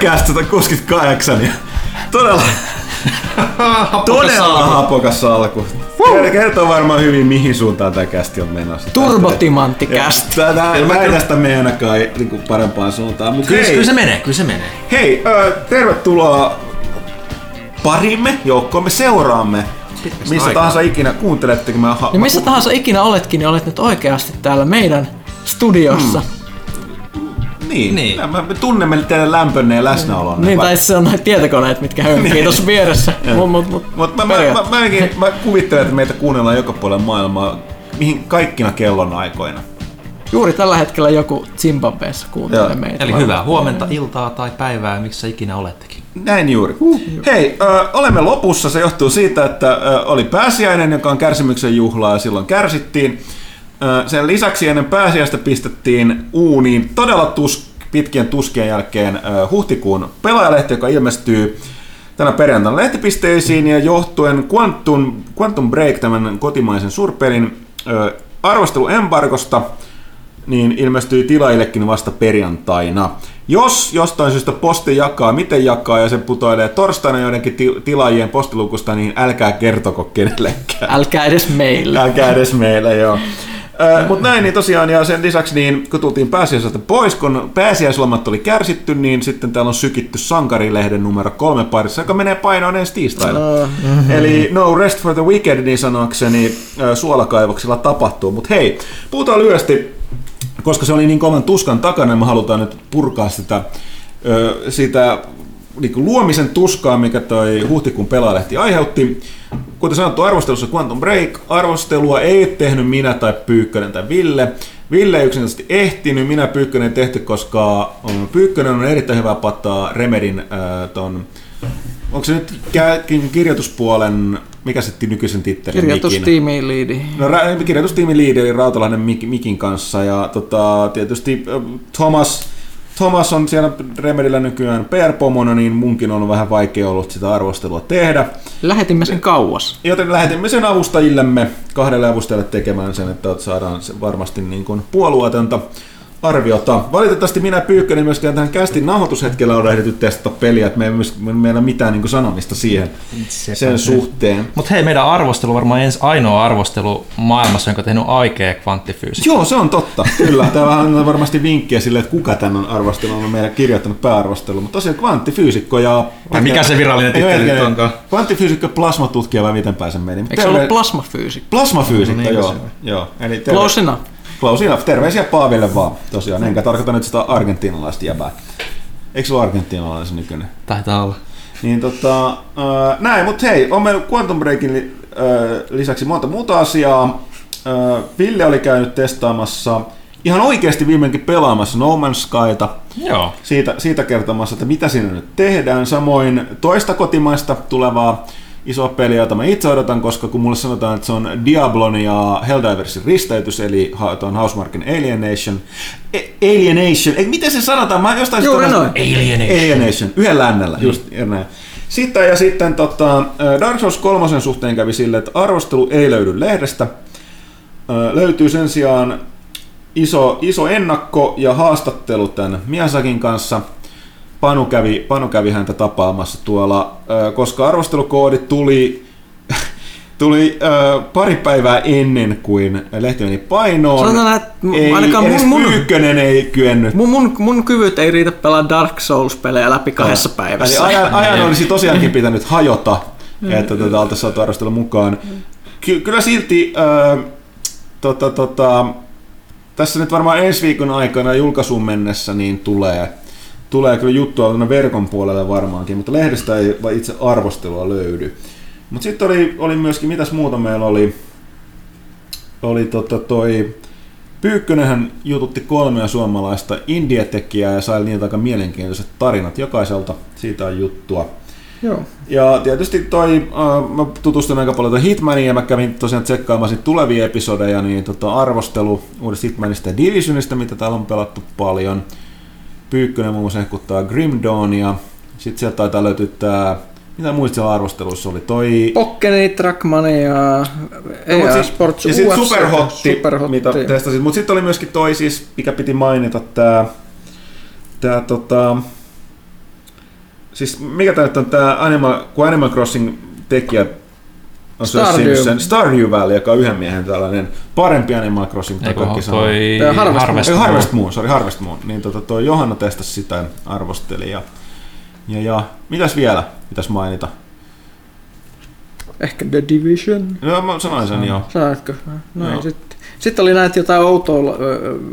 pelaajakästä 168 ja todella, todella hapokas alku. Kertoo varmaan hyvin, mihin suuntaan tämä kästi on menossa. Turbotimanttikästi. Tätä, mä en tästä mene ainakaan niin parempaan suuntaan. Mut Kyllä, hei, kyllä se menee, kyllä se menee. hei ö, tervetuloa parimme joukkoon. Me seuraamme. Missä aikaa. tahansa ikinä kuuntelettekin. Mä, ha- Ja missä tahansa ikinä oletkin, niin olet nyt oikeasti täällä meidän studiossa. Niin, Niin. niin. Me tunnemme teidän lämpönne ja läsnäolonne. Niin, tai se on noita tietokoneet, mitkä hönkii tuossa vieressä. Mut, mut, mut, Mutta mä, mä, mä, mä, mäkin, mä kuvittelen, että meitä kuunnellaan joka puolella maailmaa, mihin kaikkina kellonaikoina. Juuri tällä hetkellä joku Zimbabweessa kuuntelee Joo. meitä. Eli hyvää huomenta, iltaa tai päivää, missä ikinä olettekin. Näin juuri. Hei, ö, olemme lopussa. Se johtuu siitä, että ö, oli pääsiäinen, joka on kärsimyksen juhlaa ja silloin kärsittiin. Sen lisäksi ennen pääsiäistä pistettiin uuniin todella tus, pitkien tuskien jälkeen huhtikuun pelaajalehti, joka ilmestyy tänä perjantaina lehtipisteisiin ja johtuen Quantum, Quantum Break, tämän kotimaisen surpelin ö, arvosteluembargosta, niin ilmestyi tilaillekin vasta perjantaina. Jos jostain syystä posti jakaa, miten jakaa ja se putoilee torstaina joidenkin ti- tilaajien postilukusta, niin älkää kertoko kenellekään. Älkää edes meillä. Älkää edes meille, joo. Mutta näin, niin tosiaan, ja sen lisäksi, niin kun tultiin pääsiäiseltä pois, kun pääsiäislomat oli kärsitty, niin sitten täällä on sykitty Sankarilehden numero kolme parissa, joka menee painoon ensi tiistaina. Mm-hmm. Eli no rest for the wicked, niin sanoakseni ö, suolakaivoksilla tapahtuu. Mutta hei, puhutaan lyhyesti, koska se oli niin kovan tuskan takana, niin me halutaan nyt purkaa sitä, sitä niin kuin luomisen tuskaa, mikä toi huhtikuun pelaalehti aiheutti. Kuten sanottu, arvostelussa Quantum Break. Arvostelua ei tehnyt minä tai Pyykkönen tai Ville. Ville ei yksinkertaisesti ehtinyt, minä Pyykkönen tehty, koska on, Pyykkönen on erittäin hyvä pataa Remedin äh, ton, onko se nyt kirjoituspuolen, mikä se nykyisen tittelin Mikin? Kirjoitustiimiin liidi. No ra- kirjoitustiimin liideri Rautalainen Mik- Mikin kanssa ja tota, tietysti Thomas, Thomas on siellä Remedillä nykyään PR-pomona, niin munkin on vähän vaikea ollut sitä arvostelua tehdä. Lähetimme sen kauas. Joten lähetimme sen avustajillemme, kahdelle avustajalle tekemään sen, että saadaan se varmasti niin kuin puolueetonta arviota. Valitettavasti minä Pyykkönen myöskään tähän kästin nauhoitushetkellä on ehditty testata peliä, että me ei myös- meillä mitään niin sanomista siihen sen suhteen. Mutta hei, meidän arvostelu varmaan ensi ainoa arvostelu maailmassa, jonka on tehnyt aikea kvanttifyysikko. Joo, se on totta. Kyllä, tämä on varmasti vinkkiä sille, että kuka tämän on arvostellut, on meidän kirjoittanut pääarvostelu. Mutta tosiaan kvanttifyysikko ja... Vai mikä se virallinen titteli nyt onkaan? Kvanttifyysikko, plasmatutkija vai miten pääsen meni. Eikö se ollut plasmafyysikko? Plasmafyysikko, No niin, joo. joo. Eli Close enough. Close enough. Terveisiä Paaville vaan, tosiaan. Enkä tarkoita nyt sitä argentinalaista jäbää. Eikö se ole argentinalainen se nykyinen? Taitaa olla. Niin tota, äh, näin, mutta hei, on meillä Quantum Breakin äh, lisäksi monta muuta asiaa. Äh, Ville oli käynyt testaamassa ihan oikeasti viimeinkin pelaamassa No Man's Skyta. Joo. Siitä, siitä kertomassa, että mitä siinä nyt tehdään. Samoin toista kotimaista tulevaa isoa peliä, jota mä itse odotan, koska kun mulle sanotaan, että se on Diablon ja Helldiversin risteytys, eli tuon Housemarkin Alienation. E- Alienation, ei, miten se sanotaan? Mä jostain Juuri sitä- noin. Alienation. Alienation, yhden lännällä, just näin. Sitten ja sitten tota, Dark Souls 3 suhteen kävi silleen, että arvostelu ei löydy lehdestä. Ö, Löytyy sen sijaan iso, iso ennakko ja haastattelu tämän Miasakin kanssa. Panu kävi, Panu kävi häntä tapaamassa tuolla, koska arvostelukoodit tuli, tuli ö, pari päivää ennen kuin lehti meni painoon. Sanotaan että ei, ainakaan edes mun- mun- Pyykkönen ei kyennyt Mun, mun, mun kyvyt ei riitä pelaa Dark Souls-pelejä läpi kahdessa päivässä. Eli ajan, ajan olisi tosiaankin pitänyt hajota, että tätä oltaisiin saatu arvostella mukaan. Ky- kyllä silti äh, tota, tota, tässä nyt varmaan ensi viikon aikana julkaisuun mennessä niin tulee, tulee kyllä juttua tuonne verkon puolelle varmaankin, mutta lehdestä ei itse arvostelua löydy. Mutta sitten oli, oli myöskin, mitäs muuta meillä oli, oli tota toi, Pyykkönenhän jututti kolmea suomalaista indie-tekijää ja sai niiltä aika mielenkiintoiset tarinat. Jokaiselta siitä on juttua. Joo. Ja tietysti toi, äh, mä tutustun aika paljon Hitmaniin ja mä kävin tosiaan tsekkaamaan sit tulevia episodeja, niin tota arvostelu uudesta Hitmanista ja Divisionista, mitä täällä on pelattu paljon. Pyykkönen muun muassa hehkuttaa Grim Dawnia. Sitten sieltä taitaa löytyä tää, mitä muista siellä arvostelussa oli, toi... Pokkeni, Trackmania, No, mut EA sit- Sports, ja sitten Superhotti, Superhotti. mitä testasit. Mutta sitten oli myöskin toi siis, mikä piti mainita, tämä tää tota, siis mikä tää nyt on tää Animal, kun Animal Crossing tekijä on se sen Stardew Valley, joka on yhden miehen tällainen parempi Animal Crossing, mitä Eikö kaikki sanoo. toi Harvest Harvest, Ei, Moon. Harvest Moon, sorry, Harvest Moon. Niin tota, toi Johanna testasi sitä ja arvosteli. Ja, ja, ja mitäs vielä pitäisi mainita? Ehkä The Division. No, mä sanoin sen jo. Saatko? No Joo. ei sitten. Sitten oli näitä jotain outoa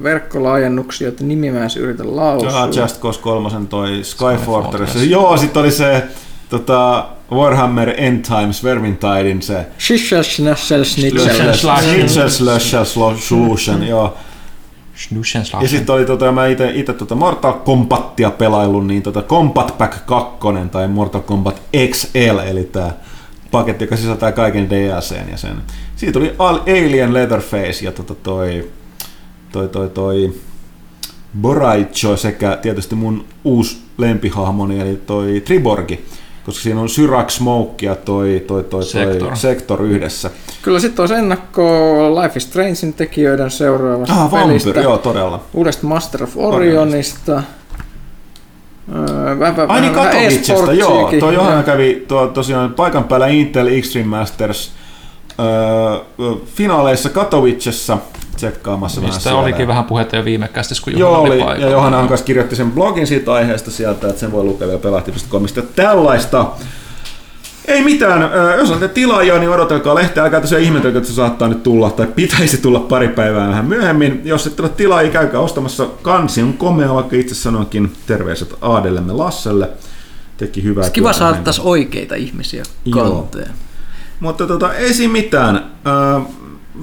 verkkolaajennuksia, että nimi mä edes yritä lausua. Joo, Just Cause 3, toi Sky Fortress. Fortress. Joo, sitten oli se tota, Warhammer End Times Vermintidein se Shishel Schnessel Schnitzel. Schnitzel Slash Solution, joo. Schnuschenschlag. Ja sitten oli tota, mä ite, ite tota Mortal Kombatia pelaillut, niin tota Combat Pack 2 tai Mortal Kombat XL, eli tää paketti, joka sisältää kaiken DLCn ja sen. Siitä tuli Al- Alien Leatherface ja tota toi, toi, toi, toi Boraicho sekä tietysti mun uusi lempihahmoni, eli toi Triborgi, koska siinä on Syrax Smoke ja toi, toi, toi, toi Sector. Sector yhdessä. Kyllä sitten olisi ennakko Life is Strangein tekijöiden seuraavasta Ah, pelistä. Vampyr, joo, todella. Uudesta Master of Orionista. Öö, vähän, Ai niin vähän Katowicesta, joo. Joo. Johanna kävi tuo, tosiaan paikan päällä Intel Extreme Masters öö, finaaleissa Katowicessa tsekkaamassa vähän Mistä siellä. olikin vähän puhetta jo viime kästissä, kun Joo, Johanna oli oli, paikalla. ja Johanna kanssa kirjoitti sen blogin siitä aiheesta sieltä, että sen voi lukea vielä pelahti.comista. Tällaista. Ei mitään, jos olette tilaajia, niin odotelkaa lehteä, älkää tosiaan ihmetelkö, että se saattaa nyt tulla, tai pitäisi tulla pari päivää vähän myöhemmin. Jos ette ole tilaajia, käykää ostamassa. Kansi on komea, vaikka itse sanoinkin terveiset Aadellemme Lasselle. Teki hyvää Kiva työtä saada taas oikeita ihmisiä Joo. Mutta tota, ei siinä mitään. Ö,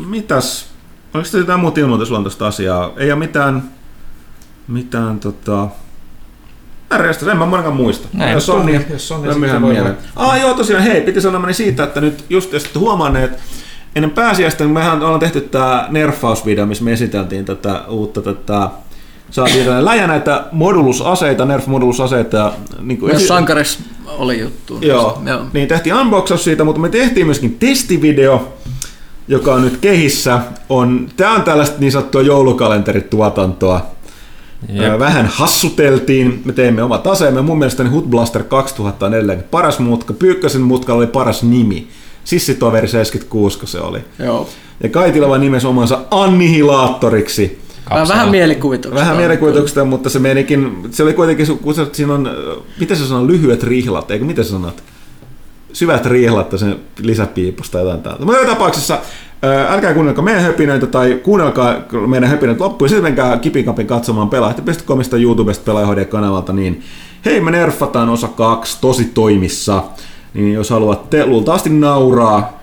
mitäs? Oliko teillä jotain muuta ilmoitusluontoista asiaa? Ei ole mitään, mitään tota... Järjestä, en mä monikaan muista. Näin, jos on, niin, Jos on, niin voi mieleen. Ah joo, tosiaan, hei, piti sanoa meni siitä, että nyt just jos huomanneet, ennen pääsiäistä, niin mehän ollaan tehty tämä nerfausvideo, missä me esiteltiin tätä uutta tätä Saatiin läjä näitä modulusaseita, nerf-modulusaseita. Ja, niin kuin Myös esi- Sankaris oli juttu. Joo, Joo. niin tehtiin unboxaus siitä, mutta me tehtiin myöskin testivideo, joka on nyt kehissä. On, tämä on tällaista niin sanottua joulukalenterituotantoa. Jep. Vähän hassuteltiin, me teimme omat aseemme. Mun mielestäni Hood Blaster 2000 on edelleenkin paras mutka. Pyykkösen mutkalla oli paras nimi. Sissitoveri 76 kun se oli. Joo. Ja Kaitilava nimesi omansa Annihilaattoriksi. Vähän, vähän mielikuvituksesta. Vähän mielikuvituksesta, mutta se menikin, se oli kuitenkin, kun se, siinä on, äh, miten se sanoo, lyhyet rihlat, eikö miten sä sanot? Syvät rihlat sen lisäpiipusta tai jotain täältä. Mutta joka tapauksessa, ää, älkää kuunnelko meidän höpinöitä tai kuunnelkaa meidän höpinöitä loppuun ja sitten menkää kipikapin katsomaan pelaajat.comista, YouTubesta, pelaajahodia-kanavalta, niin hei me nerfataan osa kaksi tosi toimissa. Niin jos haluatte luultavasti nauraa,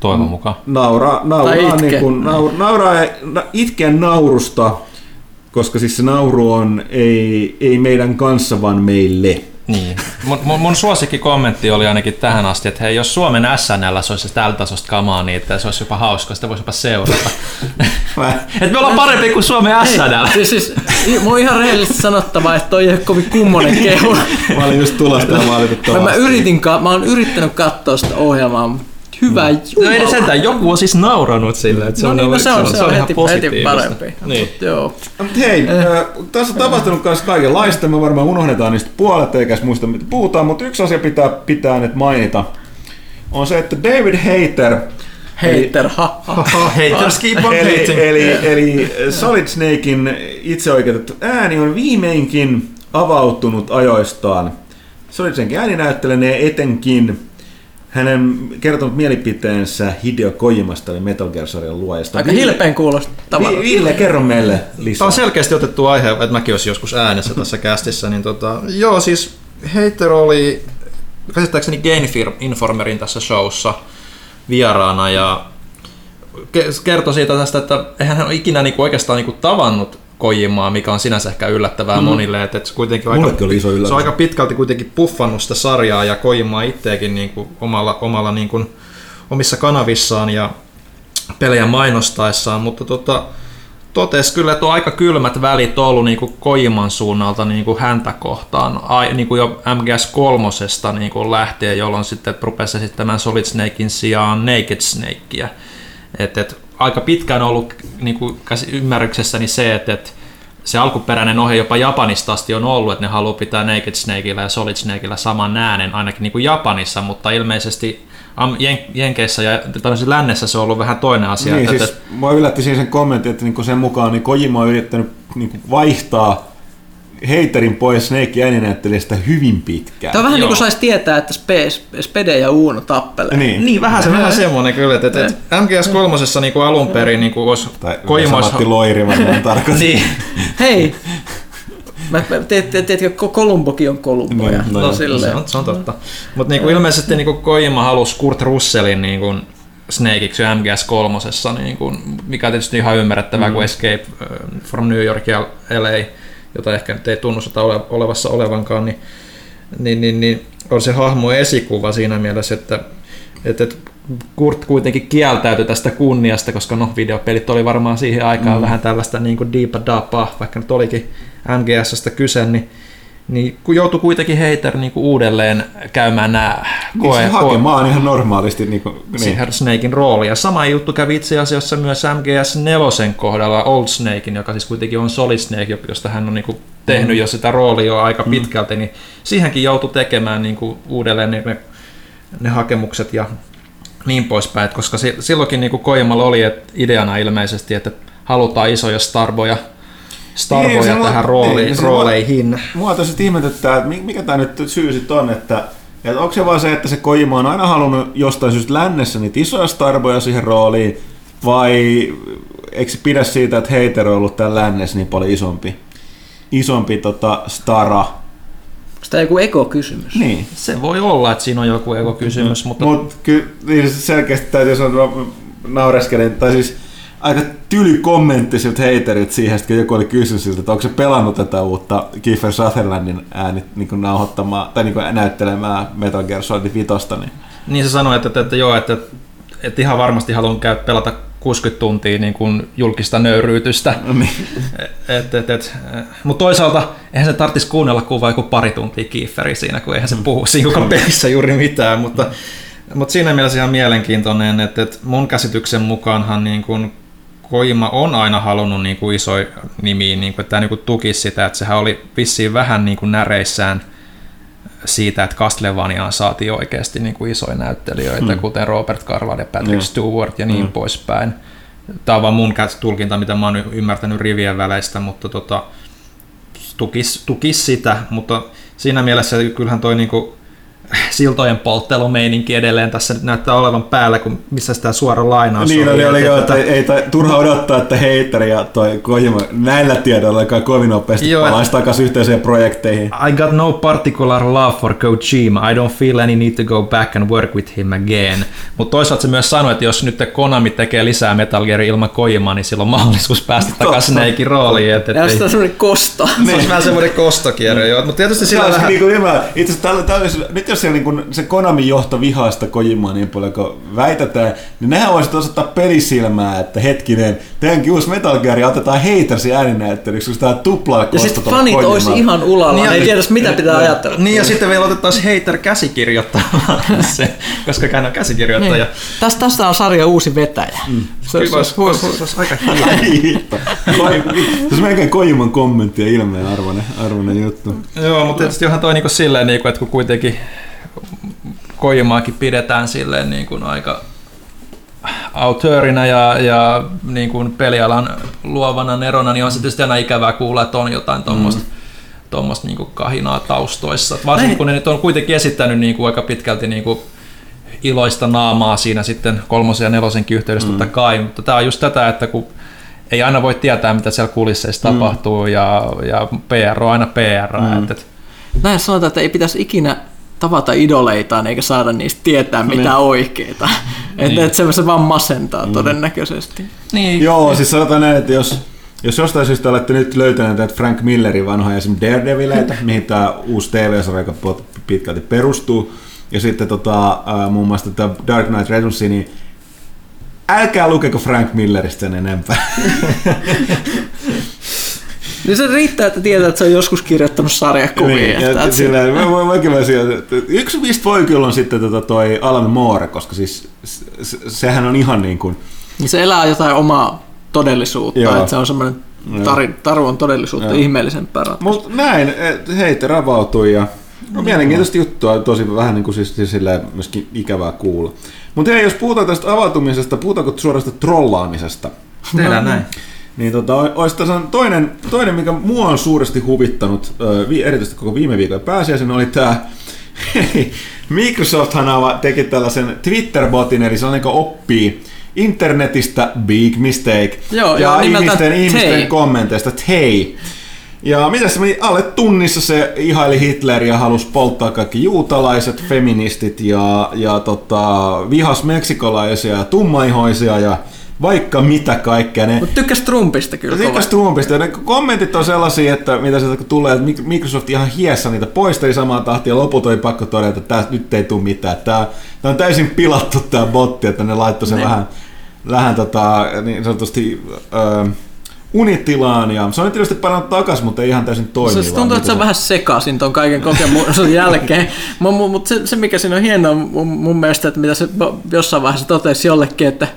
Toivon mukaan. nauraa, nauraa, niin kuin, naur, nauraa na, itkeä naurusta, koska siis se nauru on ei, ei meidän kanssa, vaan meille. Niin. Mun, mun, mun suosikki kommentti oli ainakin tähän asti, että hei, jos Suomen SNL se olisi tällä tasosta kamaa, niin että se olisi jopa hauska, sitä voisi jopa seurata. että me ollaan parempi kuin Suomen SNL. Siis, siis, i- mun on ihan rehellisesti sanottava, että toi ei ole kovin kummonen kehu. Mä olin just tulosta ja mä, valitettavasti. mä, yritin, ka- mä oon yrittänyt katsoa sitä ohjelmaa, mutta hyvä mm. No ei sentään, joku on siis nauranut sillä, että se no on, niin, no ollut- se on, se on, ihan heti, heti positiivista. parempi. Niin. Mut joo. Mut hei, äh, tässä on tapahtunut myös kaikenlaista, me varmaan unohdetaan niistä puolet eikä muista mitä puhutaan, mutta yksi asia pitää, pitää nyt mainita, on se, että David Hater, Hater, ha, ha. Haters keep on eli, hating. eli, eli Solid Snakein itseoikeutettu ääni on viimeinkin avautunut ajoistaan. Solid Snakein ääninäyttelenee etenkin hänen kertonut mielipiteensä Hideo Kojimasta, eli Metal Gear Sarjan luojasta. Aika Ville- hilpeen kuulostava. Vi- Ville, kerro meille lisää. Tämä on selkeästi otettu aihe, että mäkin olisin joskus äänessä tässä kästissä. Niin tota, joo, siis Hater oli käsittääkseni Game Informerin tässä showssa vieraana ja ke- kertoi siitä tästä, että eihän hän ole ikinä niinku oikeastaan niinku tavannut Kojimaa, mikä on sinänsä ehkä yllättävää mm. monille, että, että se kuitenkin on aika, oli iso yllätys. se on aika pitkälti kuitenkin puffannut sitä sarjaa ja Kojimaa itseäkin niinku omalla, omalla niinku, omissa kanavissaan ja pelejä mainostaessaan, mutta tota, totesi kyllä, että on aika kylmät välit ollut niin kuin Kojiman suunnalta niin kuin häntä kohtaan, ai, niin kuin jo MGS kolmosesta niin kuin lähtien, jolloin sitten rupesi esittämään Solid Snakein sijaan Naked Snakea. Et, et, aika pitkään ollut niin kuin ymmärryksessäni se, että et se alkuperäinen ohje jopa Japanista asti on ollut, että ne haluaa pitää Naked Snakeilla ja Solid Snakeilla saman äänen, ainakin niin kuin Japanissa, mutta ilmeisesti Jen- Jenkeissä ja lännessä se on ollut vähän toinen asia. Niin, että, siis mua yllätti siinä sen kommentti, että niinku sen mukaan niin Kojima on yrittänyt niinku vaihtaa heiterin pois Snake ääninäyttelijästä hyvin pitkään. Tämä on vähän Joo. niin kuin saisi tietää, että Spe, Spede ja Uuno tappelee. Niin. Niin, vähän se vähän semmoinen kyllä, että, että MGS 3 niin alun perin niin kuin olisi Tai. Matti Loiri varmaan tarkoitti. Niin, Hei! Mä, tiedätkö, Kolumbokin on Kolumbo. Ja, Niin, no no, joo. se on, se on totta. Mutta niinku ilmeisesti niinku Kojima halusi Kurt Russellin niinku Snakeiksi MGS 3, niinku, mikä on tietysti ihan ymmärrettävää, mm. kun Escape from New York ja LA, jota ehkä nyt ei tunnusteta ole, olevassa olevankaan, niin, niin, niin, niin on se hahmo esikuva siinä mielessä, että, että, Kurt kuitenkin kieltäytyi tästä kunniasta, koska no, videopelit oli varmaan siihen aikaan mm. vähän tällaista niin kuin deepa dapaa, vaikka nyt olikin MGSstä kyse, niin niin kun joutui kuitenkin Hater niin kuin uudelleen käymään nämä Niin koe, se hakemaan ihan normaalisti. Niinku, niin. siihen Snakein roolia. Sama juttu kävi itse asiassa myös MGS 4 kohdalla Old Snakein, joka siis kuitenkin on Solid Snake, josta hän on niin kuin tehnyt jo sitä roolia jo aika pitkälti, niin siihenkin joutui tekemään niin kuin uudelleen ne, ne, ne hakemukset ja niin poispäin, Et koska si- silloinkin niin kuin Kojimalla oli et ideana ilmeisesti, että halutaan isoja starboja, starboja Niin, niin, mua- tähän rooli, niin, rooleihin. Mua tosiaan ihmetyttää, että mi- mikä tämä nyt syy sitten on, että, että onko se vaan se, että se Kojima on aina halunnut jostain syystä lännessä niitä isoja starboja siihen rooliin, vai eikö se pidä siitä, että Hater on ollut täällä lännessä niin paljon isompi, isompi tota, stara? Onko tämä joku ekokysymys? Niin. Se voi olla, että siinä on joku ekokysymys, mutta Mutta kyllä niin se selkeästi täytyy sanoa, naureskelin, tai siis aika tyly kommentti siltä heiterit siihen, kun joku oli kysynyt siltä, että onko se pelannut tätä uutta Kiefer Sutherlandin äänit niin kuin nauhoittamaa, tai niin kuin näyttelemää Metal Gear Solid 5, niin Niin se sanoi, että, että, että joo, että, että ihan varmasti haluan käy pelata 60 tuntia niin kuin julkista nöyryytystä. niin. Et, et, et, Mutta toisaalta eihän se tarvitsisi kuunnella kuin vain joku pari tuntia Kieferia siinä, kun eihän se puhu siinä koko pelissä juuri mitään. Mutta, mutta siinä mielessä ihan mielenkiintoinen, että, että mun käsityksen mukaanhan niin kuin Kojima on aina halunnut niin kuin isoja nimiä, niin kuin, että tämä niin kuin tukisi sitä, että sehän oli vissiin vähän niin kuin näreissään siitä, että Castlevaniaan saatiin oikeasti niin kuin isoja näyttelijöitä, mm. kuten Robert Carval ja Patrick Mm. Stewart ja niin Mm. poispäin. Tämä on vaan mun tulkinta, mitä mä oon ymmärtänyt rivien väleistä, mutta tota, tukis, tukis sitä, mutta siinä mielessä kyllähän toi niinku siltojen polttelumeininki edelleen tässä nyt näyttää olevan päällä, kun missä sitä suora lainaus Niin oli, oli että- joo, että ei, ei tai, turha odottaa, että Hater ja toi Kojima näillä tiedoilla kai kovin nopeasti Joo. palaisi takaisin yhteiseen projekteihin. I got no particular love for Kojima. I don't feel any need to go back and work with him again. Mutta toisaalta se myös sanoi, että jos nyt Konami tekee lisää Metal Gear ilman Kojimaa, niin silloin on mahdollisuus päästä takaisin Snakein rooliin. Et, et Ja on semmoinen kosto. Se olisi vähän semmoinen kostokierre, joo. Mutta tietysti Se sillä vähän... niinku hyvä. Itse asiassa tällä, tällä, nyt jos se, niinku, se Konamin johto vihaa sitä Kojimaa niin paljon kuin väitetään, niin nehän voisivat osoittaa pelisilmää, että hetkinen, teidänkin uusi Metal Gear ja otetaan Hatersin ääninäyttelyksi, kun tämä tuplaa Ja sitten fanit tuolla olisi ihan ulalla, Niin, niin, ei ja- tiedä mitä pitää ajatella. Niin ja sitten vielä otettaisiin Hater käsikirjoittamaan se, koska hän on käsikirjoittaja. Niin. Tästä, tästä on sarja uusi vetäjä. Mm. Se, olisi, se, olisi, olisi, olisi aika Se on melkein Kojiman kommentti ja ilmeen arvoinen, arvoinen juttu. Joo, mutta tietysti onhan toi niinku silleen, niinku, että kun kuitenkin Kojimaakin pidetään silleen niin kuin aika auteurina ja, ja niin kuin pelialan luovana nerona, niin on se tietysti aina ikävää kuulla, että on jotain tuommoista mm. tuommoista niin kuin kahinaa taustoissa. Varsinkin kun ne nyt on kuitenkin esittänyt niin kuin aika pitkälti niin kuin iloista naamaa siinä sitten kolmosen ja nelosenkin yhteydessä mm. totta kai, mutta tämä on just tätä, että kun ei aina voi tietää, mitä siellä kulisseissa mm. tapahtuu ja, ja PR on aina PR. Mm. Et, et, näin sanotaan, että ei pitäisi ikinä tavata idoleitaan eikä saada niistä tietää mitä Niin. oikeita. Että Niin. et se, se vaan masentaa mm. todennäköisesti. niin, Joo, siis sanotaan näin, että jos, jos jostain syystä olette nyt löytäneet näitä Frank Millerin vanhoja esimerkiksi Daredevileitä, mihin tämä uusi TV-sarja aika pitkälti perustuu, ja sitten tota, muun muassa tämä Dark Knight Returns, niin älkää lukeko Frank Milleristä sen enempää. Niin se riittää, että tietää, että se on joskus kirjoittanut sarjakuvia. Niin, ja sillä, mä, mä, mäkin mä siellä, että yksi mistä voi kyllä on sitten tota toi Alan Moore, koska siis se, sehän on ihan niin kuin, Niin se elää jotain omaa todellisuutta, Joo. että se on semmoinen Tarin, taru on todellisuutta Joo. ihmeellisempää. Mutta näin, et Heiter avautui ja no, mielenkiintoista juttua, tosi vähän niin kuin siis, siis silleen myöskin ikävää kuulla. Mutta hei, jos puhutaan tästä avautumisesta, puhutaanko suorasta trollaamisesta? Tehdään näin. Niin tota, olisi tässä toinen, toinen, mikä mua on suuresti huvittanut, erityisesti koko viime viikon pääsiäisen, oli tämä Microsofthan ava- teki tällaisen Twitter-botin, eli sellainen, joka oppii internetistä big mistake Joo, ja joo, ihmisten, ihmisten Tay. kommenteista hei. Ja mitä se meni alle tunnissa se ihaili Hitleriä ja halusi polttaa kaikki juutalaiset, feministit ja, ja tota, vihas meksikolaisia ja tummaihoisia ja vaikka mitä kaikkea. Ne, Mutta tykkäs Trumpista kyllä Tykkäs. Trumpista. Ja ne kommentit on sellaisia, että mitä sieltä tulee, että Microsoft ihan hiessä niitä poisteli samaan tahtiin ja lopulta oli pakko todeta, että tästä nyt ei tule mitään. Tämä, tämä on täysin pilattu tämä botti, että ne laittoi sen Ne. vähän, vähän tota, niin sanotusti ö, unitilaan ja se on tietysti parannut takaisin, mutta ei ihan täysin toimiva. Se tuntuu, että se on vähän sekaisin ton kaiken kokemuksen jälkeen. Mutta se, se, mikä siinä on hienoa mun, mun mielestä, että mitä se jossain vaiheessa totesi jollekin, että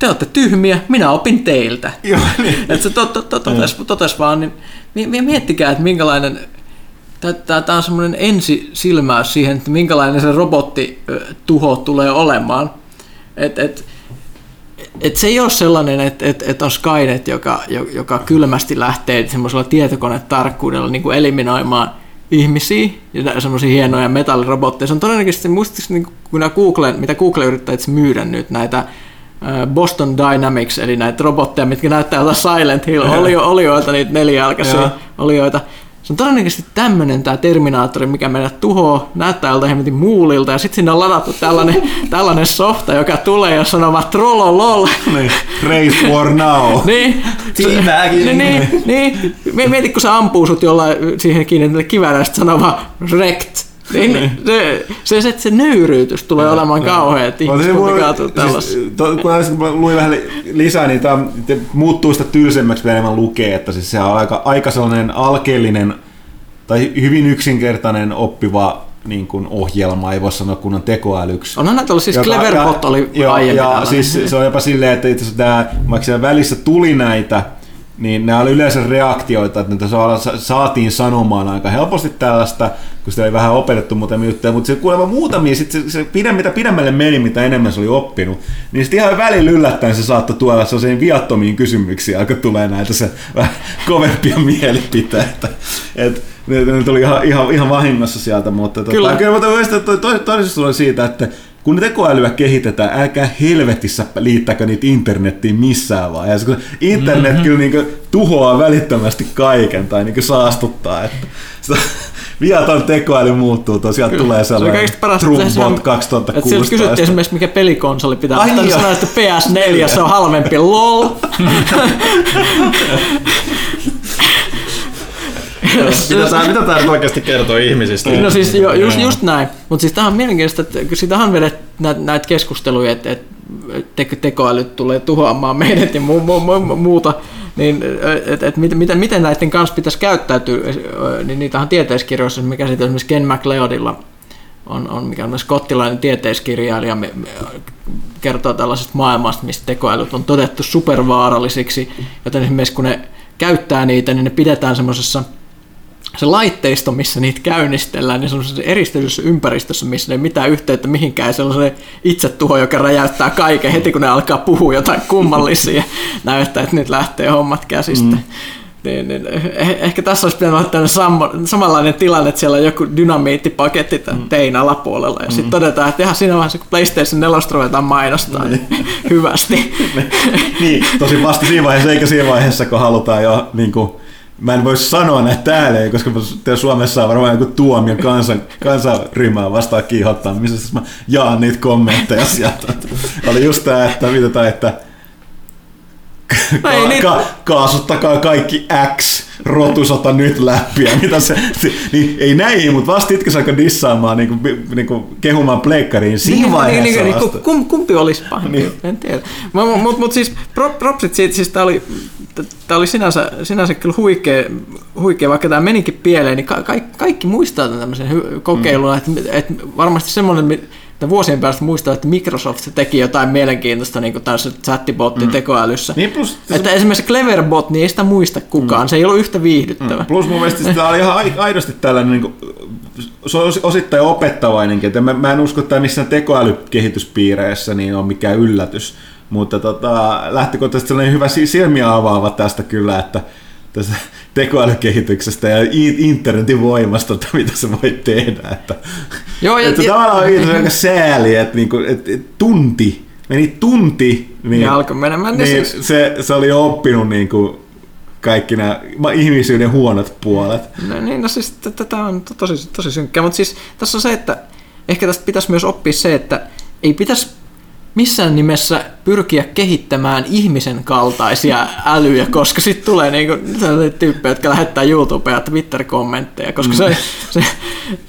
te olette tyhmiä, minä opin teiltä. Joo, niin. Että se to, to, to, totes, totes vaan, niin mi- mi- miettikää, että minkälainen, tämä on semmoinen ensisilmäys siihen, että minkälainen se robottituho tulee olemaan. Et, et, et se ei ole sellainen, että et, et on Skynet, joka, jo- joka kylmästi lähtee semmoisella tietokonetarkkuudella niin kuin eliminoimaan ihmisiä ja semmoisia hienoja metallirobotteja. Se on todennäköisesti, muistaakseni niin kun nämä Google, mitä Google yrittää myydä nyt, näitä Boston Dynamics, eli näitä robotteja, mitkä näyttää jotain Silent Hill olio, olioita, niitä nelijalkaisia olioita. Se on todennäköisesti tämmöinen tämä Terminaattori, mikä meidät tuhoaa, näyttää joltain hemmetin muulilta, ja sitten sinne on ladattu tällainen, tällainen softa, joka tulee ja sanoo vaan trollolol. Niin, Race War Now. Niin, Teabagging. niin, niin, niin. Mieti, kun se ampuu sut jollain siihen kiinni kiväällä ja sitten sanoo vaan wrecked. Niin, se, se, se, se nöyryytys tulee olemaan kauhea, että voi- kaatuu tällaista. Siis, to, kun äsken luin vähän li- lisää, niin tämä muuttuu sitä tylsemmäksi, mitä enemmän lukee, että siis se on aika, aika sellainen alkeellinen tai hyvin yksinkertainen oppiva niin kuin ohjelma, ei voi sanoa kunnon tekoälyksi. Onhan näitä ollut, siis Joka- Cleverbot oli joo, aiemmin Ja tällainen. siis se on jopa silleen, että itse asiassa tämä, vaikka siellä välissä tuli näitä, niin nämä oli yleensä reaktioita, että niitä saa- sa- saatiin sanomaan aika helposti tällaista, kun sitä oli vähän opetettu muutamia juttuja, mutta se kuulemma muutamia, sit se, se pidem, mitä pidemmälle meni, mitä enemmän se oli oppinut, niin sitten ihan välillä yllättäen se saattoi tuoda sellaisiin viattomiin kysymyksiin, alkoi tulee näitä se vähän kovempia mielipiteitä. Et, ne, ne tuli ihan, ihan, ihan vahingossa sieltä, mutta tota, Kyllä. kyllä, mutta to, to, to, toisesta tulee siitä, että kun tekoälyä kehitetään, älkää helvetissä liittäkö niitä internettiin missään vaiheessa, kun internet mm-hmm. kyllä niinku tuhoaa välittömästi kaiken tai niinku saastuttaa. Että sitä, viaton tekoäly muuttuu, tosiaan tulee Se on sellainen kaikista parasta. Trumbot että se on- että Sieltä 2016. kysyttiin esimerkiksi, mikä pelikonsoli pitää. Ai Ai joo. sanoa, että PS4 se on halvempi. LOL. Mitä tää, mitä tää nyt oikeasti kertoo ihmisistä? No siis jo, just, just näin. Mutta siis tämähän on mielenkiintoista, että kun siitä on vedet näitä, keskusteluja, että, että teko, tekoälyt tulee tuhoamaan meidät ja mu, mu, mu, muuta, niin että et, miten, miten, miten näiden kanssa pitäisi käyttäytyä, niin niitä on tieteiskirjoissa, mikä siitä esimerkiksi Ken McLeodilla on, on mikä on skottilainen tieteiskirjailija, me, me, kertoo tällaisesta maailmasta, mistä tekoälyt on todettu supervaarallisiksi, joten esimerkiksi kun ne käyttää niitä, niin ne pidetään semmoisessa se laitteisto, missä niitä käynnistellään, niin semmoisessa eristellyssä ympäristössä, missä ei ole mitään yhteyttä mihinkään, sellainen itsetuho, joka räjäyttää kaiken heti, kun ne alkaa puhua jotain kummallisia näyttää, että nyt lähtee hommat käsistä. Mm. Niin, niin, eh- ehkä tässä olisi pitänyt olla sammo, samanlainen tilanne, että siellä on joku dynamiittipaketti tämän mm. tein alapuolella, ja sitten todetaan, että ihan siinä vaiheessa, kun PlayStation 4 ruvetaan mainostaa, niin hyvästi. niin, tosi vasta siinä vaiheessa, eikä siinä vaiheessa, kun halutaan jo niin kuin, Mä en voisi sanoa näitä täällä, koska Suomessa on varmaan joku tuomio kansan, kansanryhmää vastaan siis mä jaan niitä kommentteja sieltä. Oli just tää, että tää, että No ei ka- niin- ka- kaasuttakaa kaikki X, rotusota nyt läpi ja mitä se, niin ei näihin, mutta vasta itse alkoi dissaamaan, niinku, niinku, kehumaan pleikkariin siinä niin, vaiheessa niin, niin, vasta. niin, kum, kumpi olisi pahempi? Niin. En tiedä. Mutta mut, mut siis pro- propsit siitä, siis tämä oli, tää oli sinänsä, sinänsä kyllä huikea, huikea, vaikka tämä menikin pieleen, niin ka- kaikki, kaikki muistaa tämän tämmöisen kokeilun, mm. että et varmasti semmoinen, että vuosien päästä muistaa, että Microsoft teki jotain mielenkiintoista niin tässä chattibotin mm. tekoälyssä. Niin plus, että esimerkiksi Cleverbot, niin ei sitä muista kukaan, mm. se ei ollut yhtä viihdyttävä. Mm. Plus mun mielestä sitä oli ihan aidosti tällainen, niin kuin, se on osittain opettavainenkin, että mä, mä en usko, että missään tekoälykehityspiireissä niin on mikään yllätys, mutta tota, lähtökohtaisesti sellainen hyvä silmiä avaava tästä kyllä, että tästä tekoälykehityksestä ja internetin voimasta, että mitä se voi tehdä. Että, Joo, ja, että ja, tavallaan on aika sääli, että, niinku, että tunti, meni tunti, niin, ja alkoi menemään, niin, niin siis... se, se oli oppinut niin kuin, kaikki nämä ihmisyyden huonot puolet. No niin, no siis tätä on tosi, tosi synkkää, mutta siis tässä on se, että ehkä tästä pitäisi myös oppia se, että ei pitäisi missään nimessä pyrkiä kehittämään ihmisen kaltaisia älyjä, koska sitten tulee niinku tyyppejä, jotka lähettää YouTubea ja Twitter-kommentteja, koska se, se,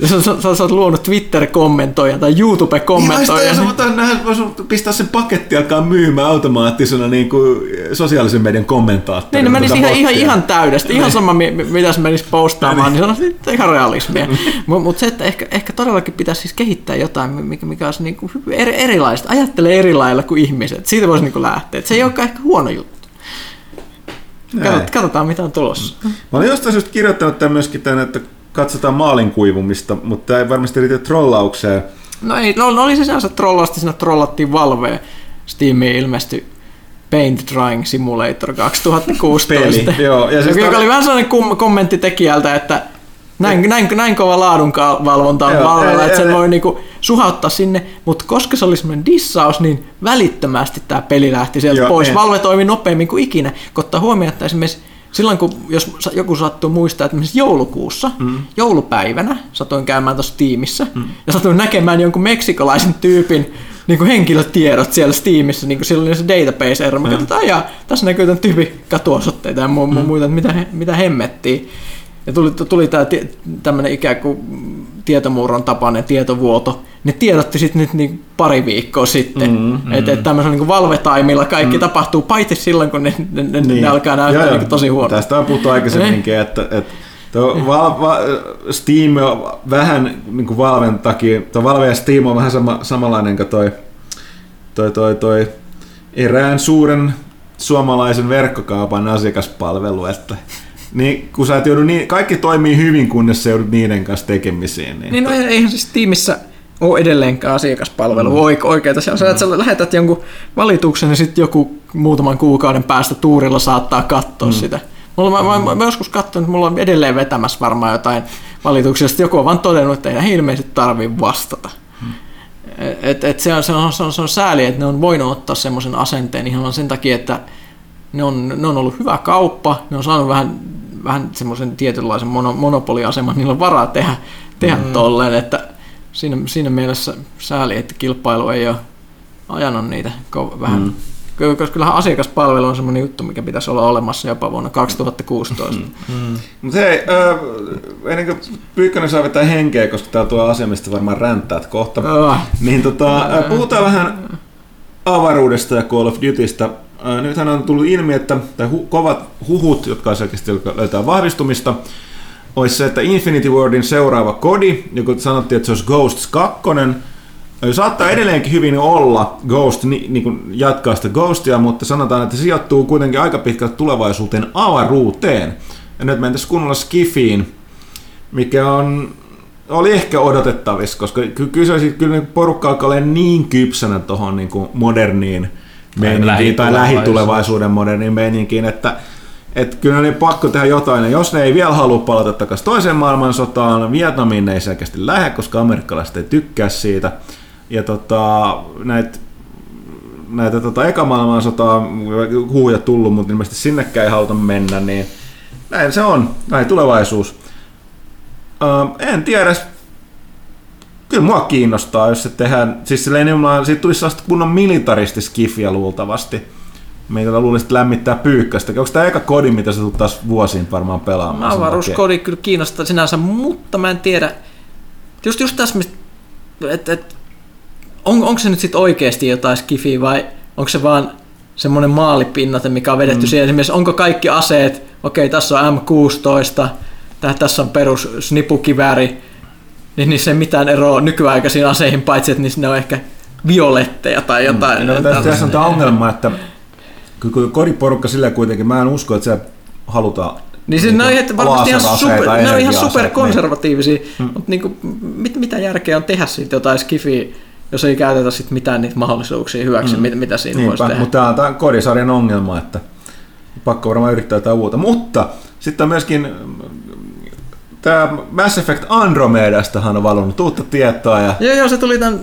se, se, sä, sä oot luonut Twitter-kommentoja tai YouTube-kommentoja. Niin, niin... voisi pistää sen paketti alkaa myymään automaattisena niin kuin sosiaalisen median kommentaattorina. Niin, ne menisi ihan, ihan, ihan täydesti, ihan niin. sama mitä se menisi postaamaan, niin, niin se on ihan realismia. Mutta mut se, että ehkä, ehkä todellakin pitäisi siis kehittää jotain, mikä, mikä olisi niin kuin erilaista. Ajattele eri lailla kuin ihmiset. Siitä voisi niin lähteä. Et se ei olekaan ehkä huono juttu. Näin. Katsotaan, mitä on tulossa. Mä olin jostain syystä kirjoittanut tämän myöskin tämän, että katsotaan maalin kuivumista, mutta tämä ei varmasti riitä trollaukseen. No ei, no, no oli se sinänsä trollausta, siinä trollattiin Valvea. Steamiin ilmestyi Paint Drying Simulator 2016. Peli, joo. Ja siis joka oli vähän sellainen kom- kommentti tekijältä, että näin, näin, näin kova laadun valvonta on valvella, että sen voi niinku suhauttaa sinne, mutta koska se oli semmoinen dissaus, niin välittömästi tämä peli lähti sieltä Joo, pois. En. Valve toimi nopeammin kuin ikinä, kun ottaa huomioon, että esimerkiksi silloin kun jos joku sattuu muistaa, että esimerkiksi joulukuussa, mm. joulupäivänä, satoin käymään tuossa tiimissä, mm. ja satuin näkemään jonkun meksikolaisen tyypin niin kuin henkilötiedot siellä Steamissa, niin kuin siellä oli se database-ero, mä katsotaan, ja tässä näkyy tämän tyypin katuosoitteita ja mu- mm. muita, että mitä, mitä hemmettiin. Ja tuli, tuli tämä tämmöinen ikään kuin tietomurron tapainen tietovuoto. Ne tiedotti sitten nyt niin pari viikkoa sitten, mm, mm. että et tämmöisellä niin valvetaimilla kaikki mm. tapahtuu, paitsi silloin, kun ne, ne, ne, niin. ne alkaa näyttää joo, niin tosi huono. Tästä on puhuttu aikaisemminkin, että, että Tuo val, va, Steam on vähän niin kuin Valven takia, tuo Valve ja Steam on vähän sama, samanlainen kuin toi, toi, toi, toi erään suuren suomalaisen verkkokaupan asiakaspalvelu, että niin kun sä et joudu niin, kaikki toimii hyvin, kunnes sä joudut niiden kanssa tekemisiin. Niin, niin no eihän siis tiimissä ole edelleenkään asiakaspalvelu mm. oikeita. Se on se, että sä mm. lähetät jonkun valituksen ja sitten joku muutaman kuukauden päästä tuurilla saattaa katsoa mm. sitä. Mulla, mä, mä, mä, joskus katsonut, että mulla on edelleen vetämässä varmaan jotain valituksia, sitten joku on vaan todennut, että ei ilmeisesti tarvitse vastata. Hmm. Et, et se, on, se, on, se, on, se on sääli, että ne on voinut ottaa semmoisen asenteen ihan sen takia, että ne on, ne on ollut hyvä kauppa, ne on saanut vähän vähän semmoisen tietynlaisen mono, monopoliaseman, niillä on varaa tehdä, tehdä mm. tolleen, että siinä, siinä mielessä sääli, että kilpailu ei ole ajanut niitä vähän. Mm. Koska kyllähän asiakaspalvelu on semmoinen juttu, mikä pitäisi olla olemassa jopa vuonna 2016. Mm. Mm. Mutta hei, äh, ennen kuin Pyykkönen saa vetää henkeä, koska täällä tuo asia, mistä varmaan ränttäät kohta, äh. niin tota, puhutaan vähän avaruudesta ja Call of Dutystä nythän on tullut ilmi, että tai hu, kovat huhut, jotka selkeästi löytää vahvistumista, olisi se, että Infinity Wardin seuraava kodi, joka sanottiin, että se olisi Ghosts 2, Saattaa edelleenkin hyvin olla Ghost, niin, niin kuin jatkaa sitä Ghostia, mutta sanotaan, että se sijoittuu kuitenkin aika pitkälti tulevaisuuteen avaruuteen. Ja nyt mentäisiin kunnolla Skifiin, mikä on, oli ehkä odotettavissa, koska kyllä, se, kyllä porukka alkaa olla niin kypsänä tuohon niin moderniin meininkiin tai lähitulevaisuuden modernin meininkiin, että että kyllä ne pakko tehdä jotain, ja jos ne ei vielä halua palata takaisin toiseen maailmansotaan, Vietnamiin ne ei selkeästi lähde, koska amerikkalaiset ei tykkää siitä, ja tota, näitä näitä tota, eka maailmansotaa huuja tullut, mutta ilmeisesti sinnekään ei haluta mennä, niin näin se on, näin tulevaisuus. Öö, en tiedä, kyllä mua kiinnostaa, jos se tehdään, siis silleen nimenomaan, siitä tulisi sellaista kunnon militaristiskifiä luultavasti. Meitä luulisi lämmittää pyykkästä. Onko tämä eka kodi, mitä se tulet taas vuosiin varmaan pelaamaan? Avaruuskodi kyllä kiinnostaa sinänsä, mutta mä en tiedä. Just, just tässä, että et, on, onko se nyt sitten oikeasti jotain skifiä vai onko se vaan semmoinen maalipinnate, mikä on vedetty mm. siihen. Esimerkiksi onko kaikki aseet, okei tässä on M16, tässä on perus snipukivääri, niin niissä ei mitään eroa nykyaikaisiin aseihin, paitsi että niissä ne on ehkä violetteja tai jotain. No, tässä, tässä on tämä ongelma, että kyllä kodiporukka sillä kuitenkin, mä en usko, että se halutaan niin siis ne on, ihan- varmasti ihan, laaseraseita, super, ne on ihan energiaaseita, superkonservatiivisia, Mm. mutta niinku, mit, mitä järkeä on tehdä siitä jotain skifiä, jos ei käytetä sit mitään niitä mahdollisuuksia hyväksi, Mm. mitä, mitä siinä voisi Niinpä, tehdä. mutta tämä on tämän kodisarjan ongelma, että pakko varmaan yrittää jotain uutta. Mutta sitten on myöskin tämä Mass Effect Andromedastahan on valunut uutta tietoa ja Joo, joo, se tuli tämän,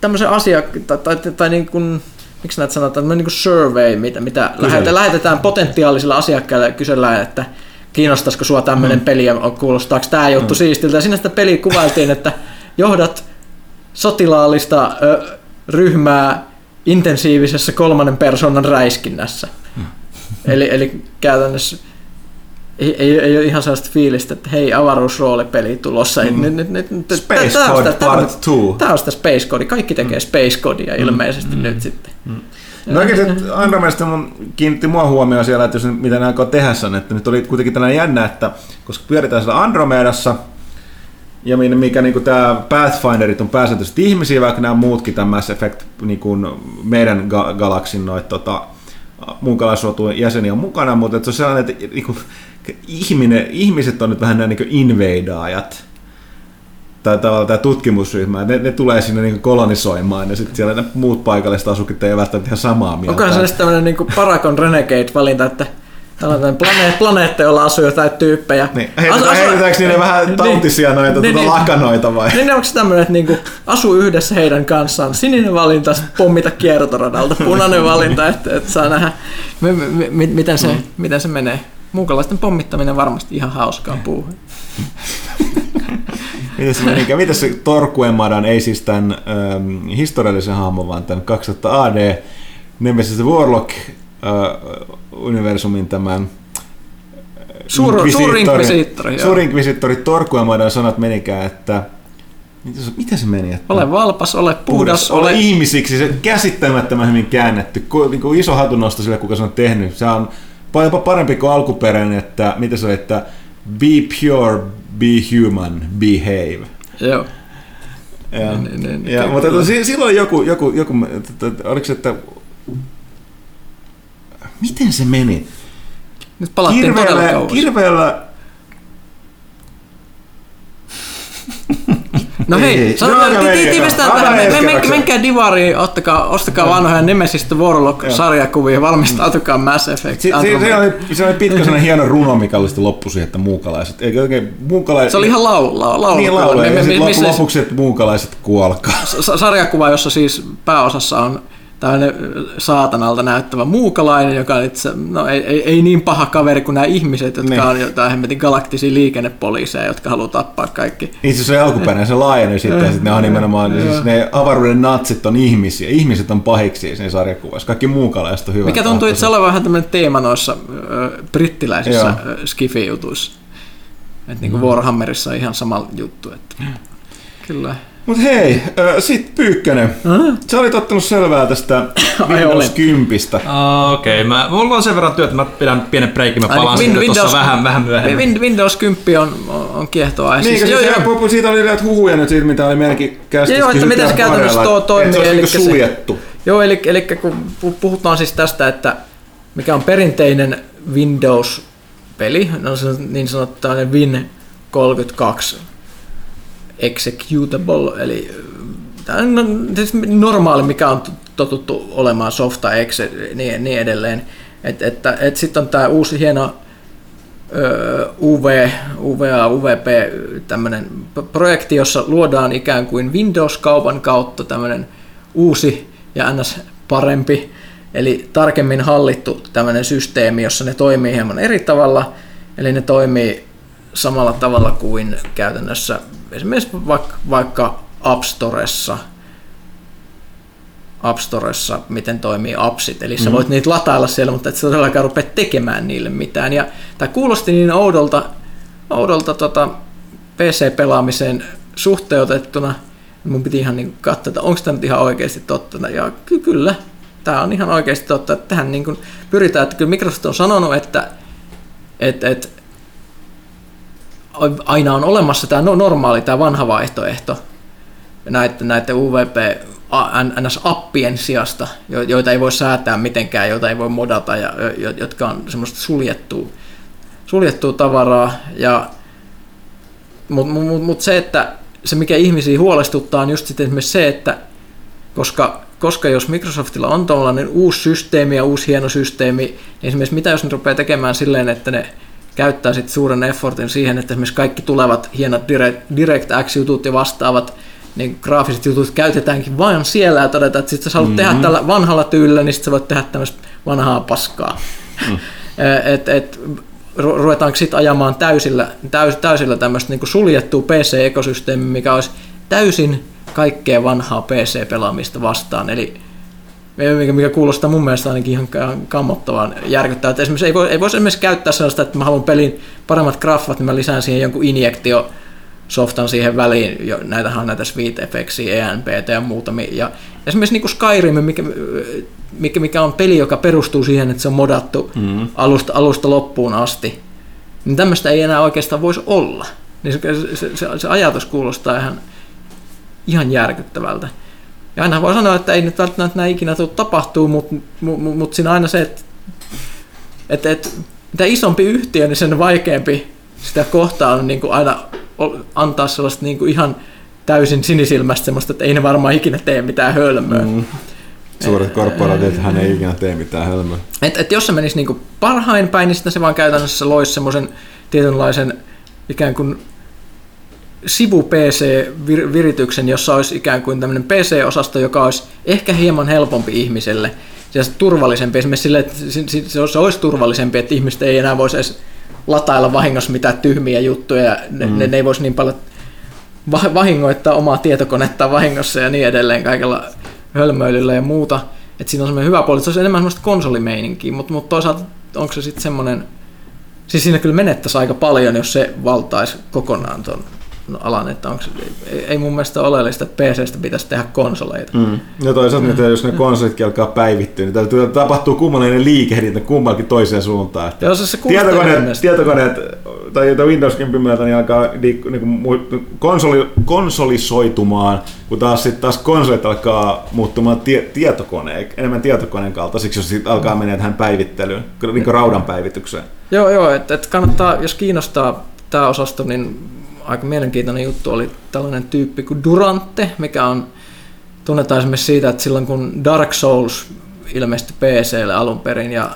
tämmöisen asia, tai, tai, tai niin kuin, miksi näitä sanotaan, tämmöinen niin survey, mitä, mitä lähetetään, lähetetään potentiaalisille asiakkaille kysellään, että kiinnostaisiko sua tämmöinen mm. peli ja kuulostaako tämä juttu mm. siistiltä. Ja siinä sitä peliä kuvailtiin, että johdat sotilaallista ö, ryhmää intensiivisessä kolmannen persoonan räiskinnässä. Mm. Eli, eli käytännössä ei, ei, ei ole ihan sellaista fiilistä, että hei, avaruusroolipeli tulossa. Mm. Nyt, nyt, nyt, nyt, Space tää Code tää Part 2. Tämä on sitä Space Code. Kaikki tekee Space Codea ilmeisesti nyt sitten. No oikeasti Andromedasta mun kiinnitti mua huomioon siellä, että jos nyt- mitä ne aikoo tehdä sen, että nyt oli kuitenkin tällainen jännä, että koska pyöritään siellä Andromedassa, ja mikä niin tämä Pathfinderit on pääsääntöisesti ihmisiä, vaikka nämä muutkin tämä Mass Effect niin kuin meidän ga- galaksin noit tota, muukalaisrotun jäseniä on mukana, mutta että se on sellainen, että niin kuin, ihminen, ihmiset on nyt vähän nämä niin inveidaajat tai tavallaan tämä tutkimusryhmä, ne, ne tulee sinne niin kolonisoimaan ja sitten siellä ne muut paikalliset asukit ei välttämättä ihan samaa mieltä. Onkohan se sitten tämmöinen niin Parakon Renegade-valinta, että tällainen planeet, planeetta, jolla asuu jotain tyyppejä. Niin, heitetään, heitetäänkö niille vähän tautisia noita Niin, tuota niin. lakanoita vai? Niin onko se tämmöinen, että niinku asuu yhdessä heidän kanssaan, sininen valinta, pommita kiertoradalta, punainen valinta, että, että saa nähdä, m- m- miten, se, miten se menee. Muukalaisten pommittaminen varmasti ihan hauskaa puuhaa. Miten se menikään? Miten se Torquemadan, ei siis tämän ähm, historiallisen hahmon, vaan tämän 200 AD Nemesis Warlock äh, universumin tämän Suur, Inquisitori- suurinkvisiittori. Suurinkvisiittori Torquemadan sanat menikään, että mitä se, mitä se meni? Että Ole valpas, ole puhdas, ole ole... ihmisiksi, se käsittämättömän hyvin käännetty, Ku- niin kuin iso hatunnosto sille, kuka se on tehnyt. Se on jopa parempi kuin alkuperäinen, että mitä se on, että be pure, be human, behave. Joo. Ja, Niin, niin, ja, kyllä. mutta si- silloin joku, joku, joku että- että- oliko se, että miten se meni? Nyt palattiin todella Kirveellä, kauas. kirveellä No hei, Ei. sanotaan, että ensi ti- tiivistetään kerran. tähän. Menkää divariin, ottakaa, ostakaa vanhoja Nemesistä Warlock-sarjakuvia, valmistautukaa Mass Effect. Si- si- se, oli, se oli pitkä sellainen hieno runo, mikä oli sitten loppu siihen, että muukalaiset. Eikö oikein muukalaiset... Se oli ihan laulu, laulu, Niin laulu, ja sitten lopuksi, että muukalaiset kuolkaa. sa- sarjakuva, jossa siis pääosassa on tällainen saatanalta näyttävä muukalainen, joka on itse, no ei, ei, ei niin paha kaveri kuin nämä ihmiset, jotka Niin. on jotain hemmetin galaktisia liikennepoliiseja, jotka haluaa tappaa kaikki. Itse asiassa se alkuperäinen, se laajeni sitten, ja sitten ne on nimenomaan, siis ne avaruuden natsit on ihmisiä, ihmiset on pahiksi siinä sarjakuvassa, kaikki muukalaiset on hyvä. Mikä tuntuu itse olevan vähän tämmöinen teema noissa ö, brittiläisissä Joo. skifi-jutuissa. Että niinku Warhammerissa on ihan sama juttu. Että. Kyllä. Mutta hei, äh, sit Pyykkönen, sä olit ottanut selvää tästä Windows olin. 10. Okei, okay, mä, mulla on sen verran työtä, mä pidän pienen breikin, mä palaan niin, sitten Win- tuossa Windows- vähän, vähän myöhemmin. Win- Windows 10 on, on, kiehtoa. Niin, Siis, joo, joo, siitä oli näitä huhuja nyt siitä, mitä oli meidänkin käsissä. Joo, että miten se käytännössä tuo toimii, se eli olisi se- niinku suljettu. Joo, eli, eli kun pu- puhutaan siis tästä, että mikä on perinteinen Windows-peli, no se on niin sanottu tämmöinen Win32 executable, eli tämmöinen no, siis normaali, mikä on totuttu olemaan softa exe niin, niin edelleen. Et, että, et sitten on tämä uusi hieno ö, UV, UVA, UVP, tämmöinen projekti, jossa luodaan ikään kuin Windows-kaupan kautta tämmöinen uusi ja ns. parempi, eli tarkemmin hallittu tämmöinen systeemi, jossa ne toimii hieman eri tavalla, eli ne toimii samalla tavalla kuin käytännössä esimerkiksi vaikka, vaikka App Storessa, App Storessa, miten toimii appsit. Eli sä voit niitä latailla siellä, mutta et sä todellakaan rupea tekemään niille mitään. Ja tämä kuulosti niin oudolta, oudolta tota PC-pelaamiseen suhteutettuna. Mun piti ihan niin katsoa, että onko tämä nyt ihan oikeasti totta. Ja ky- kyllä, tämä on ihan oikeasti totta. Että tähän niin kuin pyritään, että kyllä Microsoft on sanonut, että et, et, aina on olemassa tämä no, normaali, tämä vanha vaihtoehto näiden, näiden UVP NS-appien sijasta, joita ei voi säätää mitenkään, joita ei voi modata ja jotka on semmoista suljettua, suljettua tavaraa. Ja, mutta mut, mut se, että se mikä ihmisiä huolestuttaa on just sitten esimerkiksi se, että koska, koska jos Microsoftilla on tuollainen uusi systeemi ja uusi hieno systeemi, niin esimerkiksi mitä jos ne rupeaa tekemään silleen, että ne käyttää sitten suuren effortin siihen, että esimerkiksi kaikki tulevat hienot Direct, DirectX-jutut ja vastaavat niin graafiset jutut käytetäänkin vain siellä ja todetaan, että sitten sä haluat mm-hmm. tehdä tällä vanhalla tyylillä, niin sitten sä voit tehdä tämmöistä vanhaa paskaa. Mm. et, et, ruvetaanko sitten ajamaan täysillä, täys, täysillä tämmöistä niin suljettua PC-ekosysteemiä, mikä olisi täysin kaikkea vanhaa PC-pelaamista vastaan. Eli mikä, mikä kuulostaa mun mielestä ainakin ihan kammottavan järkyttävää. Että esimerkiksi ei, voi, ei voisi esimerkiksi käyttää sellaista, että mä haluan pelin paremmat graffat, niin mä lisään siihen jonkun injektio softan siihen väliin, jo, näitähän on näitä Sweet Effectsia, ENPT ja muutamia. Ja esimerkiksi niin kuin Skyrim, mikä, mikä, mikä, on peli, joka perustuu siihen, että se on modattu mm. alusta, alusta loppuun asti, niin tämmöistä ei enää oikeastaan voisi olla. Niin se, se, se, se ajatus kuulostaa ihan, ihan järkyttävältä. Ja aina voi sanoa, että ei nyt välttämättä näin ikinä tule tapahtuu, mutta mut, mut, mut siinä aina se, että et, et, mitä isompi yhtiö, niin sen vaikeampi sitä kohtaa on niin kuin aina antaa sellaista niin kuin ihan täysin sinisilmästä semmoista, että ei ne varmaan ikinä tee mitään hölmöä. Mm. Suuret korporaatiot, hän ei ikinä tee mitään hölmöä. Et, et jos se menisi niin kuin parhain päin, niin sitten se vaan käytännössä loisi semmoisen tietynlaisen ikään kuin sivu-PC-virityksen, jossa olisi ikään kuin tämmöinen PC-osasto, joka olisi ehkä hieman helpompi ihmiselle, ja turvallisempi esimerkiksi sille, että se olisi turvallisempi, että ihmiset ei enää voisi edes latailla vahingossa mitään tyhmiä juttuja, ja ne, mm. ne, ne ei voisi niin paljon vahingoittaa omaa tietokonetta vahingossa ja niin edelleen kaikella hölmöilyllä ja muuta. Että siinä on semmoinen hyvä puoli, että se olisi enemmän semmoista konsolimeininkiä, mutta, mutta toisaalta onko se sitten semmoinen, siis siinä kyllä menettäisi aika paljon, jos se valtaisi kokonaan tuon alan, että onko, ei, ei mun mielestä ole oleellista, että PCstä pitäisi tehdä konsoleita. Mm. Ja toisaalta, mm. että jos ne konsolitkin alkaa päivittyä, niin täytyy tapahtuu kummallinen liikehdintä kummallakin toiseen suuntaan. Että Jos se tietokoneet, tietokoneet tai Windows 10 myötä niin alkaa niin, niin konsoli, konsolisoitumaan, kun taas, sit, taas konsolit alkaa muuttumaan tie, tietokoneen, enemmän tietokoneen kaltaisiksi, jos sit alkaa mennä tähän päivittelyyn, niin raudan päivitykseen. Joo, joo, että et kannattaa, jos kiinnostaa tämä osasto, niin aika mielenkiintoinen juttu oli tällainen tyyppi kuin Durante, mikä on tunnetaan esimerkiksi siitä, että silloin kun Dark Souls ilmestyi PClle alun perin ja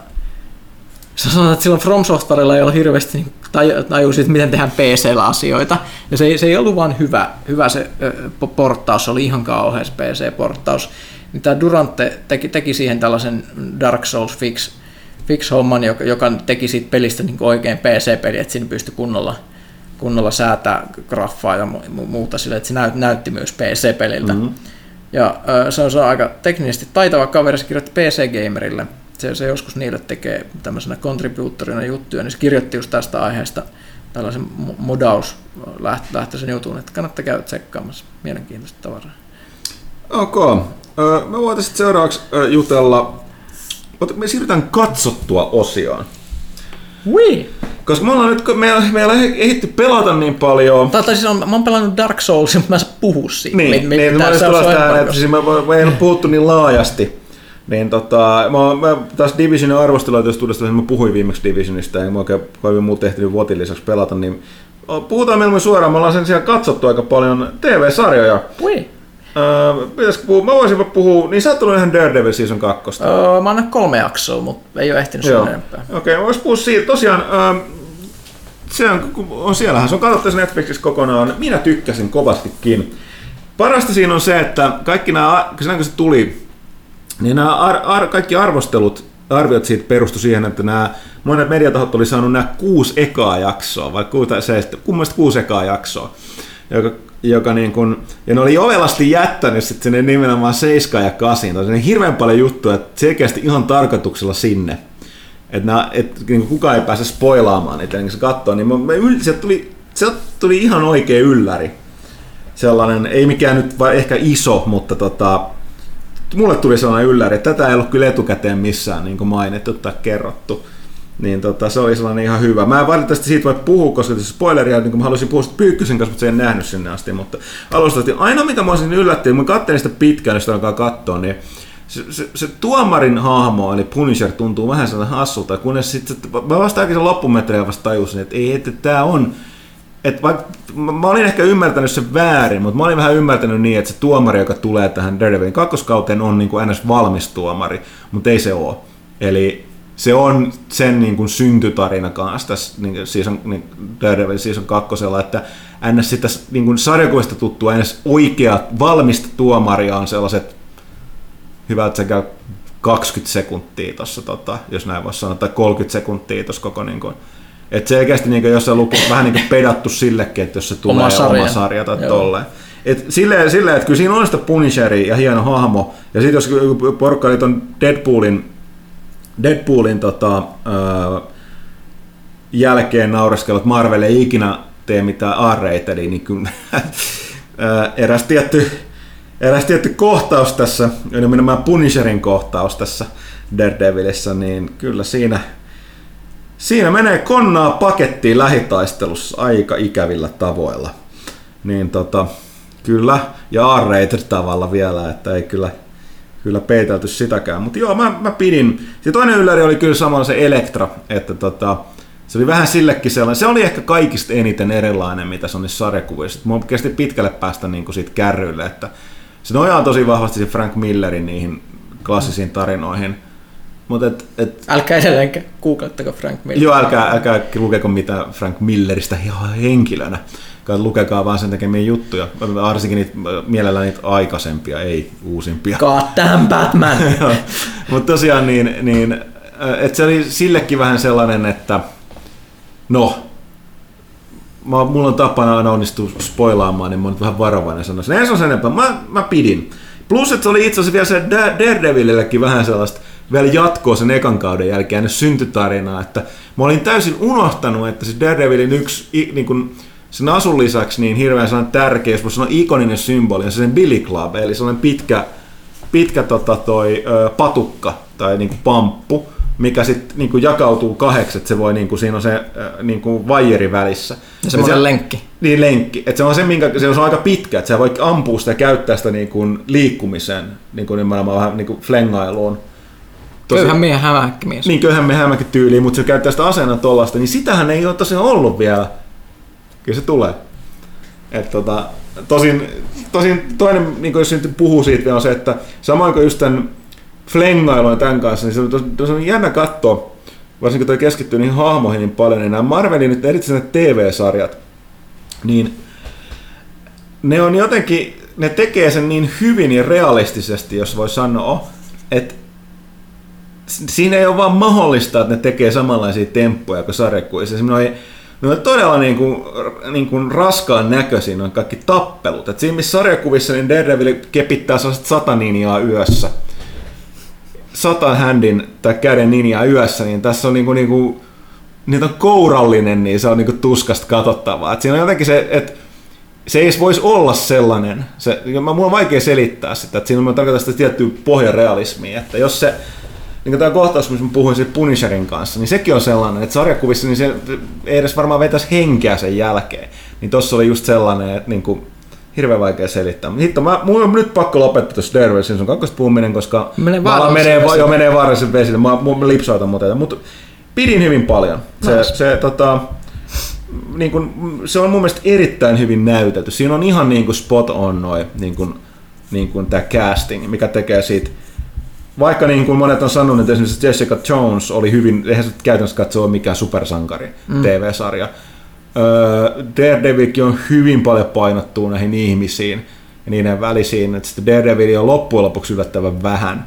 sanotaan, että silloin From Softwarella ei ollut hirveästi niin siitä, miten tehdään PCllä asioita. Ja se ei, se ei ollut vain hyvä, hyvä se porttaus, se oli ihan kauhean PC-porttaus. Niin tämä Durante teki, teki siihen tällaisen Dark Souls fix, fix homman, joka, joka teki siitä pelistä niin oikein PC-peli, että siinä pystyi kunnolla kunnolla säätää graffaa ja muuta sille, että se näyt, näytti myös PC-peliltä. Mm-hmm. Ja se on, se on aika teknisesti taitava kaveri, se kirjoitti PC-gamerille. Se, se joskus niille tekee tämmöisenä contributorina juttuja, niin se kirjoitti just tästä aiheesta tällaisen modaus lähtöisen jutun, että kannattaa käydä tsekkaamassa. Mielenkiintoista tavaraa. Ok. Me voitaisiin seuraavaksi jutella, me siirrytään katsottua osioon. Oui. Koska me ollaan nyt, me, me ollaan ehditty pelata niin paljon. Tai, tai siis on, mä oon pelannut Dark Souls, mutta mä en saa puhua siitä. Niin, me, niin mä olisin tähän, että siis me, me ei ole puhuttu niin laajasti. Niin tota, mä, mä taas Divisionin arvosteluitustuudesta, mä puhuin viimeksi Divisionista, ja mä oikein kovin muuta ehtinyt vuotin lisäksi pelata, niin puhutaan meillä suoraan, me ollaan sen sijaan katsottu aika paljon TV-sarjoja. Oui. Öö, pitäisikö puhua? Mä voisin puhua, niin sä oot tullut ihan Daredevil Season 2. Öö, mä annan kolme jaksoa, mutta ei ole ehtinyt sen enempää. Okei, okay, vois puhua siitä. Tosiaan, öö, se on, on siellähän se on katsottu Netflixissä kokonaan. Minä tykkäsin kovastikin. Parasta siinä on se, että kaikki nämä, kun se tuli, niin nämä ar, ar, kaikki arvostelut, arviot siitä perustu siihen, että nämä monet mediatahot oli saanut nämä kuusi ekaa jaksoa, vai kuusi, se, kuusi ekaa jaksoa, joka joka niin kun, ja ne oli ovelasti jättänyt sitten sinne nimenomaan 7 ja 8. Tosi niin hirveän paljon juttuja, että selkeästi ihan tarkoituksella sinne. Että nää, et, niin kukaan ei pääse spoilaamaan niitä, niin se katsoo, niin mä, sieltä tuli, sieltä tuli ihan oikea ylläri. Sellainen, ei mikään nyt vai ehkä iso, mutta tota, mulle tuli sellainen ylläri, että tätä ei ollut kyllä etukäteen missään niin mainittu tai kerrottu. Niin tota, se oli sellainen ihan hyvä. Mä en valitettavasti siitä voi puhua, koska tässä spoileria, niin mä haluaisin puhua Pyykkösen kanssa, mutta se en nähnyt sinne asti. Mutta alustavasti, ainoa mitä mä olisin yllättynyt, mä katselin sitä pitkään, jos alkaa katsoa, niin se, se, se, tuomarin hahmo, eli Punisher, tuntuu vähän sellainen hassulta, kunnes sitten, mä vasta sen loppumetrejä vasta tajusin, että ei, että tämä on, että vaikka, mä olin ehkä ymmärtänyt sen väärin, mutta mä olin vähän ymmärtänyt niin, että se tuomari, joka tulee tähän Daredevilin kakkoskauteen, on niin kuin ns. valmis tuomari, mutta ei se ole. Eli se on sen niin kuin syntytarina kanssa tässä niin season, niin Daredevil season kakkosella, että ns. sitä niin kuin sarjakuvista tuttua ns. oikea valmista tuomaria on sellaiset, hyvä, että se käy 20 sekuntia tuossa, tota, jos näin voisi sanoa, tai 30 sekuntia tuossa koko niin kuin, että selkeästi niin kuin, jos se luku vähän niin kuin pedattu sillekin, että jos se tulee oma sarja, oma sarja tai tolleen. Et silleen, silleen, että kyllä siinä on sitä Punisheria ja hieno hahmo. Ja sitten jos porukka oli ton Deadpoolin Deadpoolin tota, äh, jälkeen naureskella, että Marvel ei ikinä tee mitään r niin kyllä eräs tietty, eräs tietty kohtaus tässä, nimenomaan Punisherin kohtaus tässä Daredevilissä, niin kyllä siinä, siinä menee konnaa pakettiin lähitaistelussa aika ikävillä tavoilla. Niin tota, kyllä, ja r tavalla vielä, että ei kyllä kyllä peitelty sitäkään. Mutta joo, mä, mä pidin. Se toinen ylläri oli kyllä samalla se Elektra, että tota, se oli vähän sillekin sellainen. Se oli ehkä kaikista eniten erilainen, mitä se on niissä sarjakuvissa. Mua kesti pitkälle päästä niin kuin siitä kärryille, että se nojaa tosi vahvasti se Frank Millerin niihin klassisiin tarinoihin. Mut et, et, älkää edelleenkään googlettako Frank Miller. Joo, älkää, älkää lukeko mitä Frank Milleristä ihan henkilönä lukekaa vaan sen tekemiä juttuja, varsinkin niitä, mielellään niitä aikaisempia, ei uusimpia. God damn Batman! Mutta tosiaan niin, niin että se oli sillekin vähän sellainen, että no, mä, mulla on tapana aina onnistua spoilaamaan, niin mä oon vähän varovainen sanoa. En se on enempää, mä, mä pidin. Plus, että se oli itse asiassa vielä se Daredevilillekin vähän sellaista, vielä jatkoa sen ekan kauden jälkeen, syntytarinaa, että mä olin täysin unohtanut, että se Daredevilin yksi niin kuin, sen asun lisäksi niin hirveän sellainen tärkeä, jos on ikoninen symboli, on se sen Billy Club, eli sellainen pitkä, pitkä tota toi, ö, patukka tai niinku pamppu, mikä sitten niinku jakautuu kahdeksi, että se voi, niinku, siinä on se ö, niinku vaijeri välissä. Ja semmoinen se, lenkki. Niin, lenkki. Että se on se, minkä, se on aika pitkä, että sä voit ampua sitä ja käyttää sitä niinku liikkumiseen, niinku nimenomaan vähän niinku flengailuun. Tosi, köyhän miehen hämähäkkimies. Niin, köyhän miehen hämähäkki tyyliin, mutta se käyttää sitä aseena tollasta, niin sitähän ei ole tosiaan ollut vielä kyllä se tulee. Et tota, tosin, tosin toinen, niin jos nyt puhuu siitä, on se, että samoin kuin just tämän flengailun tämän kanssa, niin se on, tosi on jännä katsoa, varsinkin toi keskittyy niihin hahmoihin niin paljon, niin nämä Marvelin nyt erityisesti TV-sarjat, niin ne on jotenkin, ne tekee sen niin hyvin ja realistisesti, jos voi sanoa, että siinä ei ole vaan mahdollista, että ne tekee samanlaisia temppuja kuin sarjakuvissa. Esimerkiksi ne on todella niin kuin, niin kuin raskaan näköisiä noin kaikki tappelut. Et siinä missä sarjakuvissa niin Daredevil kepittää sellaiset sata ninjaa yössä. Satan händin tai käden ninjaa yössä, niin tässä on niin kuin, niin kuin, niitä on kourallinen, niin se on niin kuin tuskasta katsottavaa. Et siinä on jotenkin se, että se ei voisi olla sellainen. Se, mulla on vaikea selittää sitä, että siinä on tarkoittaa sitä tiettyä pohjarealismia, että jos se niin tämä kohtaus, missä mä puhuin siitä Punisherin kanssa, niin sekin on sellainen, että sarjakuvissa niin se ei edes varmaan vetäisi henkeä sen jälkeen. Niin tossa oli just sellainen, että niin kuin, hirveän vaikea selittää. Hitto, mä, mun on nyt pakko lopettaa tuossa Daredevil sun kakkosta puhuminen, koska menee menee, jo menee vaarallisen vesille. Mä, mä lipsautan muuten, mutta pidin hyvin paljon. Se, nice. se, tota, niin kuin, se on mun mielestä erittäin hyvin näytetty. Siinä on ihan niin kuin spot on noin niin kuin, niin kuin tämä casting, mikä tekee siitä vaikka niin kuin monet on sanonut, että esimerkiksi Jessica Jones oli hyvin, eihän se käytännössä katsoa mikään supersankari mm. TV-sarja. Öö, Daredevilkin on hyvin paljon painottuu näihin ihmisiin ja niiden välisiin, että sitten Daredevil on loppujen lopuksi yllättävän vähän.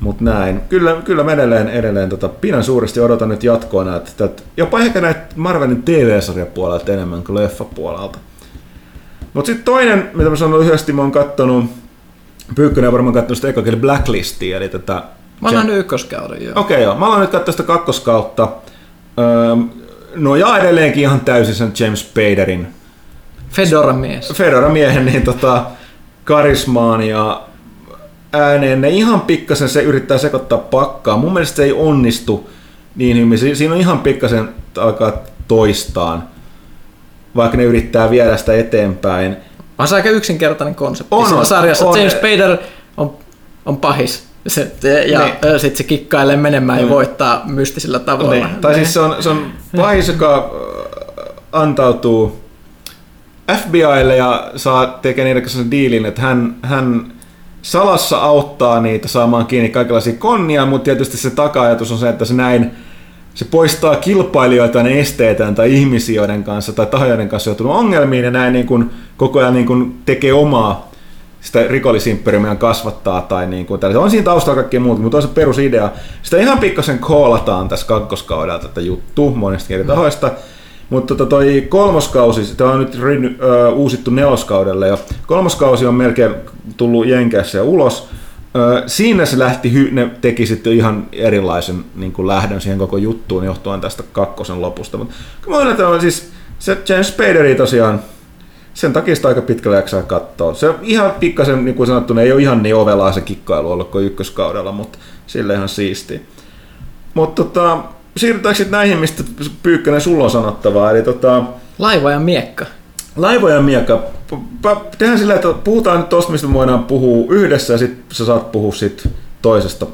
Mutta näin. Kyllä, kyllä mä edelleen, edelleen tota, pidän suuresti odotan nyt jatkoa näitä, että jopa ehkä näitä Marvelin TV-sarjapuolelta enemmän kuin leffapuolelta. Mutta sitten toinen, mitä mä sanon lyhyesti, mä oon kattonut Pyykkönen on varmaan katsonut sitä ekakin Blacklistia, eli tätä... Mä oon ykköskauden, joo. Okei, okay, joo. Mä oon nyt katsonut sitä kakkoskautta. Öö, no ja edelleenkin ihan täysin sen James Spaderin... Fedora mies. Fedora miehen, niin tota, karismaan ja ääneen. Ne ihan pikkasen se yrittää sekoittaa pakkaa. Mun mielestä se ei onnistu niin hyvin. Si- Siinä on ihan pikkasen alkaa toistaan, vaikka ne yrittää viedä sitä eteenpäin. On se aika yksinkertainen konsepti On, on, sarjassa. on. James Spader on, on pahis. Se, ja Niin. sitten se kikkailee menemään Niin. ja voittaa mystisillä tavoilla. Niin. Tai siis se on, se on pahis, joka antautuu FBIlle ja saa tekee niiden kanssa sen diilin, että hän, hän salassa auttaa niitä saamaan kiinni kaikenlaisia konnia, mutta tietysti se taka-ajatus on se, että se näin se poistaa kilpailijoita ne esteetään tai ihmisiä, joiden kanssa tai tahojen kanssa joutunut ongelmiin ja näin niin kuin koko ajan niin kuin tekee omaa sitä rikollisimperiumia kasvattaa tai niin kuin tällaista. On siinä taustalla kaikkea muuta, mutta on se perusidea. Sitä ihan pikkasen koolataan tässä kakkoskaudella tätä juttu monesta eri tahoista. Mutta tota toi kolmoskausi, sitä on nyt ö, uusittu neloskaudelle ja kolmoskausi on melkein tullut Jenkeissä ja ulos. Siinä se lähti, ne teki sitten ihan erilaisen niin kuin lähdön siihen koko juttuun johtuen tästä kakkosen lopusta. Mutta mä yllätän, siis se James Spaderi tosiaan, sen takia sitä aika pitkälle jaksaa katsoa. Se on ihan pikkasen, niin kuin sanottu, ei ole ihan niin ovelaa se kikkailu ollut kuin ykköskaudella, mutta sille ihan siisti. Mutta tota, siirrytäänkö sitten näihin, mistä Pyykkönen sulla on sanottavaa? Eli tota, Laiva ja miekka. Laiva ja miekka. Tehdään sillä, että puhutaan nyt tosta, mistä voidaan puhua yhdessä ja sitten sä saat puhua sit toisesta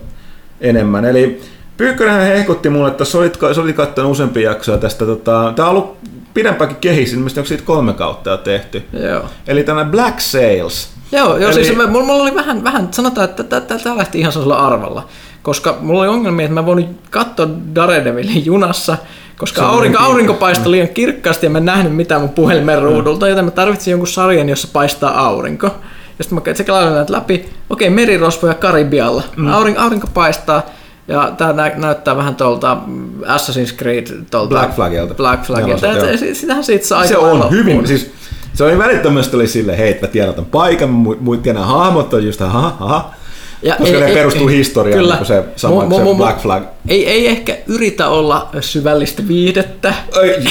enemmän. Eli Pyykkönenhän hehkutti mulle, että sä olit, sä olit kattanut useampia jaksoja tästä. Tota, tää on ollut pidempäänkin kehis, ilmeisesti onko siitä kolme kautta jo tehty. Joo. Eli tämä Black Sails. Joo, joo Eli- Eli... siis mä- mulla, mulla oli vähän, vähän sanotaan, että tämä lähti ihan sellaisella arvalla. Koska mulla oli ongelmia, että mä voin katsoa Daredevilin junassa, koska aurinko, niin aurinko paistoi liian kirkkaasti ja mä en nähnyt mitään mun puhelimen ruudulta, joten mä tarvitsin jonkun sarjan, jossa paistaa aurinko. Ja sitten mä sekä näitä läpi, okei, merirosvoja Karibialla, mm. aurinko, aurinko paistaa, ja tää nä- näyttää vähän tuolta Assassin's Creed, tuolta Black Flagilta. Black Flagilta. Ja joo. se- Sitähän siitä saa Se on hyvin, kun- siis se oli välittömästi oli sille, hei, mä tiedän tämän paikan, mu- mu- tiedän hahmot on just, aha, aha. Ja Koska ne perustuu historiaan, kyllä. niin kuin se sama- se Black Flag. Ei, ei ehkä yritä olla syvällistä viihdettä. Ei,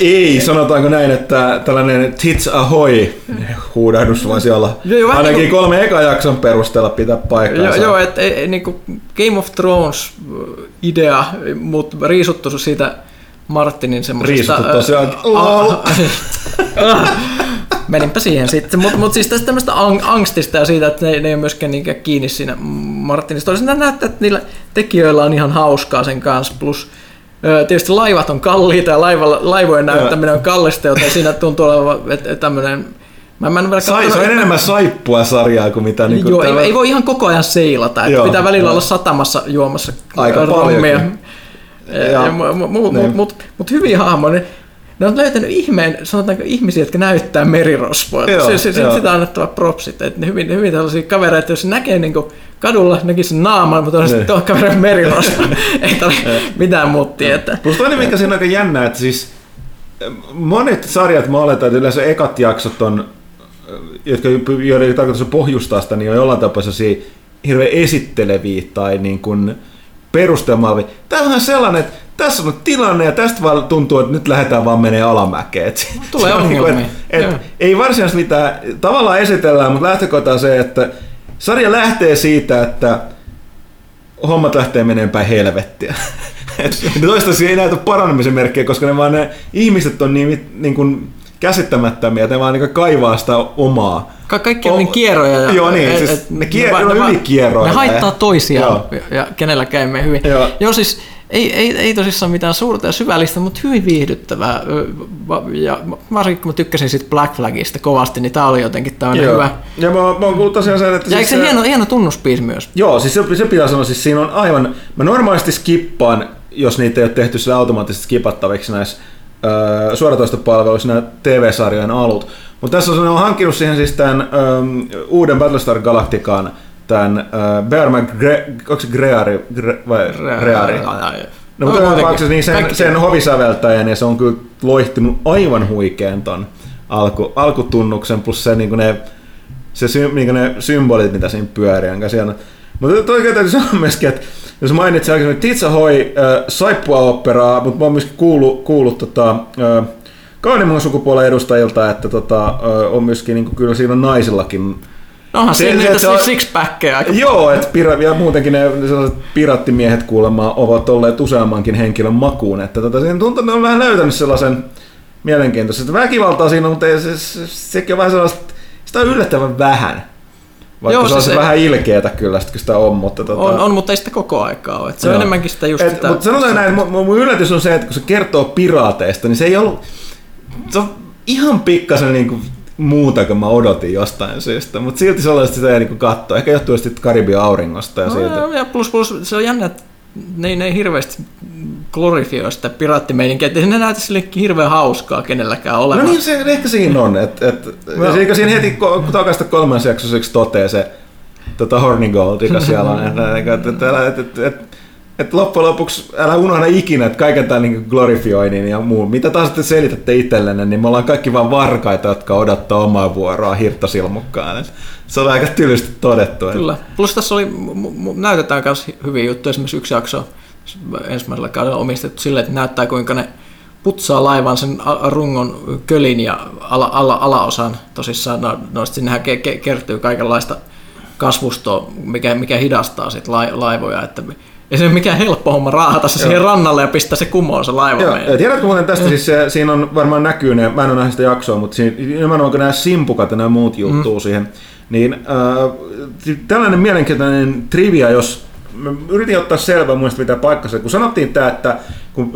ei, sanotaanko näin, että tällainen tits ahoy huudahdus voisi olla joo, vähän ainakin niinku- kolme eka jakson perusteella pitää Joo, paikkaansa. joo että ei, ei, niinku Game of Thrones idea, mutta riisuttu siitä Martinin semmoisesta... Riisuttu tosiaan. äh, äh, äh, Meninpä siihen sitten, mutta mut siis tästä tämmöistä ang- angstista ja siitä, että ne, ne ei ole myöskään niinkään kiinni siinä Martinista. Toisaalta näyttää, että niillä tekijöillä on ihan hauskaa sen kanssa, plus Tietysti laivat on kalliita ja laivalla, laivojen näyttäminen on kallista, joten siinä tuntuu olevan että- tämmöinen... Mä, mä en vielä Sai, se on enemmän saippua sarjaa kuin mitä... Niin Joo, ei, ei voi ihan koko ajan seilata, että Joo, pitää välillä joo. olla satamassa juomassa Aika rommia. paljonkin. Ja, Ja- ja, mu- mu- mu- niin. mut, mut hyviä hahmoja. Ne, on löytänyt ihmeen, sanotaanko ihmisiä, jotka näyttää merirosvoja. Joo, Se, se, se, joo. sitä on annettava propsit. Että ne hyvin, hyvin tällaisia kavereita, jos se näkee niin kadulla, näkee sen naaman, mutta on Niin. sitten tuo kaveri merirosvo. ei tarvitse mitään muuta tietää. Plus toinen, mikä siinä on aika jännä, että siis eh, monet sarjat mä oletan, että yleensä ekat jaksot on, eh, jotka, joiden tarkoitus on pohjustaa sitä, niin on jollain tapaa sellaisia hirveän esitteleviä tai niin kuin perustelmaaviä. Tämä on vähän sellainen, että tässä on nyt tilanne ja tästä vaan tuntuu, että nyt lähdetään vaan menee alamäkeen. Et Tulee se on niin kuin, et, et, ei varsinaisesti mitään, tavallaan esitellään, mutta lähtökohta on se, että sarja lähtee siitä, että hommat lähtee menemään päin helvettiä. Et toistaiseksi ei näytä paranemisen merkkejä, koska ne vaan ne ihmiset on niin, niin kuin käsittämättömiä, että ne vaan niin kaivaa sitä omaa. Ka- kaikki on niin kierroja. Ja, Joo, niin, siis ne kier- ne ylikierroilla Ne haittaa toisiaan Joo. ja, ja kenelläkään ei mene hyvin. Joo. Joo, siis ei, ei, ei tosissaan mitään suurta ja syvällistä, mutta hyvin viihdyttävää. Ja varsinkin kun mä tykkäsin siitä Black Flagista kovasti, niin tää oli jotenkin tämmöinen Joo. hyvä. Ja mä, mä oon kuullut tosiaan sen, että... Ja eikö se se- hieno, hieno tunnuspiisi myös? Joo, siis se, se pitää sanoa, siis siinä on aivan, mä normaalisti skippaan, jos niitä ei ole tehty sillä automaattisesti skipattaviksi näissä öö, suoratoistopalveluissa nämä TV-sarjojen alut. Mutta tässä on, on hankkinut siihen siis tämän öö, uuden Battlestar Galactican, tämän öö, Bear McGre, onko se Greari, Gre, vai Reari? No, mutta kuitenkin. tapauksessa niin sen, sen hovisäveltäjän ja se on kyllä loihtinut aivan huikean ton alku, alkutunnuksen plus se, niin ne, se sy, niin ne symbolit, mitä siinä pyörii. jonka siellä. Mutta toisaalta täytyy sanoa myöskin, että jos mainitsin aikaisemmin Titsa Hoi äh, saippua-operaa, mutta mä oon myöskin kuullut, kuullut tota, äh, kaunimman sukupuolen edustajilta, että tota, äh, on myöskin niin kyllä siinä on naisillakin No onhan Se- siinä se- niitä se on- six-packeja aika Joo, että pira, ja muutenkin ne sellaiset pirattimiehet kuulemma ovat olleet useammankin henkilön makuun. Että tota, siinä tuntuu, että ne on vähän löytänyt sellaisen mielenkiintoisen. Väkivaltaa siinä on, mutta ei se, se, sekin on vähän sellaista, sitä on yllättävän vähän. Vaikka Joo, se on siis se se- vähän ilkeätä kyllä, kun sitä on, mutta tota, On, on, mutta ei sitä koko aikaa ole. Et se on Joo. enemmänkin sitä just et, sitä... Mutta sanotaan näin, mun, mun mun yllätys on se, että kun se kertoo piraateista, niin se ei ollut... Se on ihan pikkasen niinku muuta kuin mä odotin jostain syystä, mutta silti sellaista sitä ei niinku katsoa. Ehkä johtuu sitten Karibian auringosta ja siitä. No, ja plus, plus se on jännä, että ne, ne ei hirveästi glorifioi sitä piraattimeininkiä, että ne näytä sille hirveän hauskaa kenelläkään No olevan. niin, se ehkä siinä on. Et, et, Joo. Eikö siinä heti ko- takaisin kolmas jaksoseksi toteaa se tota Horny Gold, joka siellä on. Että et, et, et, et, et, et loppujen lopuksi älä unohda ikinä, että kaiken tämän niin glorifioinnin ja muu, mitä taas te selitätte itsellenne, niin me ollaan kaikki vaan varkaita, jotka odottaa omaa vuoroa hirttasilmukkaan. Et se on aika tylysti todettu. Kyllä. Plus tässä oli, mu- mu- näytetään myös hyviä juttuja. Esimerkiksi yksi jakso ensimmäisellä kaudella omistettu silleen, että näyttää kuinka ne putsaa laivan sen rungon kölin ja ala, ala, alaosan tosissaan. No, no sinnehän ke, ke, kertyy kaikenlaista kasvustoa, mikä, mikä hidastaa sit lai, laivoja. Että ei se ole mikään helppo homma raahata se siihen rannalle ja pistää se kumoon se laiva. Joo, meille. ja tiedätkö muuten tästä, siis se, siinä on varmaan näkyy ne, mä en ole nähnyt sitä jaksoa, mutta siinä, nimenomaan kun nämä simpukat ja nämä muut juuttuu mm. siihen, niin äh, tällainen mielenkiintoinen trivia, jos mä yritin ottaa selvää muista mitä paikkansa, kun sanottiin tämä, että kun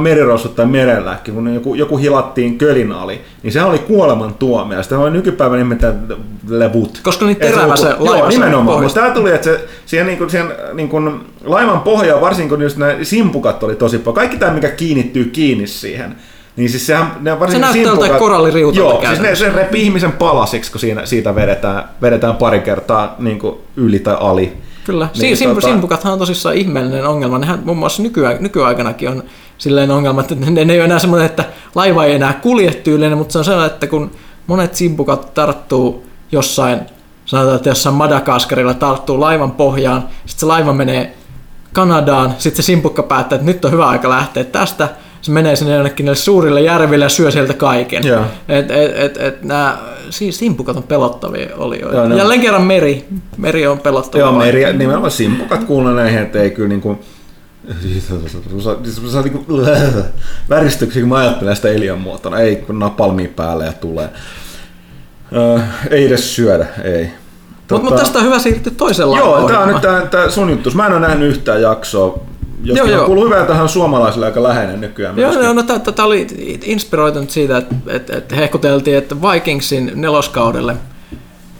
merirossut tai merelläkin, kun joku, joku hilattiin kölin ali, niin sehän oli kuoleman tuomio. Sitä on nykypäivänä nimetään levut. Koska niin se terävä se Joo, laiva se nimenomaan. Mutta tämä tuli, että se, siihen, niin kuin, siihen niin kuin, laivan pohjaan, varsinkin kun just nämä simpukat oli tosi paljon, kaikki tämä, mikä kiinnittyy kiinni siihen, niin siis sehän, ne varsinkin näyttää joltain koralliriutalta Joo, siis ne, se repi ihmisen palasiksi, kun siinä, siitä vedetään, vedetään pari kertaa niin kuin yli tai ali. Kyllä. Niin, Sim- tota- Simpukathan on tosissaan ihmeellinen ongelma. Nehän muun muassa nykyä, nykyaikanakin on silleen ongelma, että ne, ne ei ole enää semmoinen, että laiva ei enää kulje tyylinen, mutta se on sellainen, että kun monet simpukat tarttuu jossain, sanotaan, että jossain Madagaskarilla tarttuu laivan pohjaan, sitten se laiva menee Kanadaan, sitten se simpukka päättää, että nyt on hyvä aika lähteä tästä, se menee sinne jonnekin niille suurille järville ja syö sieltä kaiken. Joo. Et, et, et, et nämä siis simpukat on pelottavia olijoita. Joo, ne on- Jälleen kerran meri. Meri on pelottava. Joo, meri, nimenomaan simpukat kuulee näihin, että ei kyllä niin kuin, se on niin kuin, väristyksi, kun mä ajattelen sitä eliön muotona. Ei, kun napalmia päälle ja tulee. Ö, ei edes syödä, ei. Mutta mut tästä on hyvä siirtyä toisella Joo, tämä on nyt tää, tää sun juttu. Mä en ole nähnyt yhtään jaksoa. Joo, joo, kuuluu hyvää tähän suomalaisille aika läheinen nykyään. Joo, myöskin. joo no tämä oli inspiroitunut siitä, että et, et hehkuteltiin, että Vikingsin neloskaudelle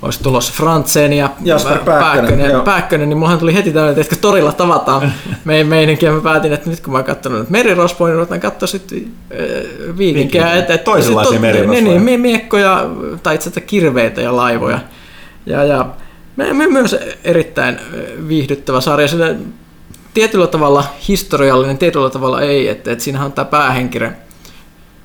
olisi tulossa Frantsen ja Jasper Pä- Pääkkönen, joo. Pääkkönen, niin mullahan tuli heti tämmöinen, että torilla tavataan meidän meininkiä. Mä päätin, että nyt kun mä oon katsonut nyt merirosvoja, niin ruvetaan katsoa sitten äh, viikinkiä. Et, et, Toisenlaisia merirosvoja. Niin, niin, miekkoja tai itse asiassa kirveitä ja laivoja. Ja, ja me, me myös erittäin viihdyttävä sarja. Sillä tietyllä tavalla historiallinen, tietyllä tavalla ei. Että et siinähän on tämä päähenkilö,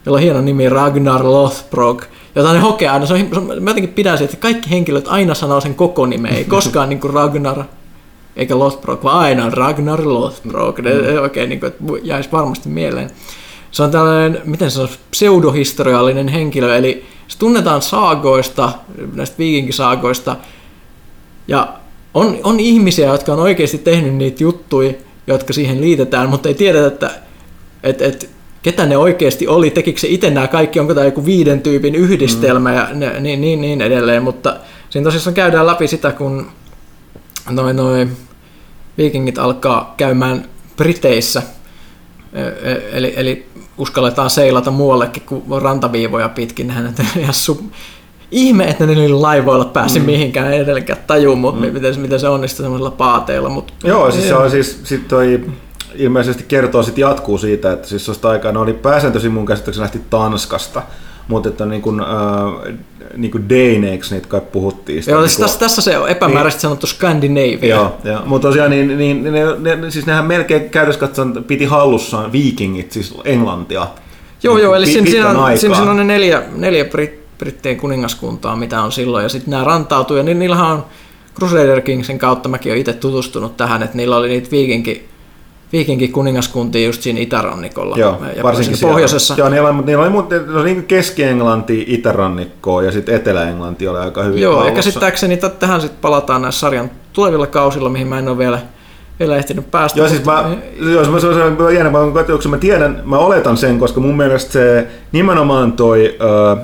jolla on hieno nimi Ragnar Lothbrok, jota ne hokee aina. Se on, se on, mä jotenkin pidän siitä, että kaikki henkilöt aina sanoo sen koko nimen, ei koskaan niin kuin Ragnar eikä Lothbrok, vaan aina Ragnar Lothbrok. Ne, mm. oikein niin kuin, että jäisi varmasti mieleen. Se on tällainen, miten se on, pseudohistoriallinen henkilö, eli se tunnetaan saagoista, näistä viikinkisaagoista, ja on, on ihmisiä, jotka on oikeasti tehnyt niitä juttuja, jotka siihen liitetään, mutta ei tiedetä, että et, et, ketä ne oikeasti oli, tekikö se itse nämä kaikki, onko tämä joku viiden tyypin yhdistelmä ja ne, niin, niin, niin edelleen, mutta siinä tosissaan käydään läpi sitä, kun noin noi viikingit alkaa käymään Briteissä, E- e- eli, eli uskalletaan seilata muuallekin kuin rantaviivoja pitkin. Nehän nyt ihan su- Ihme, että ne niillä laivoilla pääsi mm. mihinkään ei edelleenkään tajuu, mutta mm. miten, se- miten se onnistui semmoisilla paateilla. Mutta, Joo, siis se on siis, sit toi ilmeisesti kertoo sit jatkuu siitä, että siis tuosta aikaa ne oli pääsääntöisin mun käsittääkseni lähti Tanskasta, mutta että niin kuin, äh, niin kuin Daneiksi niitä kai puhuttiin. Sitä, Joo, niin siis tässä, tässä se on epämääräisesti sanottu Scandinavia. Joo, joo. mutta tosiaan niin, niin, ne, ne, ne, siis nehän melkein käytössä katsoen piti hallussaan viikingit, siis Englantia. Joo, Niin joo, eli siinä, siinä, on, siinä, siinä on ne neljä, neljä Brit, brittien kuningaskuntaa, mitä on silloin, ja sitten nämä rantautuu, ja ni- niillähän on Crusader Kingsin kautta, mäkin olen itse tutustunut tähän, että niillä oli niitä viikinki viikinkin kuningaskuntia just siinä itärannikolla. Joo, ja varsinkin siinä pohjoisessa. Joo, niillä oli, niillä oli, muuten- niillä oli niin Keski-Englanti, Itärannikkoa ja sitten Etelä-Englanti oli aika hyvin Joo, ja käsittääkseni tähän sitten palataan näissä sarjan tulevilla kausilla, mihin mä en ole vielä, vielä ehtinyt päästä. Joo, siis mä, jos mä, se on jännä, mä, mä tiedän, mä oletan sen, koska mun mielestä se nimenomaan toi, ö,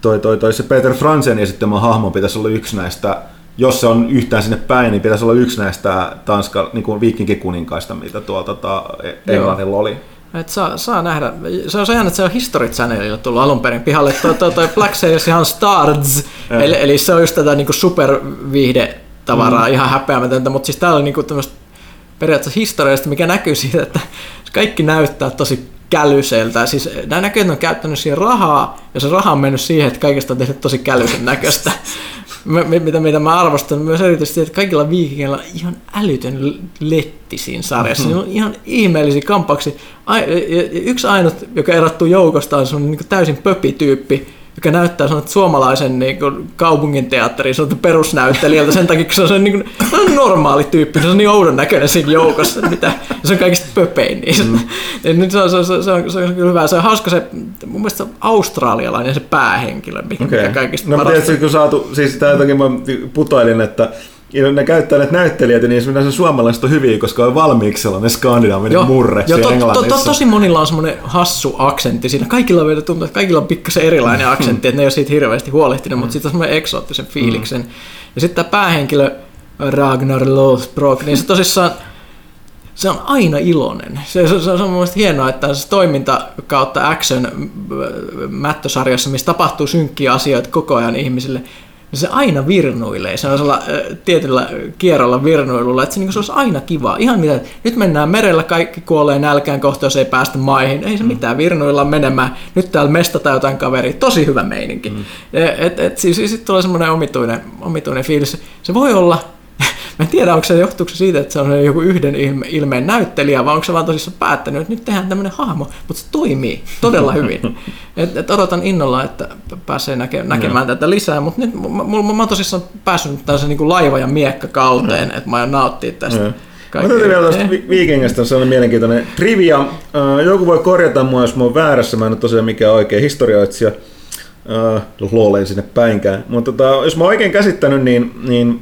toi, toi, toi se Peter Fransen esittämä hahmo pitäisi olla yksi näistä, jos se on yhtään sinne päin, niin pitäisi olla yksi näistä Tanska, niin kuin viikinkikuninkaista, mitä tuolla tota, Englannilla oli. Et saa, saa nähdä. Se on se että se on History Channelilla tullut alun perin pihalle. Toi, toi, toi Black Sails ihan Stars, eli, eli, se on just tätä niinku superviihdetavaraa, mm. ihan häpeämätöntä, mutta siis täällä on niinku tämmöistä periaatteessa historiasta, mikä näkyy siitä, että kaikki näyttää tosi kälyseltä. Siis nämä näkyy, että ne on käyttänyt siihen rahaa, ja se raha on mennyt siihen, että kaikesta on tehty tosi kälysen näköistä. Mitä, mitä mä arvostan myös erityisesti, että kaikilla viikingeillä on ihan älytön letti siinä sarjassa. Mhm. Niillä on ihan ihmeellisiä kampauksia. Ja yksi ainut, joka erottuu joukosta, on semmoinen niin täysin pöpityyppi, joka näyttää semmoinen suomalaisen niin kuin, kaupungin teatterin semmoinen perusnäyttelijältä sen takia, kun se on, se, niin kuin, se on normaali tyyppi, se on niin oudon näköinen siinä joukossa, mitä, ja se on kaikista pöpein niistä. Mm. Ja nyt se, on, se, on, se, on, se, on, se on kyllä hyvä. Se on hauska se, mun mielestä se on australialainen se päähenkilö, mikä, Okei. mikä kaikista No parasta. tiedän, kun saatu, siis tää jotenkin mä putoilin, että ne käyttää näitä näyttelijöitä, niin esimerkiksi suomalaiset on hyviä, koska on valmiiksi sellainen skandinaavinen murre Joo, to, to, to, tosi monilla on semmoinen hassu aksentti siinä. Kaikilla vielä tuntuu, että kaikilla on pikkasen erilainen aksentti, että ne ei ole siitä hirveästi huolehtinut, mutta siitä on semmoinen eksoottisen fiiliksen. Ja sitten tämä päähenkilö Ragnar Lothbrok, niin se tosissaan se on aina iloinen. Se, se, se on mun mielestä hienoa, että se toiminta kautta action mättösarjassa, missä tapahtuu synkkiä asioita koko ajan ihmisille, niin se aina virnuilee sellaisella äh, tietyllä kierrolla virnuilulla, että se, niin se olisi aina kiva. Ihan mitä, nyt mennään merellä, kaikki kuolee nälkään kohta, jos ei päästä maihin. Ei se mitään, virnuilla menemään. Nyt täällä mestataan jotain kaveria. Tosi hyvä meininki. Mm. Et, et, siis sitten tulee semmoinen omituinen, omituinen fiilis. Se voi olla Mä en tiedä, onko se johtuuko se siitä, että se on joku yhden ilme, ilmeen näyttelijä, vai onko se vaan tosissaan päättänyt, että nyt tehdään tämmöinen hahmo, mutta se toimii todella hyvin. Et, et odotan innolla, että pääsee näke, näkemään tätä lisää, mutta nyt mä, mä, mä oon tosissaan päässyt tällaisen niin laiva- ja miekkakauteen, että mä aion nauttia tästä. Mä kaikkea. täytyy vielä tuosta Eh. vi- Vikingistä sellainen mielenkiintoinen trivia. Joku voi korjata mua, jos mä oon väärässä. Mä en ole tosiaan mikään oikea historioitsija. Luoleen sinne päinkään. Mutta tota, jos mä oon oikein käsittänyt, niin, niin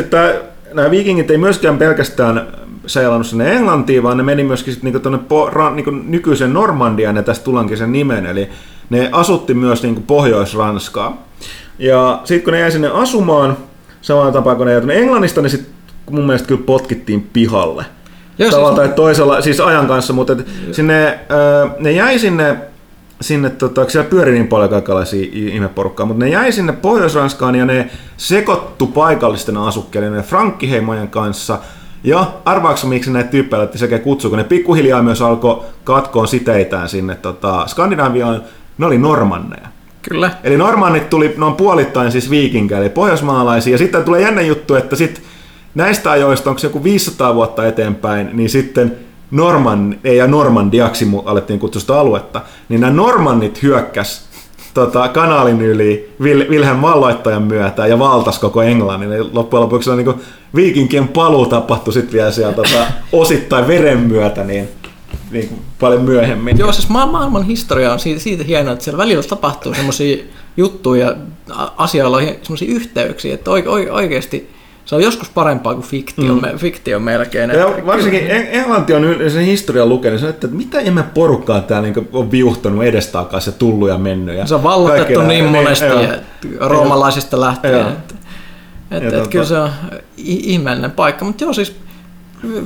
että nämä vikingit ei myöskään pelkästään seilannut sinne Englantiin, vaan ne meni myöskin sitten niinku tonne po, niinku nykyisen Normandiaan, ja tästä tullaankin sen nimen, eli ne asutti myös niinku Pohjois-Ranskaa. Ja sitten kun ne jäi sinne asumaan, samalla tapaa kun ne jäi tuonne Englannista, niin sitten mun mielestä kyllä potkittiin pihalle. Joo, Tavalla siis- tai toisella, siis ajan kanssa, mutta et sinne, ö, ne jäi sinne, sinne tota, siellä pyöri niin paljon kaikenlaisia ihmeporukkaa, mutta ne jäi sinne Pohjois-Ranskaan ja ne sekoittu paikallisten asukkeiden ja frankkiheimojen kanssa. Ja arvaaksa miksi näitä tyyppejä laitti sekä kutsu, kun ne pikkuhiljaa myös alkoi katkoon siteitään sinne tota, Skandinaviaan, ne oli normanneja. Kyllä. Eli normannit tuli noin puolittain siis viikinkää, eli pohjoismaalaisia. Ja sitten tulee jännä juttu, että sit näistä ajoista, onko se joku 500 vuotta eteenpäin, niin sitten Norman, ja Normandiaksi alettiin kutsua sitä aluetta, niin nämä normannit hyökkäs tota, kanaalin yli Vil- Wilhelm valloittajan myötä ja valtas koko Englannin. Eli loppujen lopuksi on niin viikinkien paluu tapahtui sitten vielä siellä tota, osittain veren myötä niin, niin kuin paljon myöhemmin. Joo, siis ma- maailman historia on siitä, hienoa, että siellä välillä tapahtuu semmoisia juttuja asioilla on semmoisia yhteyksiä, että oike- oikeasti se on joskus parempaa kuin fiktio, mm. me, fiktio melkein. Ja Että- varsinkin En- Englanti on sen historian lukenut, se, että mitä ihme porukkaa täällä niin on viuhtanut edestakaisin ja tullut ja mennyt. Ja Se on vallotettu niin nää- monesti ja roomalaisista lähtien. Joo. Että, Ja että, että tota- kyllä se on ihmeellinen paikka, mutta joo siis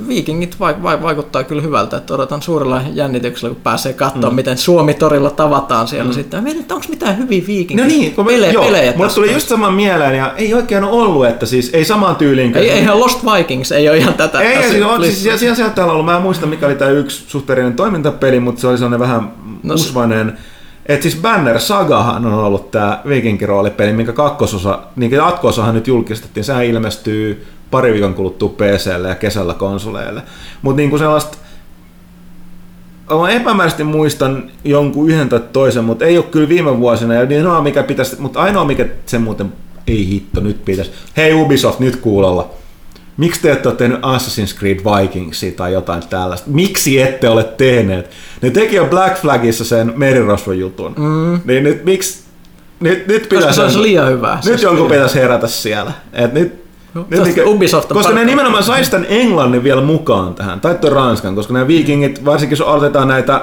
viikingit vai, vai, vaikuttaa kyllä hyvältä, että odotan suurella jännityksellä, kun pääsee katsomaan, mm. miten Suomi-torilla tavataan siellä mm. sitten. Mietin, että onko mitään hyviä viikinki No niin, kun mä, pelejä, joo, pelejä mulle tuli just sama mieleen ja ei oikein ole ollut, että siis ei samaan tyyliin. kuin- Ei, eihän Lost Vikings ei ole ihan tätä. Ei, ei, tässä siis, on, siis siellä, siellä, siellä täällä ollut, mä en muista mikä oli tämä yksi suhteellinen toimintapeli, mutta se oli sellainen vähän No no, usvainen. Et siis Banner Sagahan on ollut tämä viikinkiroolipeli, minkä kakkososa, niin jatko-osahan nyt julkistettiin, sehän ilmestyy pari viikon kuluttua PClle ja kesällä konsoleille. Mutta niinku sellaista, Mä epämääräisesti muistan jonkun yhden tai toisen, mutta ei ole kyllä viime vuosina. Ja niin ainoa, mikä pitäisi, mutta ainoa mikä se muuten ei hitto, nyt pitäisi. Hei Ubisoft, nyt kuulolla. miksi te ette ole tehnyt Assassin's Creed Vikingsia tai jotain tällaista? Miksi ette ole tehneet? Ne teki jo Black Flagissa sen merirosvojutun. Mm. Niin nyt miksi... Nyt, nyt Koska pitäisi... se olisi liian hyvää. Se Nyt jonkun pitäisi herätä siellä. Et nyt, No, niinkö- Ubisoft koska ne nimenomaan sais tämän englannin vielä mukaan tähän, tai tuon ranskan, koska nämä viikingit, varsinkin jos aloitetaan näitä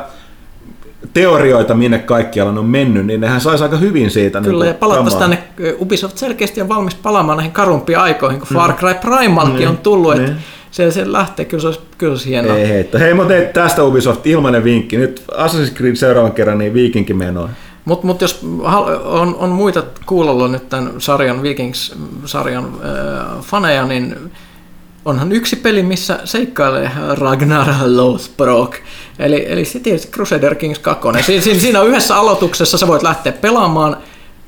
teorioita, minne kaikkialla ne on mennyt, niin nehän saisi aika hyvin siitä. Kyllä, niin ja palattaisiin tänne, Ubisoft selkeästi on valmis palaamaan näihin karumpiin aikoihin, kun Far Cry Primalkin Niin, on tullut, että niin. se, se lähtee, kyllä se olisi, kyllä se olisi hienoa. Ei heittä. Hei, mutta tästä Ubisoft ilmainen vinkki. Nyt Assassin's Creed seuraavan kerran, niin viikinkin menoa. Mutta mut jos on, on muita kuulolla nyt tämän sarjan Vikings-sarjan äh, faneja, niin onhan yksi peli, missä seikkailee Ragnar Lothbrok. Eli, eli se tietysti Crusader Kings 2. Siinä, siinä, siinä on yhdessä aloituksessa sä voit lähteä pelaamaan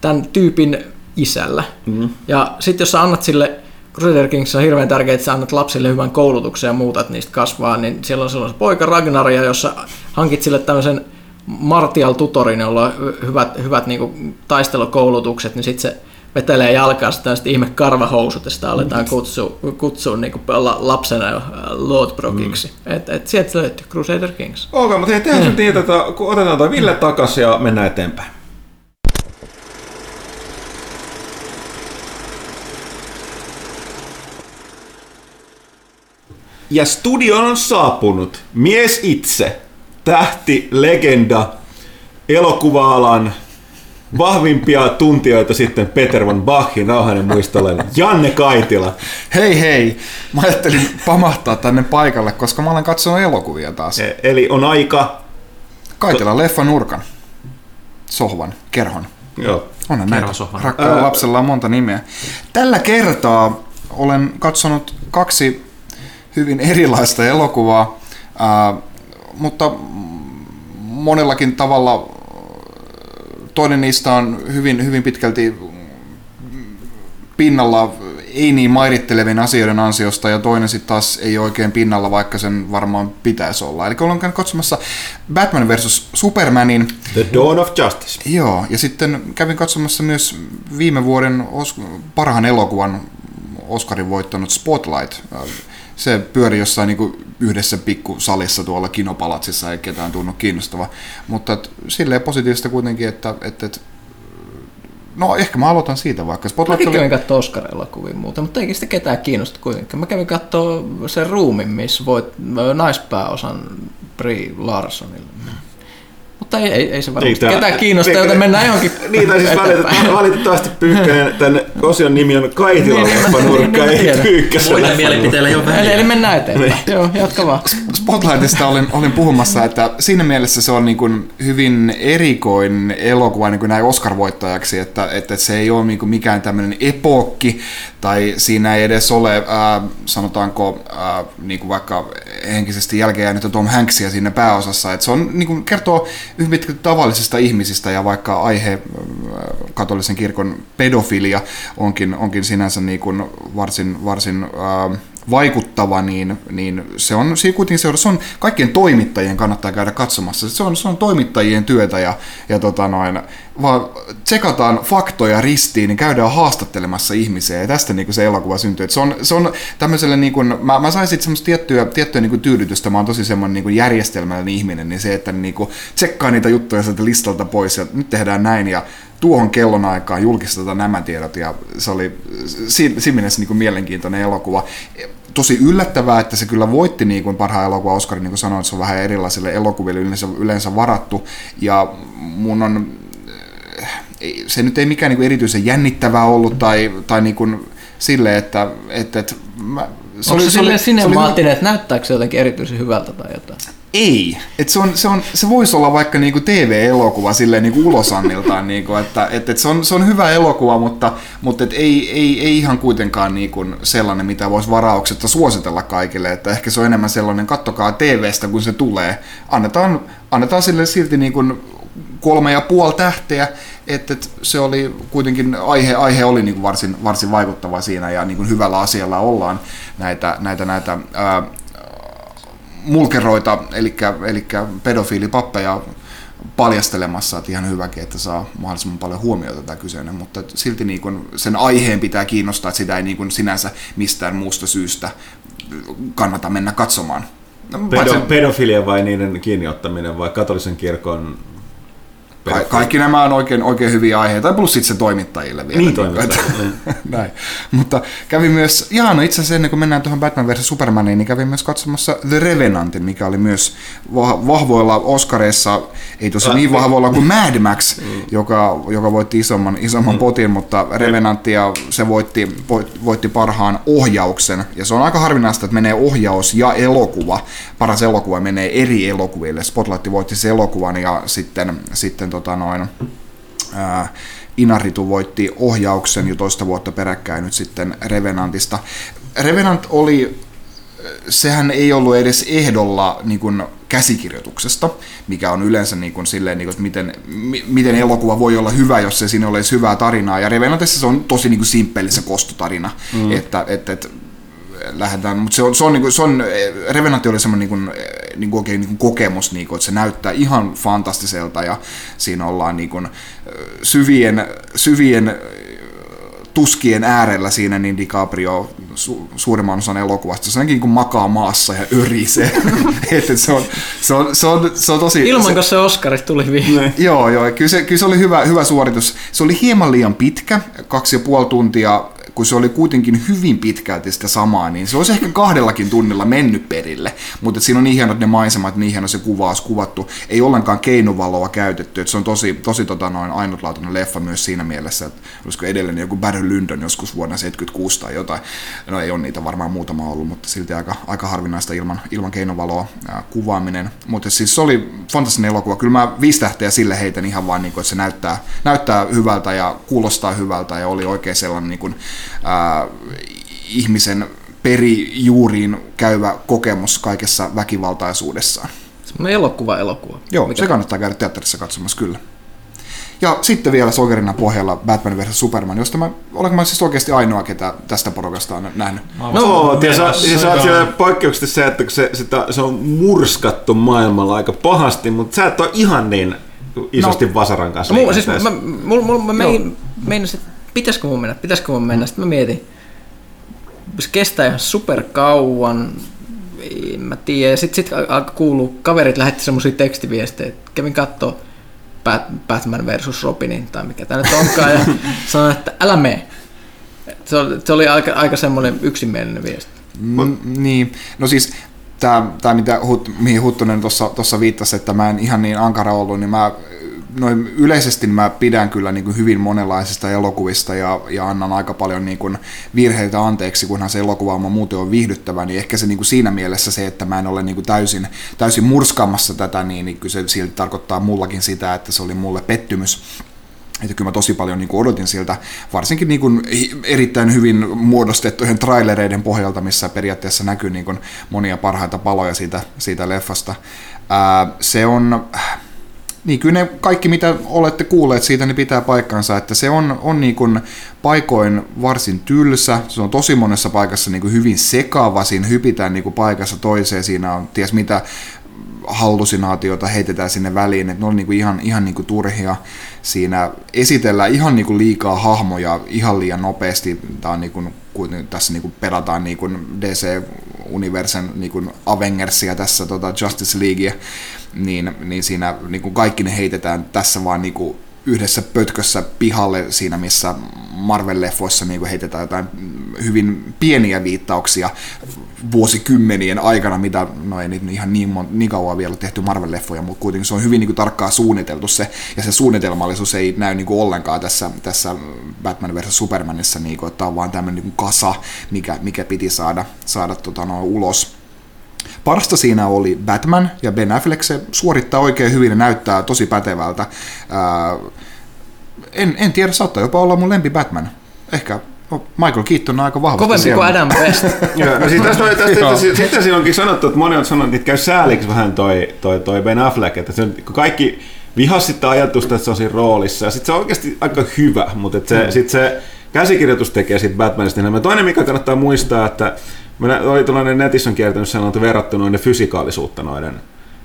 tämän tyypin isällä. Mm. Ja sitten jos sä annat sille Crusader Kings on hirveän tärkeää, että sä annat lapsille hyvän koulutuksen ja muuta, että niistä kasvaa, niin siellä on sellainen poika Ragnar, ja jos sä hankit sille tämmöisen Martial Tutorin, jolla on hy- hyvät, hyvät niin taistelukoulutukset, niin sitten se vetelee jalkaa sitä ihme karvahousut ja sitä aletaan kutsua, kutsua niin la, lapsena jo Lordbrokiksi. Mm. Et, et sieltä löytyy Crusader Kings. Okei, mutta tehdään mm. niin, että kun otetaan tuo Ville takaisin ja mennään eteenpäin. Ja studioon on saapunut mies itse, tähti, legenda, elokuva-alan vahvimpia tuntijoita sitten Peter von Bachin rauhainen muistolle, Janne Kaitila. Hei hei, mä ajattelin pamahtaa tänne paikalle, koska mä olen katsonut elokuvia taas. E- Eli on aika... Kaitella leffan nurkan, sohvan, kerhon. Joo. Onhan näitä. Rakkaalla lapsella on monta nimeä. Tällä kertaa olen katsonut kaksi hyvin erilaista elokuvaa, ää, mutta monellakin tavalla toinen niistä on hyvin, hyvin pitkälti pinnalla ei niin mairittelevien asioiden ansiosta ja toinen sitten taas ei oikein pinnalla, vaikka sen varmaan pitäisi olla. Eli olen käynyt katsomassa Batman vs. Supermanin The Dawn of Justice. Joo, ja sitten kävin katsomassa myös viime vuoden os- parhaan elokuvan Oscarin voittanut Spotlight. Se pyöri jossain niin yhdessä pikkusalissa tuolla kinopalatsissa, ei ketään tunnu kiinnostava. Mutta et, silleen positiivista kuitenkin, että, että, että No ehkä mä aloitan siitä vaikka. Spotlight Mäkin oli... kävin katsoa Oscar-elokuvia muuta, mutta eikin sitä ketään kiinnosta kuitenkaan. Mä kävin katsoa sen ruumin, missä voit naispääosan Brie Larsonille. Mutta ei, ei, ei se varmasti tää- ketään kiinnosta, eikö- joten mennään johonkin Niin, tai siis valitettavasti, valitettavasti Pyykkönen, tämän osion nimi on Kaitila Niin, niin, nurkka, niin, ei tiedän. Pyykkösen Muille leffa mielipiteille ei ole Eli, eli mennään eteenpäin. Joo, jatka vaan. Spotlightista olin, olin puhumassa, että siinä mielessä se on niin kuin hyvin erikoinen elokuva niin kuin näin Oscar-voittajaksi, että, että se ei ole niin kuin mikään tämmöinen epokki, tai siinä ei edes ole, ää, sanotaanko, ää, niin kuin vaikka henkisesti jälkeen jäänyt Tom Hanksia siinä pääosassa, että se on, niin kuin, kertoo hyvin pitkälti tavallisista ihmisistä, ja vaikka aihe ää, katolisen kirkon pedofilia onkin, onkin sinänsä niin kuin varsin, varsin ää, vaikuttava, niin, niin se on siinä kuitenkin se, se on kaikkien toimittajien kannattaa käydä katsomassa. Se on, se on toimittajien työtä ja, ja tota noin, vaan tsekataan faktoja ristiin, niin käydään haastattelemassa ihmisiä ja tästä niin se elokuva syntyy. Et se, on, se on tämmöiselle, niin kuin, mä, mä sain sitten semmoista tiettyä, tiettyä niin kuin tyydytystä, mä oon tosi semmoinen niin kuin järjestelmällinen ihminen, niin se, että niin kuin tsekkaa niitä juttuja sieltä listalta pois ja nyt tehdään näin ja tuohon kellonaikaan julkistetaan nämä tiedot ja se oli si- siinä mielessä niin kuin mielenkiintoinen elokuva. Tosi yllättävää, että se kyllä voitti niin kuin parhaan elokuva Oscarin, niin kuin sanoin, että se on vähän erilaisille elokuville yleensä, yleensä varattu ja mun on se nyt ei mikään niin kuin erityisen jännittävää ollut tai, tai niin kuin sille, että, että, että mä, Se Onko se, se silleen sinemaattinen, että näyttääkö se jotenkin erityisen hyvältä tai jotain? Ei. Et se, on, se, on, se voisi olla vaikka niinku TV-elokuva silleen niinku ulosanniltaan, niinku, että et, et se, on, se on hyvä elokuva, mutta, mutta et ei, ei, ei ihan kuitenkaan niinku sellainen, mitä voisi varauksetta suositella kaikille. Että ehkä se on enemmän sellainen, kattokaa TVstä kun se tulee. Annetaan, annetaan sille silti niinku kolme ja puoli tähteä, että et se oli kuitenkin, aihe, aihe oli niinku varsin, varsin vaikuttava siinä ja niinku hyvällä asialla ollaan näitä, näitä, näitä ää, mulkeroita, eli, eli pedofiilipappeja paljastelemassa, että ihan hyväkin, että saa mahdollisimman paljon huomiota tämä kyseinen, mutta silti niin kuin sen aiheen pitää kiinnostaa, että sitä ei niin kuin sinänsä mistään muusta syystä kannata mennä katsomaan. Pedo, pedofilia vai niiden kiinniottaminen vai katolisen kirkon Ka- kaikki nämä on oikein, oikein hyviä aiheita, plus sitten se toimittajille vielä. Niin, toimittajille, että- Näin. Mutta kävin myös, jaa no itse asiassa ennen kuin mennään tuohon Batman vs. Supermaniin, niin kävin myös katsomassa The Revenantin, mikä oli myös va- vahvoilla Oscareissa, ei tosi niin vahvoilla kuin Mad Max, joka, joka voitti isomman, isomman potin, mutta Revenantti ja se voitti, voit- voitti parhaan ohjauksen. Ja se on aika harvinaista, että menee ohjaus ja elokuva. Paras elokuva menee eri elokuville. Spotlight voitti se elokuvan ja sitten, sitten tota noin, ää, Inaritu voitti ohjauksen jo toista vuotta peräkkäin nyt sitten Revenantista. Revenant oli, sehän ei ollut edes ehdolla niin kuin käsikirjoituksesta, mikä on yleensä niin kuin silleen, niin kuin, että miten, mi- miten elokuva voi olla hyvä, jos se siinä ole edes hyvää tarinaa. Ja Revenantissa se on tosi niin kuin simppeli se kostotarina, mm. että, että, että lähdetään, mutta se on, se on, niinku, se on Revenantti oli semmoinen niinku, niinku oikein niinku kokemus, niinku, että se näyttää ihan fantastiselta ja siinä ollaan niinku, syvien, syvien tuskien äärellä siinä, niin DiCaprio su, suurimman osan elokuvasta, se niin makaa maassa ja örisee. että se, on, se, on, se, on, se on tosi... Ilman, se, se Oscarit tuli viime. Joo, joo. Kyllä se, kyllä se oli hyvä, hyvä suoritus. Se oli hieman liian pitkä, kaksi ja puoli tuntia, kun se oli kuitenkin hyvin pitkälti sitä samaa, niin se olisi ehkä kahdellakin tunnilla mennyt perille. Mutta siinä on niin hienot ne maisemat, niin hieno se kuvaus kuvattu. Ei ollenkaan keinovaloa käytetty, että se on tosi, tosi tota noin ainutlaatuinen leffa myös siinä mielessä, että olisiko edellinen joku Barry Lyndon joskus vuonna 76 tai jotain. No ei ole niitä varmaan muutama ollut, mutta silti aika, aika harvinaista ilman, ilman keinovaloa ää, kuvaaminen. Mutta siis se oli fantastinen elokuva. Kyllä mä viisi tähteä sille heitän ihan vaan, niin kuin, että se näyttää, näyttää hyvältä ja kuulostaa hyvältä ja oli oikein sellainen niin kuin, ää, ihmisen perijuuriin käyvä kokemus kaikessa väkivaltaisuudessaan. Semmoinen elokuva elokuva. Joo, Mikä- se kannattaa käydä teatterissa katsomassa kyllä. Ja sitten vielä sokerina pohjalla Batman vs. Superman, josta mä, olenko mä siis oikeasti ainoa, ketä tästä porukasta on nähnyt. No, ja sä, ja sä oot siellä poikkeuksellisesti se, että se, sitä, se on murskattu maailmalla aika pahasti, mutta sä et ole ihan niin isosti No. vasaran kanssa. Mulla, siis mä, mulla, mulla, mä mein, meinasin, että pitäisikö mun mennä, pitäisikö mun mennä. Sitten mä mietin, se kestää ihan super kauan, en mä tiedä. Sitten sit alkoi kuulua, kaverit lähetti semmoisia tekstiviestejä, että kävin kattoo Bat- Batman versus Robinin tai mikä tämä nyt onkaan, ja sanoin, että älä mene. Se oli, se oli aika, aika semmoinen yksimielinen viesti. Mm, niin, no siis tämä, mitä mihin Huttunen tuossa viittasi, että mä en ihan niin ankara ollut, niin mä noin yleisesti mä pidän kyllä niin kuin hyvin monenlaisista elokuvista ja, ja annan aika paljon niin kuin virheitä anteeksi, kunhan se elokuva muuten on viihdyttävä, niin ehkä se niin kuin siinä mielessä se, että mä en ole niin kuin täysin, täysin murskaamassa tätä, niin, niin se silti tarkoittaa mullakin sitä, että se oli mulle pettymys. Että kyllä mä tosi paljon niin odotin siltä, varsinkin niin kuin erittäin hyvin muodostettujen trailereiden pohjalta, missä periaatteessa näkyy niin kuin monia parhaita paloja siitä, siitä leffasta. Ää, se on, niin kyllä ne kaikki mitä olette kuulleet siitä, niin pitää paikkansa, että se on, on niin kuin paikoin varsin tylsä, se on tosi monessa paikassa niin kuin hyvin sekava, siinä hypitään niin kuin paikassa toiseen, siinä on ties mitä hallusinaatioita heitetään sinne väliin, että ne on niinku ihan, ihan niinku turhia. Siinä esitellään ihan niinku liikaa hahmoja ihan liian nopeasti. Tää on niinku, tässä niinku pelataan niinku DC-universen niinku Avengersia tässä tota Justice Leaguea, niin, niin siinä niinku kaikki ne heitetään tässä vaan niinku yhdessä pötkössä pihalle siinä, missä Marvel-leffoissa niin heitetään jotain hyvin pieniä viittauksia vuosikymmenien aikana, mitä, no ei ihan niin, mon, niin kauan vielä tehty Marvel-leffoja, mutta kuitenkin se on hyvin niin kuin, tarkkaan suunniteltu se, ja se suunnitelmallisuus ei näy niin kuin, ollenkaan tässä, tässä Batman vs. Supermanissa, niin kuin, että on vaan tämmöinen niin kuin kasa, mikä, mikä piti saada, saada tota, no, ulos. Parasta siinä oli Batman ja Ben Affleck, se suorittaa oikein hyvin ja näyttää tosi pätevältä. Ää, en, en tiedä, saattaa jopa olla mun lempi Batman. Ehkä no, Michael Keaton on aika vahvasti Kovempi siellä. kuin Adam West. No siis tästä, sitten siinä onkin sanottu, että moni on sanonut, että käy sääliksi vähän toi, toi, toi Ben Affleck, että se on, kun kaikki vihas sitä ajatusta, että se on siinä roolissa, ja sitten se on oikeasti aika hyvä, mutta että se, sit se käsikirjoitus tekee siitä Batmanista enemmän. Toinen, mikä kannattaa muistaa, että Mä oli tällainen netissä on kiertänyt sellainen, että verrattu noiden fysikaalisuutta noiden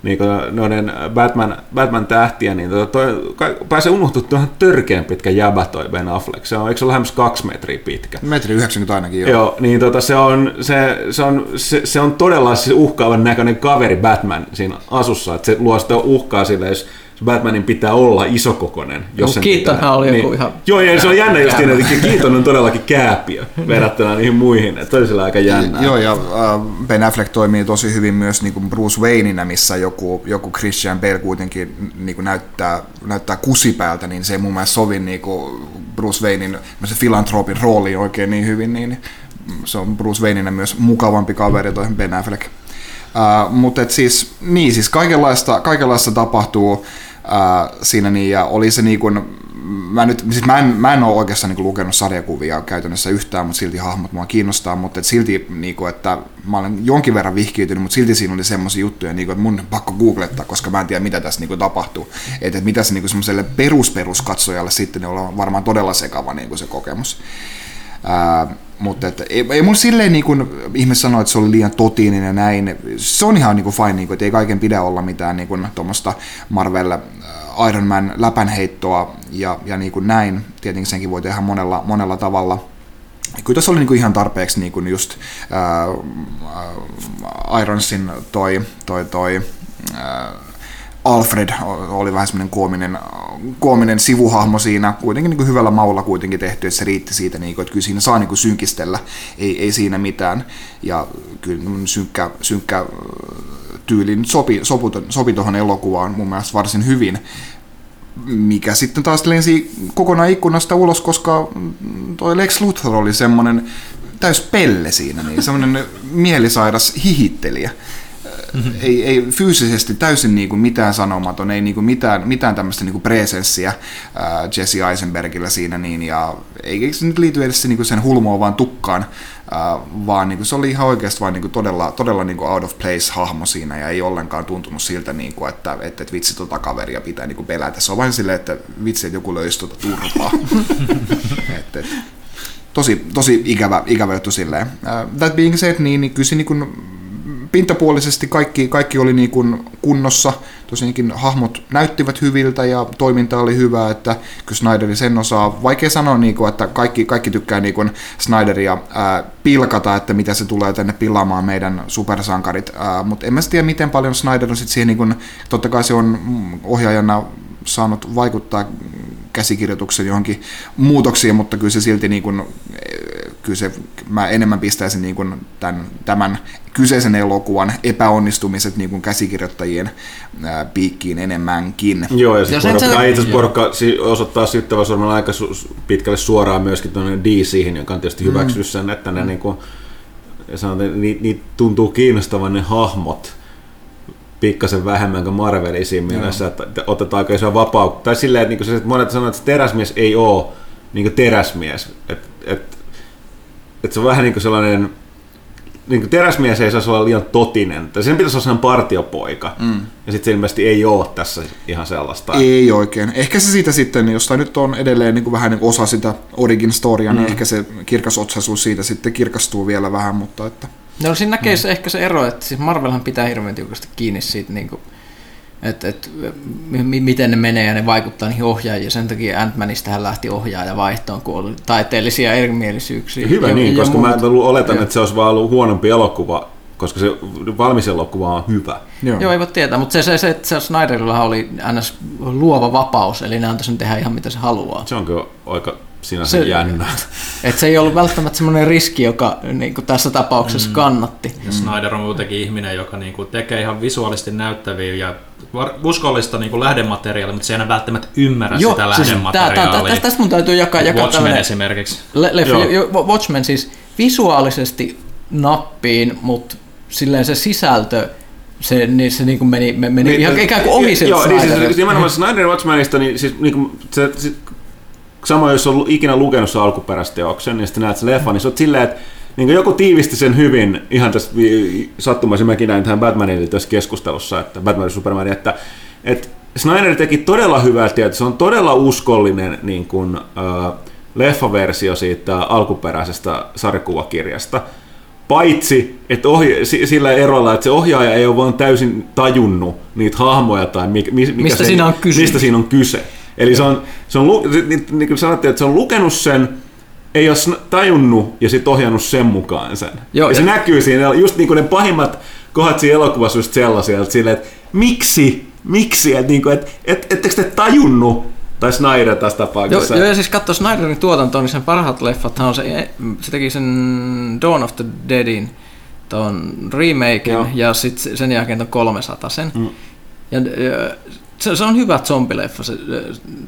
niin noiden Batman, Batman-tähtiä, niin tota, toi, kai, pääsee unohtua tuohon törkeän pitkä jäbä toi Ben Affleck. Se on, eikö se ole lähemmäs kaksi metriä pitkä? Metri 90 ainakin, joo. Joo, niin tota, se, on, se, se, on, se, se on todella siis uhkaavan näköinen kaveri Batman siinä asussa, että se luo sitä uhkaa sille, jos Batmanin pitää olla isokokonen. Jos sen Keatonhan pitää. oli joku ihan Joo, ja se on jännä just siinä, kääpä. että Keaton on todellakin kääpiö verrattuna niihin muihin. Että se oli sillä aika jännää. Joo, ja äh, Ben Affleck toimii tosi hyvin myös niin kuin Bruce Wayneina, missä joku, joku Christian Bale kuitenkin niin kuin näyttää, näyttää kusipäältä, niin se ei mun mielestä sovi niin kuin Bruce Waynein se filantropin rooliin oikein niin hyvin, niin se on Bruce Wayneina myös mukavampi kaveri toi Ben Affleck. Uh, mutta et siis, niin, siis kaikenlaista, kaikenlaista tapahtuu uh, siinä niin, ja oli se niin kuin, mä, nyt, siis mä, en, mä en ole oikeastaan niin kuin lukenut sarjakuvia käytännössä yhtään, mutta silti hahmot mua kiinnostaa, mutta et silti, niin kuin, että mä olen jonkin verran vihkiytynyt, mutta silti siinä oli semmoisia juttuja, niin kuin, että mun pakko googlettaa, koska mä en tiedä, mitä tässä niin kuin, tapahtuu. Että et mitä se niin semmoiselle perusperuskatsojalle sitten, niin on varmaan todella sekava niin kuin se kokemus. Ää, mutta et, ei, ei mun silleen niin kuin ihmiset sanoo, että se oli liian totinen ja näin. Se on ihan niin kuin fine, niin kuin, että ei kaiken pidä olla mitään niin kuin, tuommoista Marvel äh, Iron Man läpänheittoa ja, ja niin kuin näin. Tietenkin senkin voi tehdä monella, monella tavalla. Kyllä tässä oli niin kuin ihan tarpeeksi niin kuin just äh, Ironsin toi, toi, toi äh, Alfred oli vähän semmoinen koominen, koominen sivuhahmo siinä, kuitenkin niin kuin hyvällä maulla kuitenkin tehty, että se riitti siitä, niin kuin, että kyllä siinä saa niin kuin synkistellä, ei, ei siinä mitään. Ja kyllä synkkä, synkkä tyyli sopi, sopi, sopi tuohon elokuvaan mun mielestä varsin hyvin, mikä sitten taas lensi kokonaan ikkunasta ulos, koska toi Lex Luthor oli semmoinen täys pelle siinä, niin semmoinen mielisairas hihittelijä mm-hmm. ei, ei fyysisesti täysin niin kuin mitään sanomaton, ei niin kuin mitään, mitään tämmöistä niin kuin presenssiä ää, Jesse Eisenbergillä siinä, niin, ja eikä se nyt liity edes niin kuin sen hulmoon vaan tukkaan, ää, vaan niin kuin se oli ihan oikeasti vain niin kuin todella, todella niin kuin out of place hahmo siinä, ja ei ollenkaan tuntunut siltä, niin kuin, että, että, että vitsi tota kaveria pitää niin kuin pelätä. Se on vain silleen, että vitsi, että joku löysi tuota turpaa. et, et, tosi, tosi ikävä, ikävä juttu silleen. Uh, that being said, niin, niin kyllä se niin kuin, pintapuolisesti kaikki, kaikki oli niin kuin kunnossa. Tosiaankin hahmot näyttivät hyviltä ja toiminta oli hyvää, että kyllä Snyderi sen osaa. Vaikea sanoa, niin kuin, että kaikki, kaikki tykkää niin kuin Snyderia ää, pilkata, että mitä se tulee tänne pilaamaan meidän supersankarit. Ää, mutta en mä tiedä, miten paljon Snyder on sitten siihen, niin kuin, totta kai se on ohjaajana saanut vaikuttaa käsikirjoituksen johonkin muutoksiin, mutta kyllä se silti niin kuin, kyllä se, mä enemmän pistäisin niin kuin tämän, tämän kyseisen elokuvan epäonnistumiset niin kuin käsikirjoittajien ää, piikkiin enemmänkin. Joo, ja sitten Jos et porukka, sä- itse asiassa porukka si- osoittaa syyttävän sormen aika su- pitkälle suoraan myöskin tuonne DCihin, joka on tietysti hyväksynyt sen, että ne, niinku, ja sanotaan, ni, niitä tuntuu kiinnostavan ne hahmot pikkasen vähemmän kuin Marvelin siinä mielessä, että että otetaan aika isoa vapautta. Tai silleen, että, niinku se, että monet sanoo, että teräsmies ei ole niin teräsmies. Että et, et se on vähän niin kuin sellainen, niin kuin teräsmies ei saisi olla liian totinen. Tai sen pitäisi olla sellainen partiopoika. Mm. Ja sitten se ilmeisesti ei ole tässä ihan sellaista. Ei oikein. Ehkä se siitä sitten, jos tämä nyt on edelleen niin kuin vähän niin kuin osa sitä origin storya, niin ehkä se kirkas otsaisuus siitä sitten kirkastuu vielä vähän, mutta että... No siinä näkee se, ehkä se ero, että siis Marvelhan pitää hirveän tiukasti kiinni siitä, niin kuin, että, että m- miten ne menee ja ne vaikuttaa niihin ohjaajiin. Sen takia Ant-Manistähän lähti ohjaaja vaihtoon, kun oli taiteellisia erimielisyyksiä. Hyvä ja, niin, ja koska mä muuta. oletan, että se olisi vaan ollut huonompi elokuva, koska se valmis elokuva on hyvä. Joo. Joo, ei voi tietää, mutta se, se, se, että se Snyderilla oli ns. luova vapaus, eli ne antoi sen tehdä ihan mitä se haluaa. Se on kyllä aika sinänsä Se- jännä. Et se ei ollut välttämättä semmoinen riski, joka niin kuin tässä tapauksessa mm. kannatti. Ja Snyder on muutenkin ihminen, joka niinku tekee ihan visuaalisesti näyttäviä ja uskollista niinku lähdemateriaalia, mutta se ei aina välttämättä ymmärrä sitä siis lähdemateriaalia. tästä, tästä mun täytyy jakaa, jakaa Watchmen tämmönen- esimerkiksi. Le- leffa, Joo. jo, Watchmen siis visuaalisesti nappiin, mutta silleen se sisältö, se, niin se niin kuin meni, me- meni ihan ikään kuin ohi siltä Joo, niin siis, Snyderilta. nimenomaan Snyder Watchmenista, niin siis niin kuin, se, se, sama jos on ikinä lukenut sen alkuperäisteoksen, niin sitten näet sen leffan, niin se on silleen, että niin kuin joku tiivisti sen hyvin, ihan tässä sattumaisin mäkin näin tähän Batmanille tässä keskustelussa, että Batman ja Superman, että, että Snyder teki todella hyvää tietä, se on todella uskollinen niin kuin, äh, leffaversio siitä alkuperäisestä sarjakuvakirjasta, Paitsi, että ohja- si- sillä erolla, että se ohjaaja ei ole vaan täysin tajunnut niitä hahmoja tai mikä, mikä Mistä se, siinä on kyse. Mistä siinä on kyse. Eli se on, se on niin, niin kuin sanottiin, että se on lukenut sen, ei ole tajunnut ja sitten ohjannut sen mukaan sen. Joo, ja se ja- näkyy siinä, just niin kuin ne pahimmat kohdat siinä elokuvassa just sellaisia, että, silleen, että miksi, miksi, että, niin kuin, että et, ettekö te tajunnut, tai Snyder tässä Joo, tapauksessa. joo, ja siis katso Snyderin tuotantoa, niin sen parhaat leffathan on se, se teki sen Dawn of the Deadin, ton remaken, Joo. ja sitten sen jälkeen ton 300 sen. Mm. Ja, ja se, se, on hyvä zombileffa, se,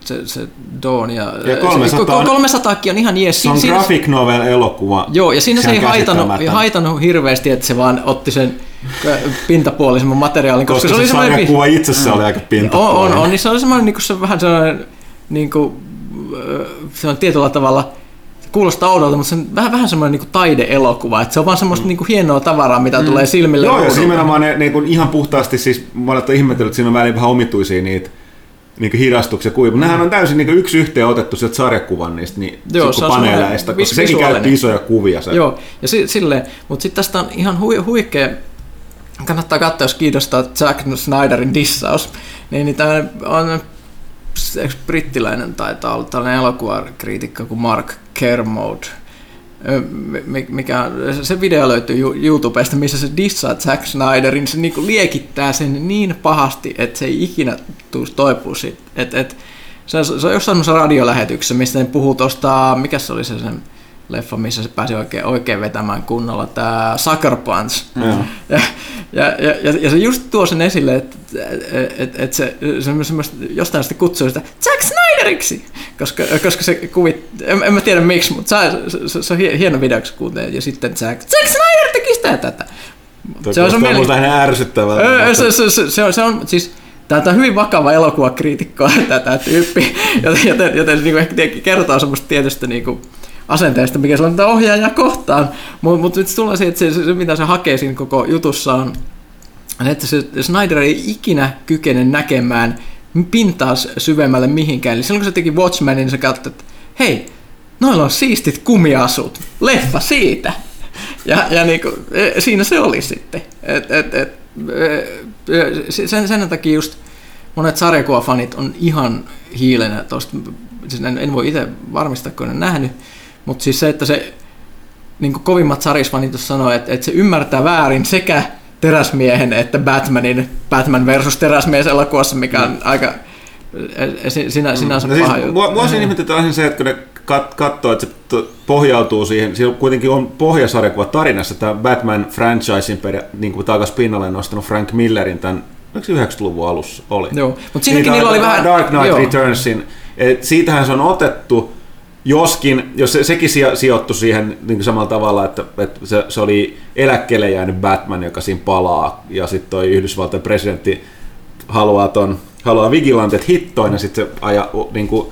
se, se Dawn. Ja, Ja 300 on- 300 on ihan jees. se on Siinä- graphic novel elokuva. Joo, ja siinä se ei on haitanut, haitanut hirveästi, että se vaan otti sen pintapuolisemman materiaalin, koska, koska se oli se semmoinen... sarjakuva itsessä oli aika On, pintapuolinen. on, on, niin se oli semmoinen, niin se vähän sellainen, niin kuin, se on tietyllä tavalla, kuulostaa oudolta, mutta se on vähän, vähän semmoinen niin kuin taideelokuva, että se on vaan semmoista niin kuin hienoa tavaraa, mitä mm. tulee silmille. Joo, ja ruudulta. nimenomaan ne, niin kuin ihan puhtaasti, siis monet on ihmetellyt, että siinä on välillä vähän omituisia niitä niin kuin hidastuksia ja kuivu. Nehän on täysin niin kuin yksi yhteen otettu sieltä sarjakuvan niistä niin, Joo, se paneeleista, koska sekin käytti isoja kuvia. Se. Joo, ja si, silleen, mutta sitten tästä on ihan hui, huikea, kannattaa katsoa, jos kiinnostaa Zack Snyderin dissaus, niin, niin tämä on eikö brittiläinen taitaa olla tällainen elokuvakriitikko kuin Mark Kermode, mikä, se video löytyy YouTubesta, missä se dissaa Zack Snyderin, se niinku liekittää sen niin pahasti, että se ei ikinä tuu toipua siitä. Et, et, se, on- se on jossain radiolähetyksessä, missä ne puhuu tuosta, mikä se oli se sen leffa, missä se pääsi oikein, oikein vetämään kunnolla, tämä Sucker Punch. Joo. Ja, ja, ja, ja, se just tuo sen esille, että et, et se, se, semmoista, jostain sitten kutsuu sitä Zack Snyderiksi, koska, koska se kuvit, en, en mä tiedä miksi, mutta se, se, se on hie- hieno video, kun se kuuntelee, ja sitten Zack, Zack Snyder teki sitä ja tätä. Se on se mieli- vähän ärsyttävää. Öö, se, se, se, se, on, se on siis Tämä on hyvin vakava elokuvakriitikko tämä tyyppi, joten, joten, joten se niin ehkä tietenkin kertoo semmoista tietystä niin kuin, asenteesta, mikä se on tätä ohjaajaa kohtaan. Mutta mut nyt tulee siihen, että se, se, se, mitä se hakee siinä koko jutussa on, että se Snyder ei ikinä kykene näkemään pintaa syvemmälle mihinkään. Eli silloin kun se teki Watchmenin, niin se katsoi, että hei, noilla on siistit kumiasut, leffa siitä. Ja, ja niin kuin, siinä se oli sitten. Et, et, et, e, sen, sen takia just monet sarjakuvafanit on ihan hiilenä tosta. Siis en, en voi itse varmistaa, kun en nähnyt. Mutta siis se, että se niin kuin kovimmat sarisfanit jos sanoo, että, että se ymmärtää väärin sekä teräsmiehen että Batmanin Batman versus teräsmies elokuvassa, mikä on mm. aika sinä, sinänsä no paha siis, juttu. mua, mua siinä ihmetetään se, että kun ne kat, katsoo, että se pohjautuu siihen, siellä kuitenkin on pohjasarjakuva tarinassa, tämä Batman franchisein niin kuin takas pinnalle nostanut Frank Millerin tämän, oliko se 90-luvun alussa oli? Joo, mutta siinäkin niillä oli vähän... Dark Knight joo. Returnsin, et siitähän se on otettu, joskin, jos se, sekin sijo- sijoittui siihen niin kuin samalla tavalla, että, että se, se, oli eläkkeelle jäänyt Batman, joka siinä palaa, ja sitten toi Yhdysvaltain presidentti haluaa, ton, haluaa vigilantet hittoin, ja sitten se aja, niin kuin,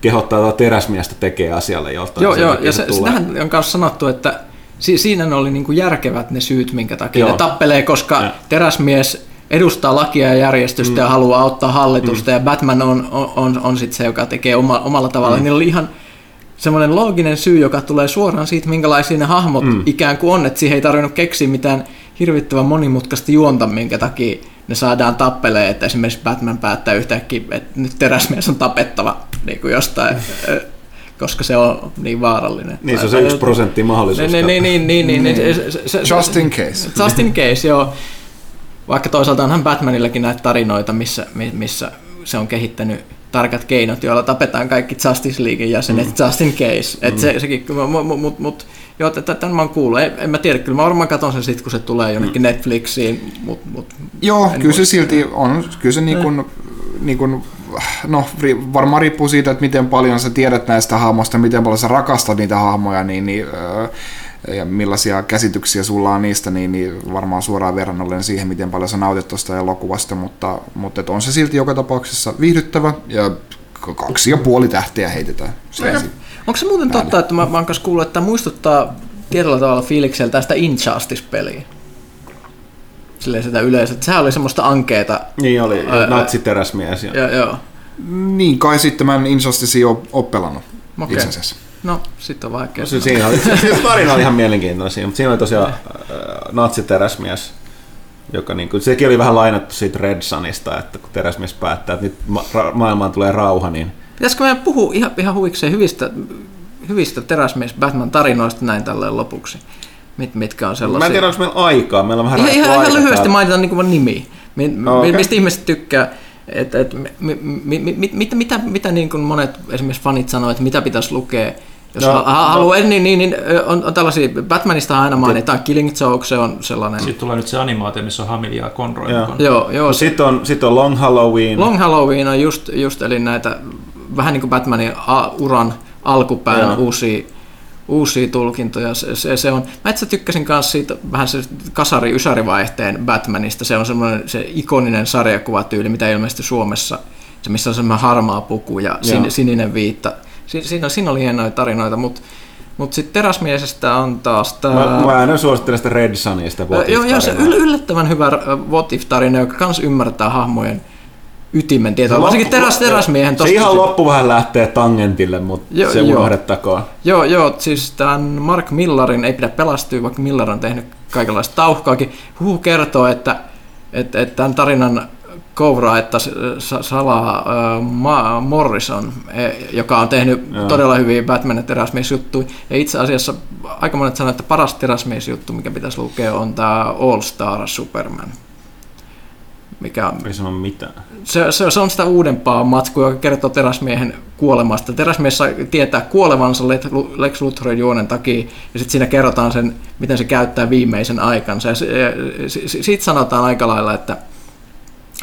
kehottaa tuota teräsmiestä tekee asialle jotain. Joo, joo takia ja se se, tulee. sitähän on myös sanottu, että si, siinä ne oli niinku järkevät ne syyt, minkä takia Joo. ne tappelee, koska Ja. teräsmies edustaa lakia ja järjestystä mm. ja haluaa auttaa hallitusta, mm. ja Batman on, on, on, on sitten se, joka tekee oma, omalla tavalla. Mm. Niillä oli ihan semmoinen looginen syy, joka tulee suoraan siitä, minkälaisia ne hahmot mm. ikään kuin on, että siihen ei tarvinnut keksiä mitään hirvittävän monimutkaista juonta, minkä takia ne saadaan tappelee, että esimerkiksi Batman päättää yhtäkkiä, että nyt teräsmies on tapettava niin kuin jostain, koska se on niin vaarallinen. Niin, se on se yksi prosentti mahdollisuus. Niin, niin, niin, niin, niin, niin, se- se- Just in case. Just in case, joo. Vaikka toisaalta onhan Batmanillakin näitä tarinoita, missä, mi- missä se on kehittänyt tarkat keinot, joilla tapetaan kaikki Justice Leaguein jäsenet mm. just in case. Et se, sekin, mut, mut, mut, mut joo, tämän mä oon kuullut. En, en mä tiedä, kyllä mä varmaan katson sen sitten, kun se tulee jonnekin Netflixiin. Mut, mut, Joo, kyllä se silti on. Kyllä se niin kuin, niin kuin, no varmaan riippuu siitä, että miten paljon sä tiedät näistä hahmoista, miten paljon sä rakastat niitä hahmoja, niin, niin öö, ja millaisia käsityksiä sulla on niistä, niin, niin varmaan suoraan verrannollinen siihen, miten paljon sä nautit tuosta elokuvasta, mutta, mutta et on se silti joka tapauksessa viihdyttävä ja kaksi ja puoli tähteä heitetään. Onko se muuten totta, että mä, mä oon kanssa kuullut, että tämä muistuttaa tietyllä tavalla fiilikseltä tästä Injustice-peliä? Silleen sitä yleensä. että Sehän oli semmoista ankeeta. Niin oli, Ää, natsiteräsmies. Ja... Ja, joo. Niin, kai sitten mä en Injustice ole, ole pelannut Okei. itse asiassa. No, sit on vaikea. Se, siinä oli, se tarina oli ihan mielenkiintoinen siinä, mutta siinä oli tosiaan äh, natsiteräsmies, joka niin kuin, sekin oli vähän lainattu siitä Red Sunista, että kun teräsmies päättää, että nyt ma- ra- maailmaan tulee rauha, niin Pitäisikö meidän puhua ihan, ihan huvikseen hyvistä, hyvistä teräsmies Batman-tarinoista näin tälleen lopuksi? Mit, mitkä on sellaisia? mä en tiedä, onko meillä aikaa, meillä on vähän ihan, ihan, ihan lyhyesti mainitaan niin nimi. Mi, okay. Mistä ihmiset tykkää, että et, mi, mi, mi, mi, mitä, mitä, mitä niin kuin monet esimerkiksi fanit sanoo, että mitä pitäisi lukea, jos No, no, ha, no. haluaa, niin, niin, niin, on, on tällaisia, Batmanista aina mainitaan, Killing Joke, se on sellainen, Sitten tulee nyt se animaatio, missä on Hamili ja Conroy Joo. joo, joo, Sitten on, sit on Long Halloween. Long Halloween on just, just eli näitä vähän niin kuin Batmanin a, uran alkupään Joo. uusia, uusia tulkintoja. Se, se, se on, mä itse tykkäsin myös siitä vähän se kasari vaihteen Batmanista. Se on semmoinen se ikoninen sarjakuvatyyli, mitä ilmeisesti Suomessa, se missä on semmoinen harmaa puku ja sin, sininen viitta. Si, siinä, siinä oli hienoja tarinoita, mutta mut sitten Teräsmiesestä on taas tämä... Mä, mä aina suosittelen sitä Red Sunista. Joo, joo, se yl- yllättävän hyvä äh, what if-tarina, joka kans ymmärtää hahmojen ytimen tietoa. Varsinkin teräs, teräsmiehen Se ihan loppu vähän lähtee tangentille, mutta Joo, se joo. unohdettakoon. Joo, joo, siis tämän Mark Millarin ei pidä pelastua, vaikka Millar on tehnyt kaikenlaista tauhkaakin. Huhu kertoo, että, että, että tämän tarinan kouraa, että Sa- Sala äh, Ma- Morrison, eh, joka on tehnyt joo. todella hyviä Batman- ja teräsmiesjuttuja. Ja itse asiassa aika monet sanoo, että paras teräsmiesjuttu, mikä pitäisi lukea, on tämä All Star Superman. Mikä on Ei sano mitään. se, se, se on sitä uudempaa matskua, joka kertoo teräsmiehen kuolemasta. Teräsmies saa tietää kuolevansa Lex- Luthorin juonen takia, ja sitten siinä kerrotaan sen, miten se käyttää viimeisen aikansa. Ja, ja si- siitä sanotaan aika lailla, että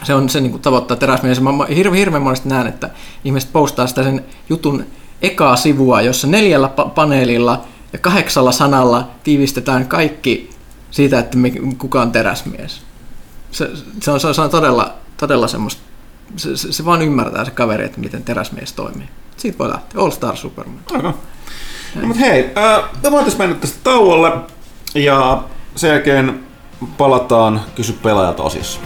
se on se niin kuin tavoittaa teräsmies. Mä hirveän, hirveän monesti näen, että ihmiset postaa sitä sen jutun ekaa sivua, jossa neljällä pa- paneelilla ja kahdeksalla sanalla tiivistetään kaikki siitä, että mi- kuka on teräsmies. Se, se, on, se, on, se on todella, todella semmoista, se, se, se vaan ymmärtää se kaveri, että miten teräsmies toimii. Siitä voi lähteä. All Star Superman. Okay. No, mutta hei, äh, me voitaisiin mennä tästä tauolle ja sen jälkeen palataan kysy pelaajat osissa.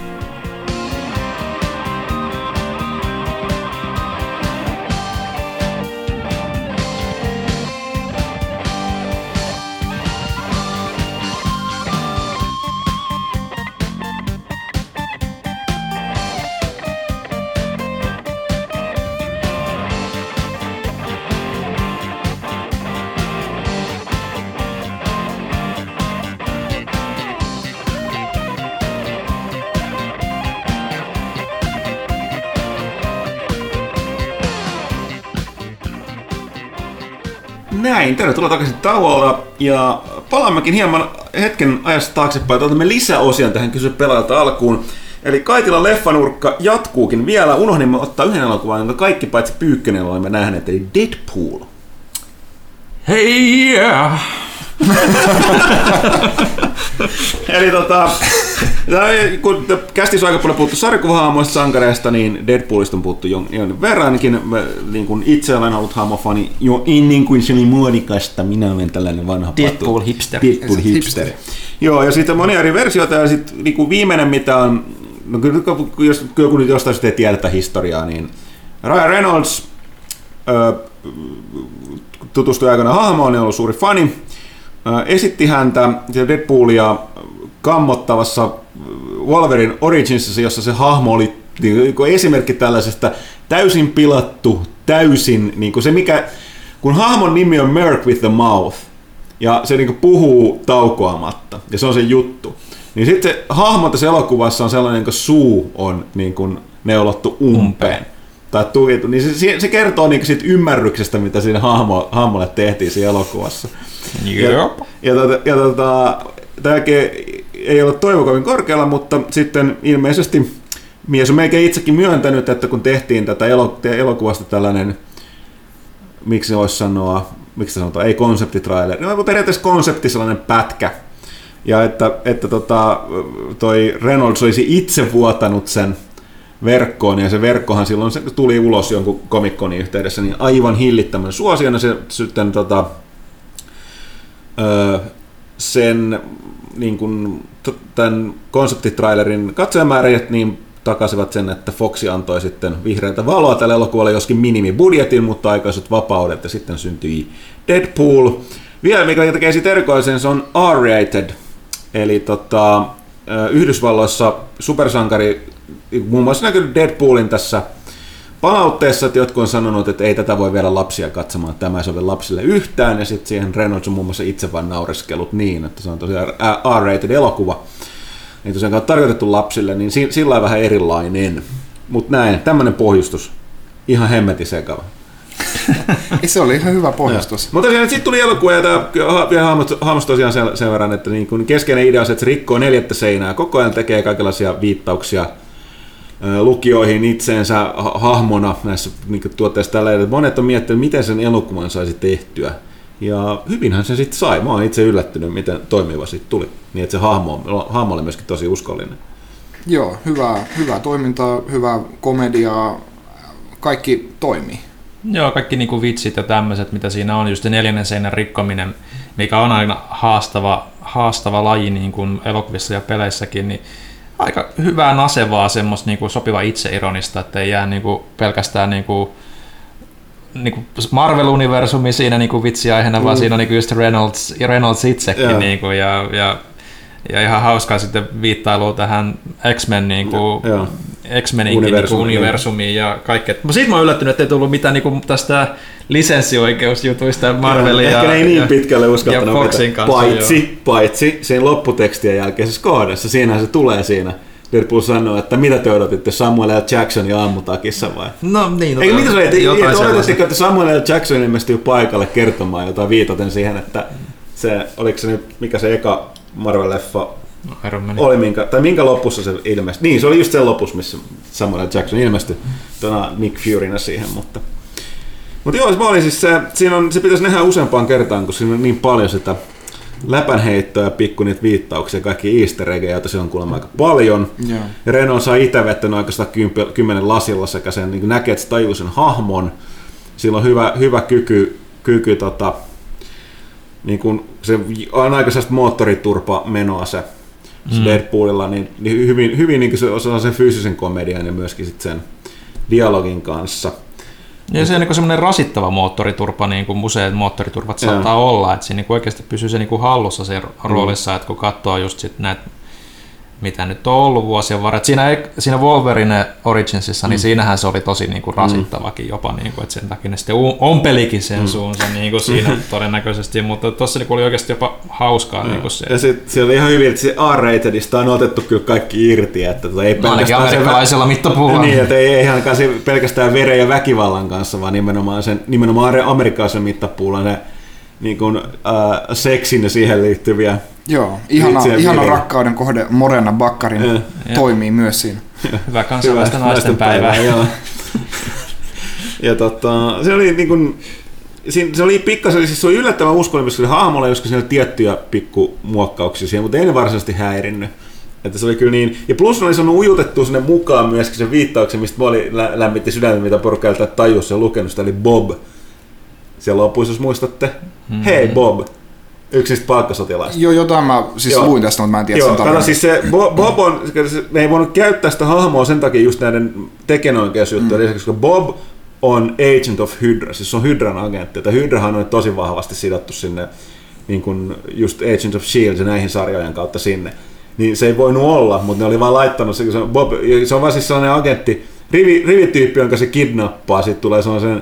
Tervetuloa takaisin tauolla ja palaammekin hieman hetken ajasta taaksepäin. Otamme lisäosia tähän kysy pelaajalta alkuun. Eli Kaitilan leffanurkka jatkuukin vielä. Unohdimme ottaa yhden elokuvan, jonka kaikki paitsi Pyykkönen olemme nähneet, eli Deadpool. Hei yeah. Eli tota, kun kästissä on aika paljon puhuttu sarjakuvahaamoista sankareista, niin Deadpoolista on puhuttu jon- jonkin verran. Ainakin mä, niin kuin itse olen ollut haamofani jo ennen kuin se oli muodikasta. Minä olen tällainen vanha Deadpool patu. hipster. Deadpool hipster. Joo, ja sitten on monia eri versioita, ja sitten niin viimeinen, mitä on, no kyllä kun- jos joku nyt jostain sitten ei tiedä tätä historiaa, niin Ryan Reynolds ö, tutustui aikoinaan hahmoon, niin on ollut suuri fani. Esitti häntä Deadpoolia kammottavassa Wolverine Originsissa, jossa se hahmo oli niin kuin esimerkki tällaisesta täysin pilattu, täysin, niin kuin se mikä, kun hahmon nimi on Merc with the Mouth, ja se niin puhuu taukoamatta, ja se on se juttu. Niin sitten se hahmo tässä elokuvassa on sellainen, kun suu on niin kuin neulottu umpeen. Tai tukittu, niin se- se, kertoo niin siitä ymmärryksestä, mitä siinä hahmo, hahmolle tehtiin siinä elokuvassa. Ja, ja, tota, ja tota, ei ole toivo kovin korkealla, mutta sitten ilmeisesti mies on melkein itsekin myöntänyt, että kun tehtiin tätä elokuvasta tällainen, miksi voisi sanoa, miksi sanotaan, ei konseptitraileri, no periaatteessa konsepti sellainen pätkä, ja että, että tota, toi Reynolds olisi itse vuotanut sen verkkoon, ja se verkkohan silloin se tuli ulos jonkun komikkonin yhteydessä, niin aivan hillittämän suosiona se sitten tota, öö, sen niin kuin, tämän konseptitrailerin katsojamäärät niin takasivat sen, että Foxi antoi sitten vihreätä valoa tälle elokuvalle, joskin minimibudjetin, mutta aikaiset vapaudet, ja sitten syntyi Deadpool. Vielä mikä tekee siitä erikoisen, se on R-rated, eli tota, Yhdysvalloissa supersankari, muun muassa näkynyt Deadpoolin tässä palautteessa, että jotkut on sanonut, että ei tätä voi vielä lapsia katsomaan, tämä ei sovi lapsille yhtään, ja sitten siihen Reynolds on muun muassa itse vain naureskellut niin, että se on tosiaan R-rated elokuva, ei tosiaan tarkoitettu lapsille, niin sillä on vähän erilainen. Mutta näin, tämmöinen pohjustus, ihan hemmetin sekava. se oli ihan hyvä pohjustus. Mutta sitten tuli elokuva, ja tämä vielä hahmosi tosiaan sen, sen verran, että niin kun keskeinen idea on se, että se rikkoo neljättä seinää, koko ajan tekee kaikenlaisia viittauksia lukijoihin itseensä hahmona näissä niin tuotteissa tällä että monet on miettinyt, miten sen elokuvan saisi tehtyä. Ja hyvinhän se sitten sai. Mä oon itse yllättynyt, miten toimiva sitten tuli. Niin että se hahmo, hahmo oli myöskin tosi uskollinen. Joo, hyvää, hyvää toimintaa, hyvää komediaa, kaikki toimii. Joo, kaikki niinku vitsit ja tämmöiset, mitä siinä on, just se neljännen seinän rikkominen, mikä on aina haastava, haastava laji niin kuin elokuvissa ja peleissäkin, niin aika hyvää nasevaa, semmoista niinku sopiva itseironista, että ei jää niinku pelkästään niinku, niinku Marvel-universumi siinä niinku vitsiaiheena, mm. vaan siinä on niinku just Reynolds, Reynolds itsekin yeah. niinku, ja, ja ja ihan hauskaa sitten viittailu tähän X-Men niinku, X-Menin Universum, niinku universumiin ja kaikkea. Mutta siitä mä oon yllättynyt, että ei tullut mitään niinku tästä lisenssioikeusjutuista Marvelin ja, Ehkä ei niin pitkälle uskaltanut Foxin kanssa, paitsi, joo. paitsi siinä lopputekstien jälkeisessä kohdassa. Siinähän se tulee siinä. Deadpool sanoo, että mitä te odotitte, Samuel L. Jacksonin aamutakissa vai? No niin. Eikö mitä se oli, odotitteko, että Samuel L. Jackson ilmestyy paikalle kertomaan jotain viitaten siihen, että se, oliko se nyt, mikä se eka Marvel-leffa no, oli, minkä, tai minkä lopussa se ilmestyi. Niin, se oli just sen lopussa, missä Samuel Jackson ilmestyi tuona Nick Furynä siihen, mutta mutta joo, mä olin siis se, siinä on, se pitäisi nähdä useampaan kertaan, kun siinä on niin paljon sitä läpänheittoja, pikku niitä viittauksia, kaikki easter eggejä, joita siellä on kuulemma aika paljon. Yeah. Ja Renault saa itse vettänyt oikeastaan kymmenen lasilla sekä sen, niin näkee, että se tajuu sen hahmon. Sillä on hyvä, hyvä kyky, kyky tota, niin kun se on aika sellaista moottoriturpa menoa se, mm. Deadpoolilla, niin, niin hyvin, hyvin niin se osaa sen fyysisen komedian ja myöskin sit sen dialogin kanssa. Ja se on niin semmoinen rasittava moottoriturpa, niin kuin museet moottoriturvat saattaa ja. olla, että siinä niin oikeasti pysyy se niin hallussa se roolissa, mm. että kun katsoo just sit näitä mitä nyt on ollut vuosien varrella. Siinä, siinä Wolverine Originsissa, niin mm. siinähän se oli tosi niin kuin rasittavakin jopa, niin kuin, että sen takia ne sitten ompelikin sen mm. suunsa niin kuin siinä todennäköisesti, mutta tuossa niin oli oikeasti jopa hauskaa. Niin kuin se. Ja sitten se oli ihan hyvin, että se R-ratedista on otettu kyllä kaikki irti, että tota ei no, pelkästään amerikkalaisella mittapuulla. Niin, että ei, ei se pelkästään veren ja väkivallan kanssa, vaan nimenomaan sen nimenomaan amerikkalaisen mittapuulla ne niin kuin, äh, seksin ja siihen liittyviä Joo, ihana, ihana rakkauden kohde Morena Bakkarin ja, toimii myös siinä. Hyvä kansainvälistä naisten päivää. päivää joo. ja tota, se oli niin kuin, se oli pikkasen, siis se oli yllättävän uskollinen, koska hahmolla joskus siinä oli tiettyjä pikkumuokkauksia siihen, mutta ei ne varsinaisesti häirinnyt. Että se oli kyllä niin. Ja plus oli sanonut ujutettu sinne mukaan myöskin sen viittauksen, mistä mä olin lä- lämmitti sydäntä, mitä porukka ei tajus ja lukenut sitä, eli Bob. Siellä lopuissa, jos muistatte. Mm-hmm. Hei Bob yksi niistä palkkasotilaista. Joo, jotain mä siis Joo. luin tästä, mutta mä en tiedä Joo, sen tarkemmin. siis se Bob on, me ei voinut käyttää sitä hahmoa sen takia just näiden tekijänoikeusjuttujen mm. lisäksi, koska Bob on Agent of Hydra, siis se on Hydran agentti, että Hydrahan on tosi vahvasti sidottu sinne niin kuin just Agent of S.H.I.E.L.D. ja näihin sarjojen kautta sinne. Niin se ei voinut olla, mutta ne oli vaan laittanut se, se on, Bob, se on vaan siis sellainen agentti, rivi, rivityyppi, jonka se kidnappaa, sitten tulee sellaisen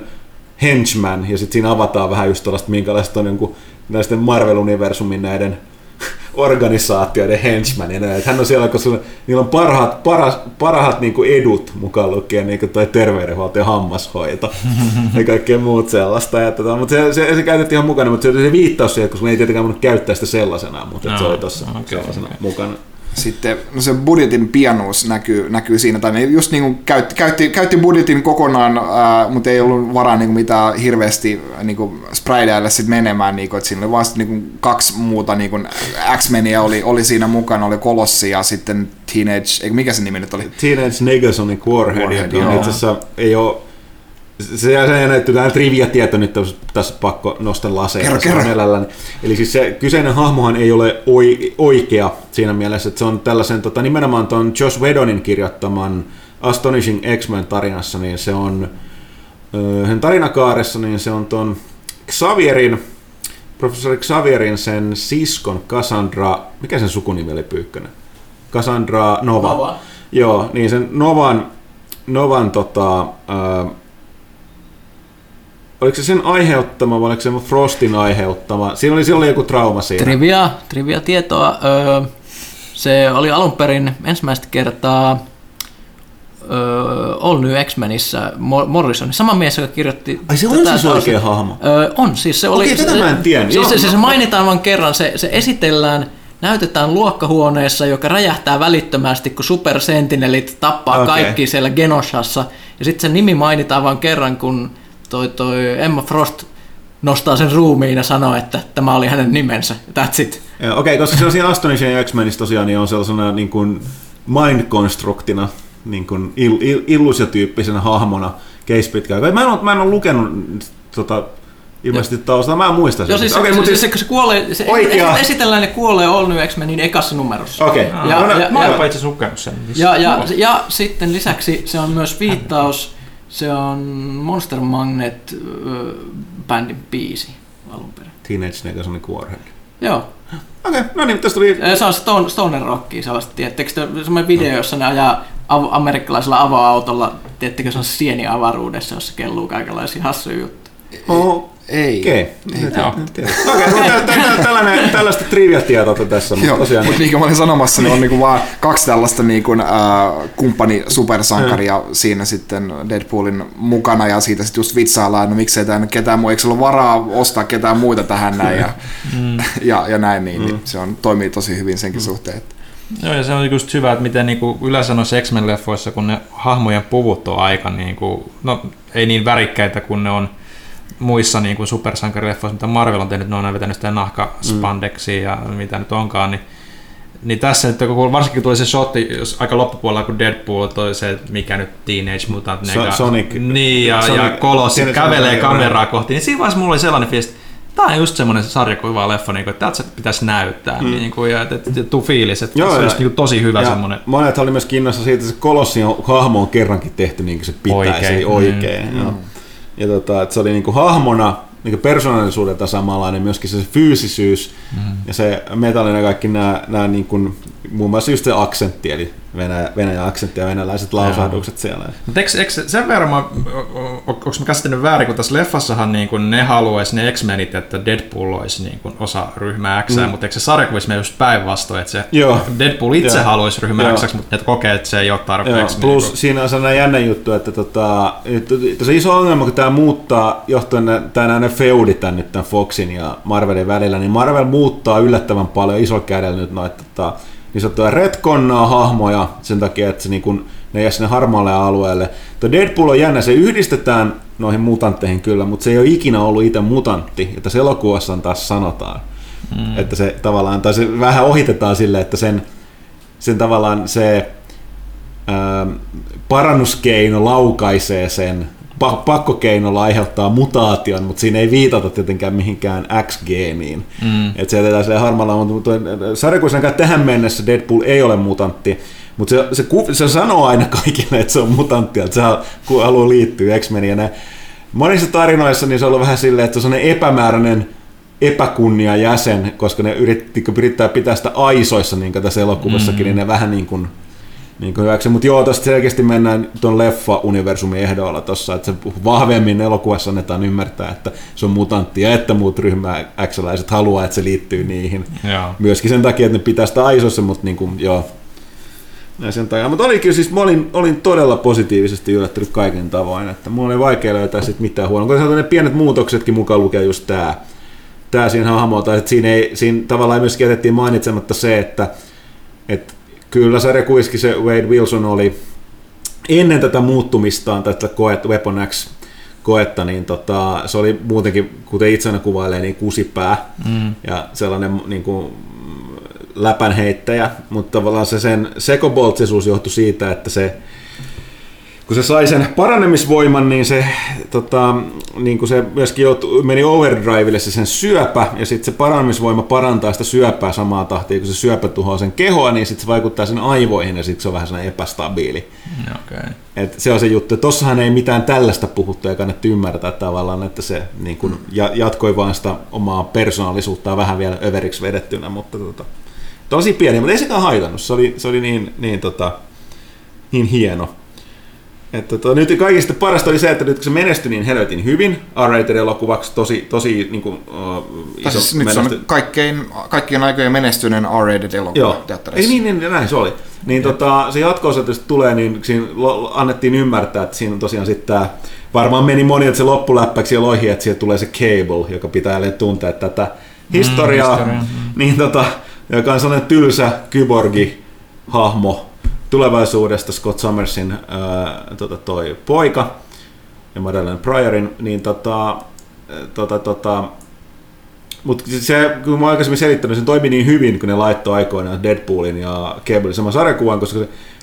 henchman, ja sitten siinä avataan vähän just tällaista, minkälaista on jonkun näisten Marvel-universumin näiden organisaatioiden henchmanina. Että hän on siellä, koska niillä on parhaat, paras, parhaat niin kuin edut mukaan lukien niin kuin toi terveydenhuolto ja hammashoito ja kaikkea muut sellaista. Ja tota, mutta se, se, se, käytettiin ihan mukana, mutta se, se viittaus siihen, koska me ei tietenkään voinut käyttää sitä sellaisena, mutta no, se oli tuossa okay, sellaisena okay. mukana sitten no se budjetin pienuus näkyy, näkyy siinä, tai ne just niin kuin käytti, käytti, käytti budjetin kokonaan, ää, mutta ei ollut varaa niin kuin mitään hirveästi niin kuin spraydaille sit menemään, niin kuin, että siinä oli vain niin kuin kaksi muuta niin kuin X-Meniä oli, oli siinä mukana, oli Kolossi ja sitten Teenage, mikä se nimi nyt oli? Teenage Negasonic Warhead, Warhead joka itse asiassa ei ole se, se näyttää tämä trivia-tieto nyt tässä, tässä pakko nostaa laseja. Kerro, kerro. Eli siis se kyseinen hahmohan ei ole oi, oikea siinä mielessä, että se on tällaisen tota, nimenomaan tuon Josh Whedonin kirjoittaman Astonishing X-Men tarinassa, niin se on öö, sen tarinakaaressa, niin se on tuon Xavierin, professori Xavierin sen siskon Cassandra, mikä sen sukunimi oli Pyykkönen? Cassandra Nova. Nova. Joo, niin sen Novan, Novan tota, ää, oliko se sen aiheuttama vai oliko se Frostin aiheuttama? Siinä oli, siinä oli joku trauma siinä. Trivia, trivia tietoa. Öö, se oli alun perin ensimmäistä kertaa öö, All New X-Menissä Mo- Morrison. Sama mies, joka kirjoitti... Ai se on siis oikea hahmo? Öö, on, siis se oli... Okei, tätä se, mä en tiennyt. Siis se, se, se mainitaan vain kerran, se, se esitellään, näytetään luokkahuoneessa, joka räjähtää välittömästi, kun Super Sentinelit tappaa okay. kaikki siellä Genoshassa. Ja sitten sen nimi mainitaan vain kerran, kun toi, toi Emma Frost nostaa sen ruumiin ja sanoo, että tämä oli hänen nimensä. That's it. Okei, koska se on siinä Astonishing X-Menissä tosiaan niin on sellaisena niin kuin mind-constructina, niin kuin il, il, illusiotyyppisenä hahmona case pitkään. Mä en ole, mä en ole lukenut tota, ilmeisesti taustalla, mä en muista Joo, siis, Okei, se, mut se, siis, se, se, kuolee, se Oikea- esi- esitellään ja kuolee All New X-Menin ekassa numerossa. Okei. Ja- No, no, ja- Mä ja- oon itse asiassa lukenut sen. Ja, ja, ja sitten lisäksi se on myös viittaus, se on Monster Magnet ö, bändin biisi alun perin. Teenage Negason Warhead. Joo, Okei, no niin, tästä tuli... Se on Stone, Stoner Rockia sellaista, tiedättekö te, semmoinen video, jossa ne ajaa av- amerikkalaisella avoautolla, tiedättekö se on sieni avaruudessa, jossa kelluu kaikenlaisia hassuja juttuja. Oh, Ei. Okei. Joo. Okei, no tällaista trivia-tietoa tässä, mutta tosiaan... mutta niin kuin mä olin sanomassa, niin on niinku vaan kaksi tällaista niinku, äh, kumppani supersankaria siinä sitten Deadpoolin mukana ja siitä sitten just vitsaillaan, no miksei tämä nyt ketään muu, eikö ole varaa ostaa ketään muita tähän näin ja, ja, ja näin, niin, niin se on, toimii tosi hyvin senkin suhteen. Että. Joo, ja se on just hyvä, että miten niinku yleensä noissa X-Men-leffoissa, kun ne hahmojen puvut on aika, niinku, no ei niin värikkäitä kuin ne on muissa niinku supersankarileffoissa, mitä Marvel on tehnyt, ne on aina vetänyt sitä nahkaspandeksia ja mitä nyt onkaan, niin niin tässä nyt, kun varsinkin tuli se shotti, jos aika loppupuolella, kun Deadpool toi se, mikä nyt Teenage Mutant So- Nega, Sonic- niin, ja, Sonic- ja Kolossi kävelee kameraa kohti, niin siinä vaiheessa mulla oli sellainen fiilis, että tämä on just semmoinen sarjakuva leffa, niin kuin, että tältä pitäisi näyttää, mm. niin kuin, ja että tuu fiilis, että Joo, se on just niin kuin tosi hyvä ja semmoinen. Monet oli myös kiinnossa siitä, että se kolossin hahmo on kerrankin tehty niin kuin se pitäisi Oikein. oikein. Mm. Joo. Ja tota, että se oli niin kuin hahmona niin kuin persoonallisuudelta samanlainen, myöskin se fyysisyys mm. ja se metallinen kaikki nämä, nämä niin kuin, muun muassa just se aksentti, eli Venäjä, Venäjän aksentti ja venäläiset lausahdukset siellä. Mutta eikö, eikö sen verran, mä- onko mä käsittänyt väärin, kun tässä leffassahan niin kun ne haluaisi ne X-Menit, että Deadpool olisi niin kun osa ryhmää X, mm. mutta eikö se sarjakuvissa mene just päinvastoin, että se Joo. Deadpool itse Joo. haluaisi ryhmää Joo. X, mutta ne kokee, että se ei ole Joo, tarpeeksi. plus niin siinä on sellainen jännä juttu, että tota, se iso ongelma, kun tämä muuttaa, johtuen nämä feudit tän nyt tämän Foxin ja Marvelin välillä, niin Marvel muuttaa yllättävän paljon iso kädellä nyt noita tota, niin sanottuja retconnaa hahmoja sen takia, että se niin kun, ne jää sinne harmaalle alueelle. Tuo Deadpool on jännä, se yhdistetään noihin mutantteihin kyllä, mutta se ei ole ikinä ollut itse mutantti, että tässä elokuvassa taas sanotaan. Mm. Että se tavallaan, tai se vähän ohitetaan sille, että sen, sen tavallaan se ähm, parannuskeino laukaisee sen, pakkokeinolla aiheuttaa mutaation, mutta siinä ei viitata tietenkään mihinkään X-geeniin. Mm. Että se jätetään sille harmalla, mutta sarjakuisena tähän mennessä Deadpool ei ole mutantti, mutta se, se, ku- se sanoo aina kaikille, että se on mutantti, että se haluaa liittyä X-Meniin. Ja ne, monissa tarinoissa niin se on ollut vähän silleen, että se on epämääräinen epäkunnia jäsen, koska ne yritti, yrittää pitää sitä aisoissa niin kuin tässä elokuvassakin, mm. niin ne vähän niin kuin, niin kuin hyväksi. Mutta joo, tuosta selkeästi mennään tuon leffa-universumin ehdoilla tuossa, että se vahvemmin elokuvassa annetaan ymmärtää, että se on mutantti ja että muut ryhmää x haluaa, että se liittyy niihin. Joo. Myöskin sen takia, että ne pitää sitä aisoissa, mutta niin kuin, joo. Ja sen takia. Mutta oli kyllä siis, mä olin, olin todella positiivisesti yllättynyt kaiken tavoin, että mulla oli vaikea löytää sit mitään huonoa. Kun ne pienet muutoksetkin mukaan lukee just tää, tää siinä hahmolta, että siinä, ei, siinä tavallaan myöskin jätettiin mainitsematta se, että, että kyllä sarjakuiski se Wade Wilson oli ennen tätä muuttumistaan, tätä koet, Weapon X koetta, niin tota, se oli muutenkin, kuten itse aina kuvailee, niin kusipää mm. ja sellainen niin kuin, läpänheittäjä, mutta tavallaan se sen sekoboltsisuus johtui siitä, että se kun se sai sen paranemisvoiman, niin se, tota, niin kuin se myöskin joutui, meni overdrivelle se sen syöpä, ja sitten se paranemisvoima parantaa sitä syöpää samaa tahtia, kun se syöpä tuhoaa sen kehoa, niin sitten se vaikuttaa sen aivoihin, ja sitten se on vähän sellainen epästabiili. Okay. Et se on se juttu. Tossahan ei mitään tällaista puhuttu ja kannattaa ymmärtää tavallaan, että se niin kun ja, jatkoi vaan sitä omaa persoonallisuuttaan vähän vielä överiksi vedettynä, mutta tota, tosi pieni, mutta ei sekään haitannut. Se oli, se oli niin, niin, tota, niin hieno. Että tota, nyt kaikista parasta oli se, että nyt kun se menestyi niin helvetin hyvin, R-rated elokuvaksi tosi, tosi niin kuin, uh, iso siis nyt se on kaikkein, kaikkien aikojen menestyneen R-rated elokuva Joo. Ei, niin, niin, näin se oli. Niin tota, se jatko tulee, niin siinä annettiin ymmärtää, että siinä on tosiaan sitten tämä, varmaan meni moni, että se loppuläppäksi ja loihi, että sieltä tulee se Cable, joka pitää jälleen tuntea tätä historiaa, mm, historia. niin tota, joka on sellainen tylsä kyborgi hahmo, tulevaisuudesta Scott Summersin ää, tota, toi poika ja Madeleine Pryorin, niin tota, tota, tota, mutta se, kun mä aikaisemmin selittänyt, se toimi niin hyvin, kun ne laittoi aikoinaan Deadpoolin ja Cablein saman sarjakuvan, koska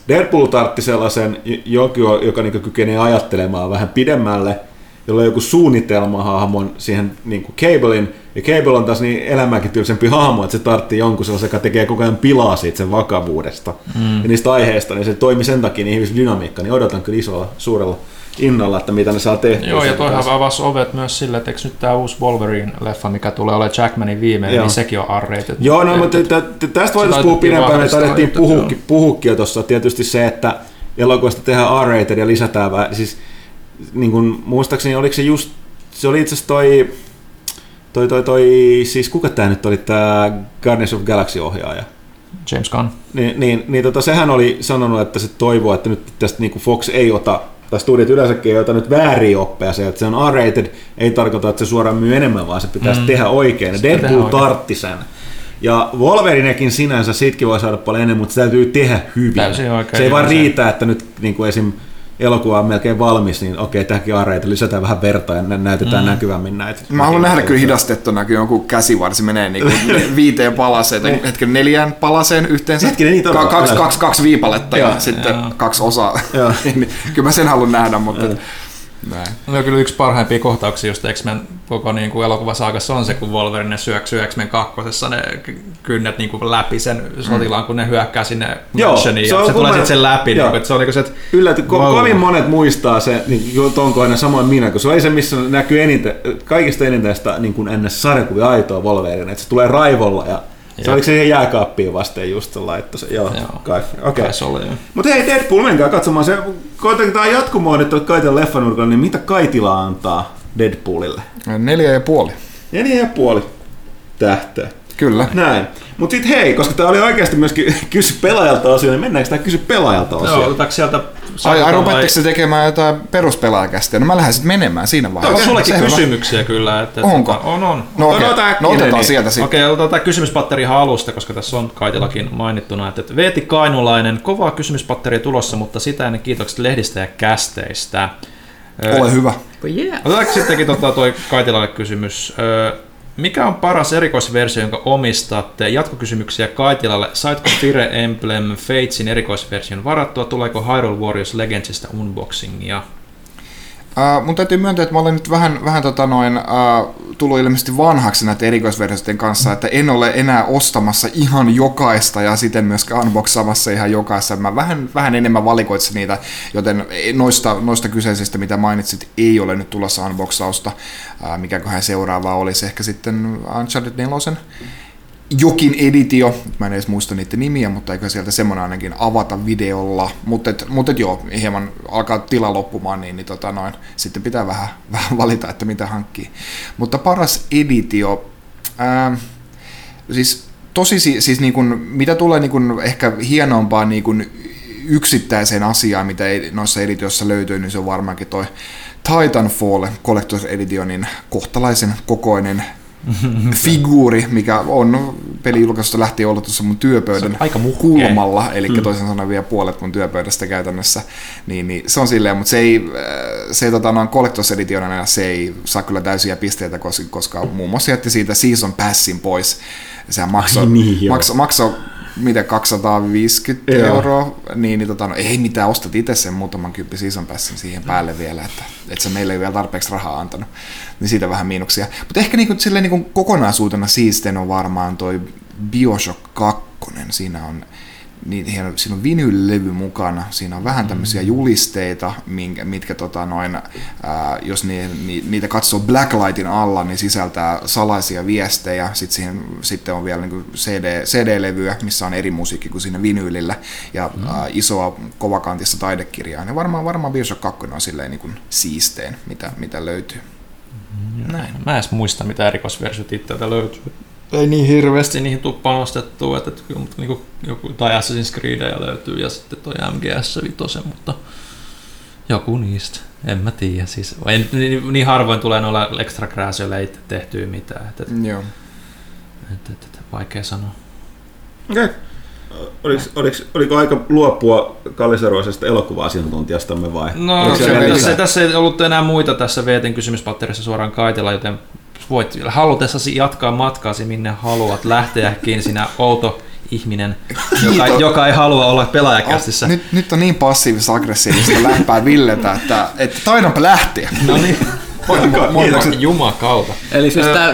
Deadpool tartti sellaisen jokin, joka niin kykenee ajattelemaan vähän pidemmälle, jolla on joku suunnitelmahahmon siihen niin kuin Cablein, ja Cable on taas niin elämäänkin tylsempi hahmo, että se tartti jonkun sellaisen, joka tekee koko ajan pilaa siitä sen vakavuudesta mm. ja niistä aiheista, niin se toimi sen takia niin ihmisdynamiikka, niin odotan kyllä isolla, suurella innolla, että mitä ne saa tehtyä. Joo, ja toihan avasi ovet myös sille, että eikö nyt tämä uusi Wolverine-leffa, mikä tulee olemaan Jackmanin viimeinen, Joo. niin sekin on r Joo, no, mutta tästä voitaisiin puhua pidempään, me taidettiin puhukin tuossa. Tietysti se, että elokuvasta tehdään r ja lisätään, siis niin kuin, muistaakseni oliko se just, se oli itse asiassa toi, toi, toi, toi, siis kuka tämä nyt oli, tämä Guardians of Galaxy-ohjaaja? James Gunn. Niin, niin, niin tota, sehän oli sanonut, että se toivoo, että nyt tästä niin kuin Fox ei ota tai studiot yleensäkin ei ota nyt väärin oppeja se, että se on R-rated, ei tarkoita, että se suoraan myy enemmän, vaan se pitäisi mm. tehdä oikein. Ja Deadpool tartti sen. Ja Wolverinekin sinänsä, sitkin voi saada paljon enemmän, mutta se täytyy tehdä hyvin. se ei vaan riitä, että nyt niin kuin esim elokuva on melkein valmis, niin okei, tähänkin areita, lisätään vähän verta ja näytetään mm. näkyvämmin näitä. Mä haluan nähdä kyllä hidastettuna, kun joku käsivarsi menee niin kuin viiteen palaseen, tai hetken neljään palaseen yhteensä. Hetkinen, niin Ka- kaksi, kaksi, kaksi viipaletta ja, ja sitten ja. kaksi osaa. Niin, kyllä mä sen haluan nähdä, mutta... Näin. No kyllä yksi parhaimpia kohtauksia just X-Men koko niin kuin elokuvasaakassa on se, kun Wolverine syöksyy X-Men kakkosessa ne kynnet niin kuin läpi sen sotilaan, kun ne hyökkää sinne Mansioniin ja se, se tulee sitten sen läpi. Niin kuin, että se on niin se, että Ylläty, ko- wow. kovin monet muistaa se, niin Tonko aina samoin minä, kun se oli se, missä näkyy eniten, kaikista eniten sitä niin kuin ennen sarjakuvia aitoa Wolverine, että se tulee raivolla ja se oliko se siihen jääkaappiin vasten just se laitto se, joo, joo kai, okei. Okay. Mutta hei Deadpool, menkää katsomaan se, koitetaan jatkumoon nyt Kaitilan leffanurkalla, niin mitä Kaitila antaa Deadpoolille? Neljä ja puoli. Neljä ja puoli tähteä. Kyllä. Näin. Mutta sitten hei, koska tämä oli oikeasti myöskin kysy pelaajalta osio, niin mennäänkö tämä kysy pelaajalta osio? Joo, otetaanko sieltä... Ai, ai rupeatteko se tekemään jotain peruspelaajakästä? No mä lähden sitten menemään siinä vaiheessa. Onko sullekin kysymyksiä kyllä? Että, Onko? On, on. No, okay. no otetaan niin. sieltä sitten. Okei, okay, otetaan tämä kysymyspatteri alusta, koska tässä on Kaitilakin mainittuna, että Veeti Kainulainen, kovaa kysymyspatteri tulossa, mutta sitä ennen kiitokset lehdistä ja kästeistä. Ole hyvä. Yeah. Otetaanko sittenkin tota, toi Kaitilalle kysymys? Mikä on paras erikoisversio, jonka omistatte? Jatkokysymyksiä Kaitilalle. Saitko Fire Emblem Fatesin erikoisversion varattua? Tuleeko Hyrule Warriors Legendsista unboxingia? Uh, mun täytyy myöntää, että mä olen nyt vähän, vähän tota noin, uh, tullut ilmeisesti vanhaksi näiden erikoisversioiden kanssa, että en ole enää ostamassa ihan jokaista ja siten myöskään unboxaamassa ihan jokaista. Mä vähän, vähän enemmän valikoitsin niitä, joten noista, noista kyseisistä, mitä mainitsit, ei ole nyt tulossa unboxausta. Uh, mikäköhän seuraavaa olisi ehkä sitten Uncharted 4 jokin editio, mä en edes muista niiden nimiä, mutta eikö sieltä semmoinen ainakin avata videolla, mutta et, mut et joo, hieman alkaa tila loppumaan, niin, niin tota noin, sitten pitää vähän, vähän valita, että mitä hankkii. Mutta paras editio, ää, siis tosi siis niin kun, mitä tulee niin kun ehkä hienompaa niin kun yksittäiseen asiaan, mitä noissa editioissa löytyy, niin se on varmaankin toi Titanfall Collector's Editionin kohtalaisen kokoinen figuuri, mikä on pelijulkaisusta lähtien ollut tuossa mun työpöydän aika kulmalla, eli mm. toisin sanoen vielä puolet mun työpöydästä käytännössä, niin, niin se on silleen, mutta se ei, äh, se tota, noin Collectors Editionina se ei saa kyllä täysiä pisteitä, koska, koska muun muassa jätti siitä Season Passin pois, sehän maksoi, niin, maksoi, maksoi mitä 250 Joo. euroa, niin, niin tota, no, ei mitään, ostat itse sen muutaman kymppi season passin siihen päälle vielä, että, että se meille ei vielä tarpeeksi rahaa antanut, niin siitä vähän miinuksia. Mutta ehkä niinku, silleen, niinku kokonaisuutena siisten on varmaan toi Bioshock 2, siinä on niin hieno, siinä on vinylilevy mukana, siinä on vähän tämmöisiä julisteita, minkä, mitkä tota noin, ää, jos ni, ni, niitä katsoo Blacklightin alla, niin sisältää salaisia viestejä, sitten, siihen, sitten on vielä niin CD, CD-levyä, missä on eri musiikki kuin siinä vinyylillä, ja mm. ää, isoa kovakantissa taidekirjaa, niin varmaan, varmaan Bioshock 2 on silleen niin kuin siistein, mitä, mitä löytyy. Näin. Mä en edes muista, mitä erikoisversiot itseltä löytyy. Ei niin hirveästi niihin tuu panostettua, että, että kyllä, mutta niin kuin joku, tai Assassin's Creed löytyy ja sitten toi MGS vitosen, mutta joku niistä. En mä tiedä. Siis, en, niin, niin, harvoin tulee noilla extra crashoilla itse tehtyä mitään. Että, Joo. että, että, että, vaikea sanoa. Okei. Okay. Oliko, oliko, oliko aika luopua kalliseroisesta elokuva-asiantuntijastamme vai? No, se, tässä, tässä ei ollut enää muita tässä Veetin kysymyspatterissa suoraan kaitella, joten voit halutessasi jatkaa matkaasi minne haluat lähteäkin sinä outo ihminen, joka, joka ei halua olla pelaajakästissä. Nyt, nyt on niin passiivis-aggressiivista läppää Villetä, että, että taidanpa lähteä. No niin, jumakauta. Eli siis tämä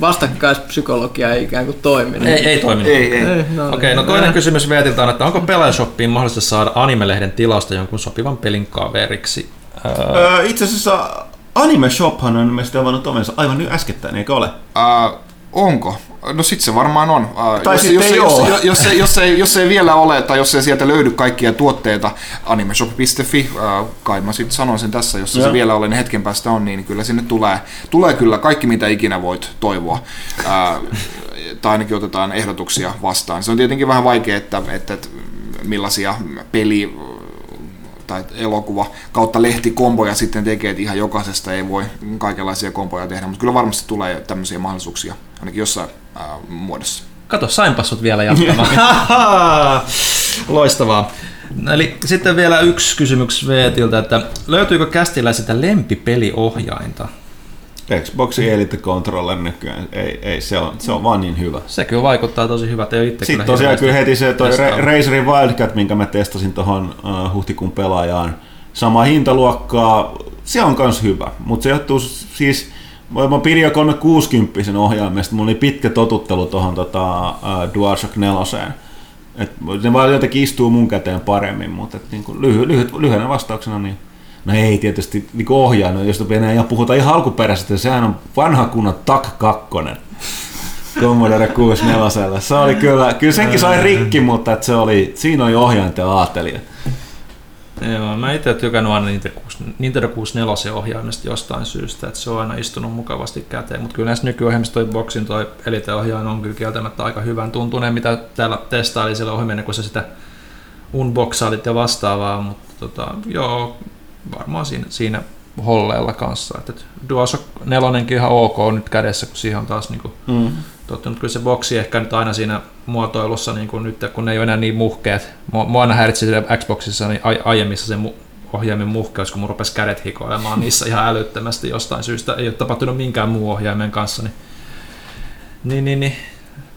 vastakkaispsykologia ei ikään kuin toiminut. Ei, ei toiminut. Ei, ei. Ei, no, Okei, no toinen kysymys Veetiltä on, että onko Pelaajashoppiin mahdollista saada animelehden tilausta jonkun sopivan pelin kaveriksi? Öö, Öö, itse asiassa Anime Shophan on ilmeisesti avannut ovensa aivan nyt äskettäin, eikö ole? Uh, onko? No sit se varmaan on. Uh, Tai jos, jos, ei jos, jos, jos, ei, jos, ei, jos ei vielä ole, tai jos ei sieltä löydy kaikkia tuotteita, animeshop.fi, uh, kai mä sitten sanon sen tässä, jos se vielä ole, niin hetken päästä on, niin kyllä sinne tulee, tulee kyllä kaikki, mitä ikinä voit toivoa. Uh, tai ainakin otetaan ehdotuksia vastaan. Se on tietenkin vähän vaikea, että, että, että millaisia peli tai elokuva kautta lehtikomboja sitten tekee, että ihan jokaisesta ei voi kaikenlaisia komboja tehdä, mutta kyllä varmasti tulee tämmöisiä mahdollisuuksia, ainakin jossain ää, muodossa. Kato, sainpa sut vielä jatkamaan. Loistavaa. Eli sitten vielä yksi kysymys Veetiltä, että löytyykö kästillä sitä lempipeliohjainta? Xboxin Elite Controller nykyään, ei, ei se, on, se on vaan niin hyvä. Se kyllä vaikuttaa tosi hyvältä. Ei itse Sitten kyllä tosiaan kyllä heti se toi Razerin Wildcat, minkä mä testasin tuohon uh, huhtikuun pelaajaan, sama hintaluokkaa, se on kans hyvä, mutta se johtuu siis, mä pidin jo 360 ohjaimesta, mulla oli pitkä totuttelu tuohon tota, uh, DualShock 4. Et ne vaan jotenkin istuu mun käteen paremmin, mutta et niinku lyhy, lyhyt, lyhyenä vastauksena niin No ei tietysti niin ohjaa, no jos enää ihan puhutaan ihan alkuperäisestä, sehän on vanha kunnon TAC 2. Commodore 64. Se oli kyllä, kyllä senkin sai rikki, mutta että se oli, siinä oli ohjainten aatelija. Joo, mä itse tykännyt aina Nintendo 6 Nintendo 64 ohjaimesta jostain syystä, että se on aina istunut mukavasti käteen, mutta kyllä näissä nykyohjelmissa toi Boxin toi Elite-ohjain on kyllä kieltämättä aika hyvän tuntuneen, mitä täällä testaili siellä ohjelmien, kun sä sitä unboxailit ja vastaavaa, mutta tota, joo, varmaan siinä, siinä holleella kanssa. Että et DualShock 4 ihan ok nyt kädessä, kun siihen on taas niinku Mm. tottunut. Kyllä se boksi ehkä nyt aina siinä muotoilussa, niin kuin nyt, kun ne ei ole enää niin muhkeat. Mua, mua aina häiritsi siellä Xboxissa niin ai, aiemmissa se mu, ohjaimen muhkeus, kun mun rupesi kädet hikoilemaan niissä ihan älyttömästi jostain syystä. Ei ole tapahtunut minkään muu ohjaimen kanssa. Niin, niin, niin, niin.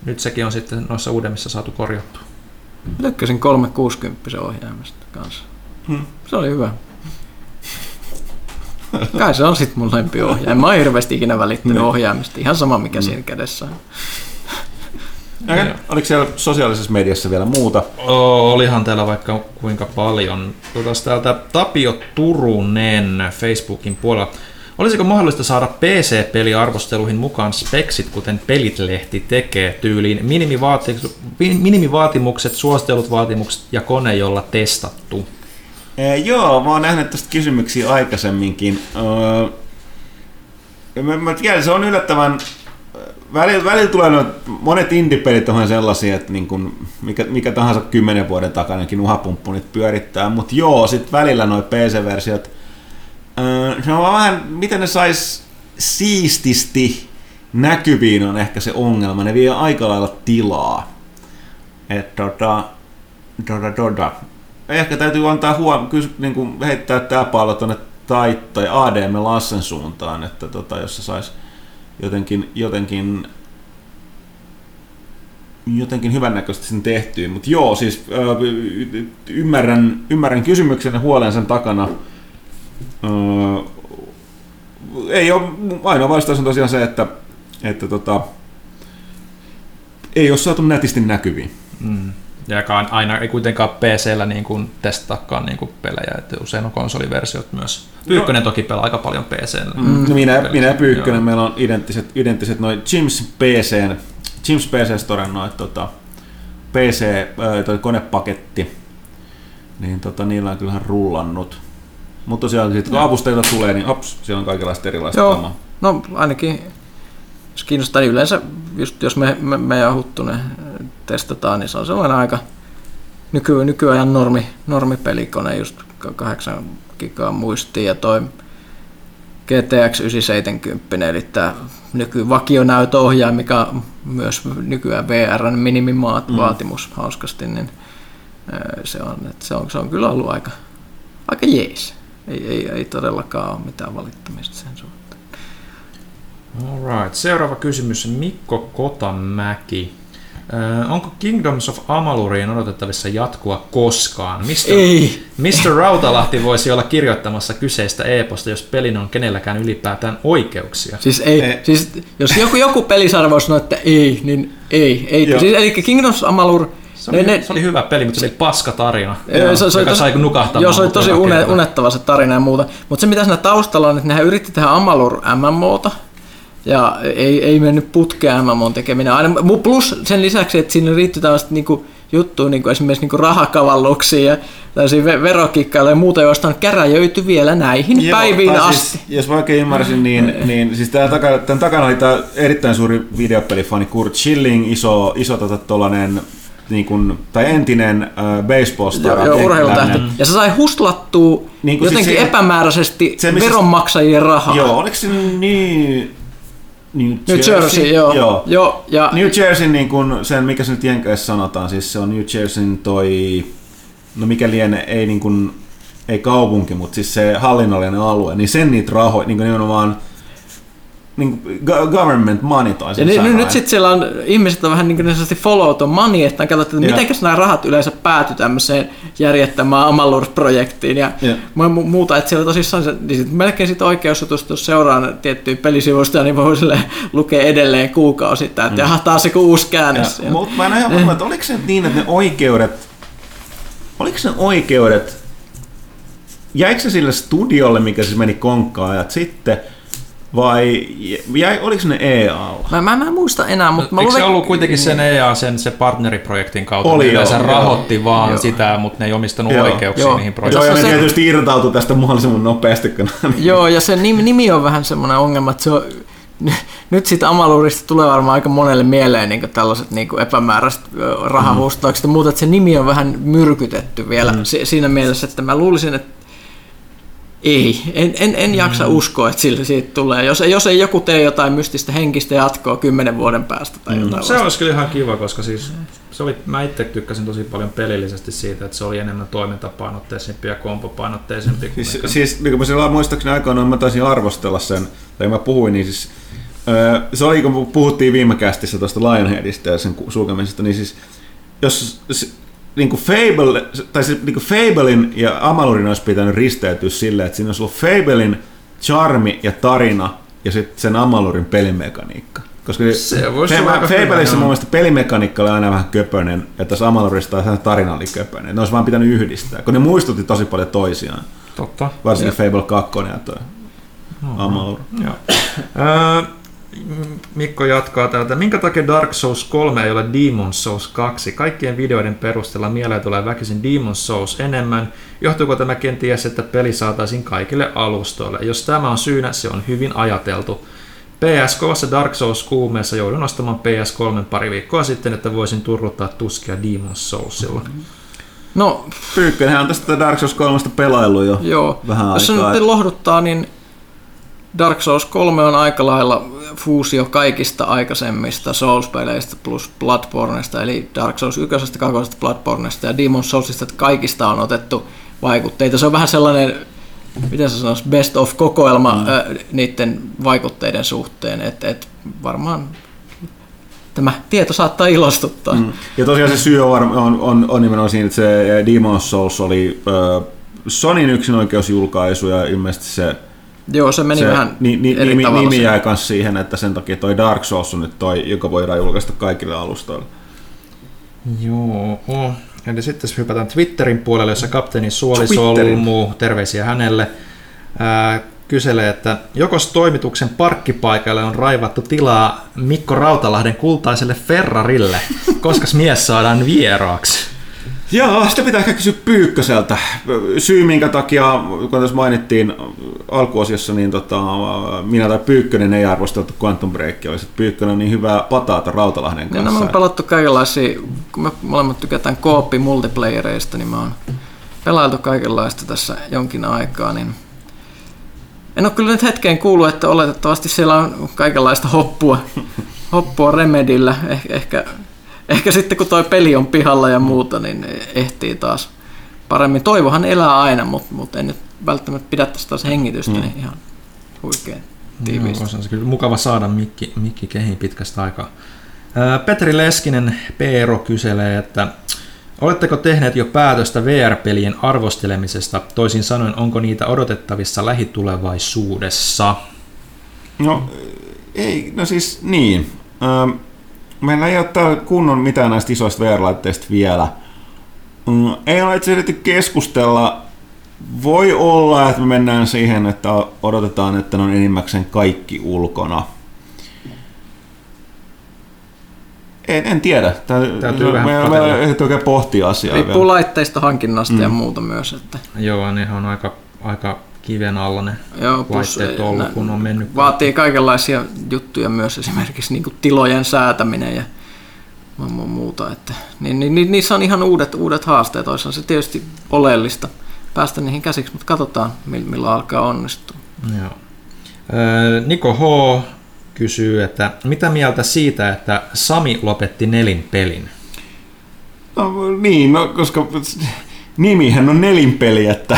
Nyt sekin on sitten noissa uudemmissa saatu korjattua. Tykkäsin 360 ohjaimesta kanssa. Hmm. Se oli hyvä. Kai se on sit mun lempiohjain. Mä oon hirveästi ikinä välittänyt Niin. ohjaimista. Ihan sama mikä siinä kädessä on. Okay. Oliko siellä sosiaalisessa mediassa vielä muuta? Oo, olihan täällä vaikka kuinka paljon. Tuotas täältä Tapio Turunen Facebookin puolella. Olisiko mahdollista saada PC-peliarvosteluihin mukaan speksit, kuten Pelitlehti tekee tyyliin minimivaati- minimivaatimukset, suositellut vaatimukset ja kone, jolla testattu? Ee, joo, mä oon nähnyt tästä kysymyksiä aikaisemminkin. Öö, mä, mä tiedän, se on yllättävän... Välillä, välillä tulee noit, monet indie-pelit on sellaisia, että niin kun, mikä, mikä tahansa kymmenen vuoden takanakin uhapumppu nyt pyörittää, mutta joo, sitten välillä noin PC-versiot, öö, se on vähän, miten ne sais siististi näkyviin on ehkä se ongelma, ne vie aika lailla tilaa. Et tota, tota, tota. Ehkä täytyy antaa huom- kys- niin kuin heittää tämä pallo tuonne tai, tai ADM Lassen suuntaan, että tota, jos se saisi jotenkin, jotenkin jotenkin hyvännäköisesti sen tehtyä. Mutta joo, siis ymmärrän, ymmärrän kysymyksen ja huolen sen takana. Ei ole, ainoa vastaus on tosiaan se, että, että tota, ei ole saatu nätisti näkyviin. Mm. Ja aina ei kuitenkaan PCllä niin kuin testaakaan niin kuin pelejä, että usein on konsoliversiot myös. Pyykkönen no. toki pelaa aika paljon PCllä. Mm. No minä, minä ja Pyykkönen, Joo. meillä on identtiset, identtiset noin Jims PC, Jims PC todennut, että tota, PC, toi konepaketti, niin tota, niillä on kyllähän rullannut. Mutta tosiaan sitten kun avustajilta tulee, niin ops, siellä on kaikenlaista erilaista Joo. Kamaa. No ainakin jos kiinnostaa, niin yleensä just jos me, me, me ja Huttunen testataan, niin se on sellainen aika nyky, nykyajan normi, normipelikone, just 8 gigaa muistia ja toi GTX 970, eli tämä nykyvakionäytöohjaaja, mikä on myös nykyään VRn minimivaatimus mm. hauskasti, niin se on, että se on, se on kyllä ollut aika, aika jees. Ei, ei, ei todellakaan ole mitään valittamista sen suhteen. Alright. Seuraava kysymys. Mikko Kotamäki. Äh, onko Kingdoms of Amaluriin odotettavissa jatkua koskaan? Mr. Ei. Mr. Rautalahti voisi olla kirjoittamassa kyseistä e-posta, jos pelin on kenelläkään ylipäätään oikeuksia. Siis ei. ei. Siis, jos joku, joku pelisarvo sanoo, että ei, niin ei. ei. Siis, eli Kingdoms of Amalur se oli, ne, se oli hyvä peli, mutta se oli paska tarina, joo, se, se joka tosi, sai nukahtamaan. Joo, se oli tosi une, unettava se tarina ja muuta. Mutta se mitä siinä taustalla on, että nehän yritti tehdä Amalur MMOta, ja ei, ei mennyt putkeen MMOn tekeminen. Aina, plus sen lisäksi, että siinä riittyi tällaista niinku juttuja, niinku esimerkiksi niinku rahakavalluksia ja tällaisia verokikkailuja ja muuta, joista on käräjöity vielä näihin Joo, päiviin siis asti. Siis, jos mä oikein ymmärsin, niin, niin siis tämän takana, tämän takana oli tämä erittäin suuri videopelifani Kurt Schilling, iso, iso tota, tollanen, niin kuin, tai entinen äh, baseball-stara. Joo, urheilutähti. Ja se sai hustlattua niin jotenkin siis se, epämääräisesti se, veronmaksajien rahaa. Joo, oliko se niin New Jersey, New Jersey joo. joo. joo ja... New Jersey, niin kun sen, mikä se nyt Jenkeissä sanotaan, siis se on New Jerseyn toi, no mikä liene, ei, niin kun, ei kaupunki, mutta siis se hallinnollinen alue, niin sen niitä rahoja, niin nimenomaan niin government money tai ja niin, nyt sitten siellä on, ihmiset on vähän niin kuin follow the money, että on katsottu, että miten nämä rahat yleensä päätyy tämmöiseen järjettämään Amalur-projektiin ja, ja. muuta, että siellä tosissaan se, niin sit melkein sit oikeusjutusta, jos seuraan tiettyjä pelisivuista, niin voi sille lukea edelleen kuukausittain, että mm. jaha, taas se uusi käännös. Mutta mä en ihan varma, että oliko se niin, että ne oikeudet, oliko ne oikeudet, jäikö se sille studiolle, mikä siis meni konkkaan ja sitten, vai jäi, oliko ne EA-alla? Mä, mä, mä en muista enää, mutta... No, eikö se ollut kuitenkin sen EA, sen se partneriprojektin kautta? Oli joo, se rahoitti joo, vaan joo. sitä, mutta ne ei omistanut joo, oikeuksia joo. niihin projekteihin. Joo, ja ne tietysti irtautui tästä mahdollisimman nopeasti. Kun... joo, ja se nimi, nimi on vähän semmoinen ongelma, että se on, nyt siitä Amalurista tulee varmaan aika monelle mieleen niin tällaiset niin epämääräiset rahahustaukset mm. ja muuta, että se nimi on vähän myrkytetty vielä mm. siinä mielessä, että mä luulisin, että ei, en, en, en jaksa mm. uskoa, että sillä siitä tulee. Jos, jos ei joku tee jotain mystistä henkistä jatkoa kymmenen vuoden päästä tai mm. jotain Se olisi kyllä ihan kiva, koska siis se oli, mä itse tykkäsin tosi paljon pelillisesti siitä, että se oli enemmän toimintapainotteisempi ja kompopainotteisempi. Siis, siis niin kuin mä muistaakseni aikoinaan mä taisin arvostella sen, tai mä puhuin, niin siis se oli, kun puhuttiin viime kästissä tuosta Lionheadista ja sen sulkemisesta, niin siis jos niin kuin Fable, tai se, niin kuin Fablein ja Amalurin olisi pitänyt risteytyä silleen, että siinä olisi ollut Fablein charmi ja tarina ja sitten sen Amalurin pelimekaniikka. Koska se voisi olla Fableissa mun mielestä pelimekaniikka oli aina vähän köpönen, ja tässä Amalurista tarina oli köpönen. Ne olisi vaan pitänyt yhdistää, kun ne muistutti tosi paljon toisiaan. Totta. Varsinkin Fable 2 ja toi no, Amalur. Joo. Mikko jatkaa täältä. Minkä takia Dark Souls 3 ei ole Demon Souls 2? Kaikkien videoiden perusteella mieleen tulee väkisin Demon Souls enemmän. Johtuuko tämä kenties, että peli saataisiin kaikille alustoille? Jos tämä on syynä, se on hyvin ajateltu. PS3 Dark Souls kuumeessa joudun ostamaan PS3 pari viikkoa sitten, että voisin turruttaa tuskia Demon Soulsilla. No, Pyykkönhän on tästä Dark Souls 3 pelailu jo joo. vähän Jos aikaa. Jos se nyt lohduttaa, niin Dark Souls 3 on aika lailla fuusio kaikista aikaisemmista Souls-peleistä plus Bloodborneista, eli Dark Souls 1, 2, Bloodborneista ja Demon Soulsista, että kaikista on otettu vaikutteita. Se on vähän sellainen, miten se sanoisi, best of kokoelma mm. äh, niiden vaikutteiden suhteen, että et varmaan tämä tieto saattaa ilostuttaa. Mm. Ja tosiaan se syy on, on, on, on nimenomaan siinä, että se Demon's Souls oli äh, Sonin yksinoikeusjulkaisu ja ilmeisesti se Joo, se meni se, vähän ni, ni, eri nimi, tavalla nimi jäi myös siihen, että sen takia toi Dark Souls on nyt toi, joka voidaan julkaista kaikille alustoille. Joo. Eli sitten hypätään Twitterin puolelle, jossa kapteeni. Suolisolmu, terveisiä hänelle, ää, kyselee, että jokos toimituksen parkkipaikalle on raivattu tilaa Mikko Rautalahden kultaiselle Ferrarille, koska mies saadaan vieraaksi. Joo, sitä pitää ehkä kysyä Pyykköseltä. Syy, minkä takia, kun tässä mainittiin alkuosiossa, niin tota, minä tai Pyykkönen ei arvosteltu Quantum Breakia, olisi, Pyykkönen on niin hyvää pataata Rautalahden Ja nämä kanssa. on pelattu kaikenlaisia, kun me molemmat tykätään kooppi multiplayereista, niin mä oon pelailtu kaikenlaista tässä jonkin aikaa, niin en ole kyllä nyt hetkeen kuullut, että oletettavasti siellä on kaikenlaista hoppua, hoppua Remedillä. Eh, ehkä, ehkä sitten kun toi peli on pihalla ja muuta, niin ehtii taas paremmin. Toivohan elää aina, mutta, mutta en nyt välttämättä pidä tästä taas hengitystä, Mm. niin ihan huikein Joo, tiiviisti. on se kyllä mukava saada mikki, mikki kehiin pitkästä aikaa. Ää, Petri Leskinen Peero kyselee, että oletteko tehneet jo päätöstä VR-pelien arvostelemisesta? Toisin sanoen, onko niitä odotettavissa lähitulevaisuudessa? No, ei, no siis niin. Ähm, meillä ei ole täällä kunnon mitään näistä isoista VR-laitteista vielä. Mm, ei ole itse asiassa keskustella. Voi olla, että me mennään siihen, että odotetaan, että ne on enimmäkseen kaikki ulkona. En, en tiedä. Tää, Täytyy vähän me, me oikein pohtia asiaa Riippuu vielä. laitteista hankinnasta ja Mm. muuta myös. Että, Joo, ne on aika, aika kiven alla ne joo, plus, laitteet on ollut, kun on mennyt. Vaatii kaikenlaisia juttuja myös, esimerkiksi niin kuin tilojen säätäminen ja mu- mu- muuta. Että, niin, niin, niin, niissä on ihan uudet, uudet haasteet. Olisihan se tietysti oleellista päästä niihin käsiksi, mutta katsotaan, millä, alkaa onnistua. Joo. Öö, Niko H. kysyy, että mitä mieltä siitä, että Sami lopetti nelin pelin? No, niin, no, koska nimihän on nelinpeli, että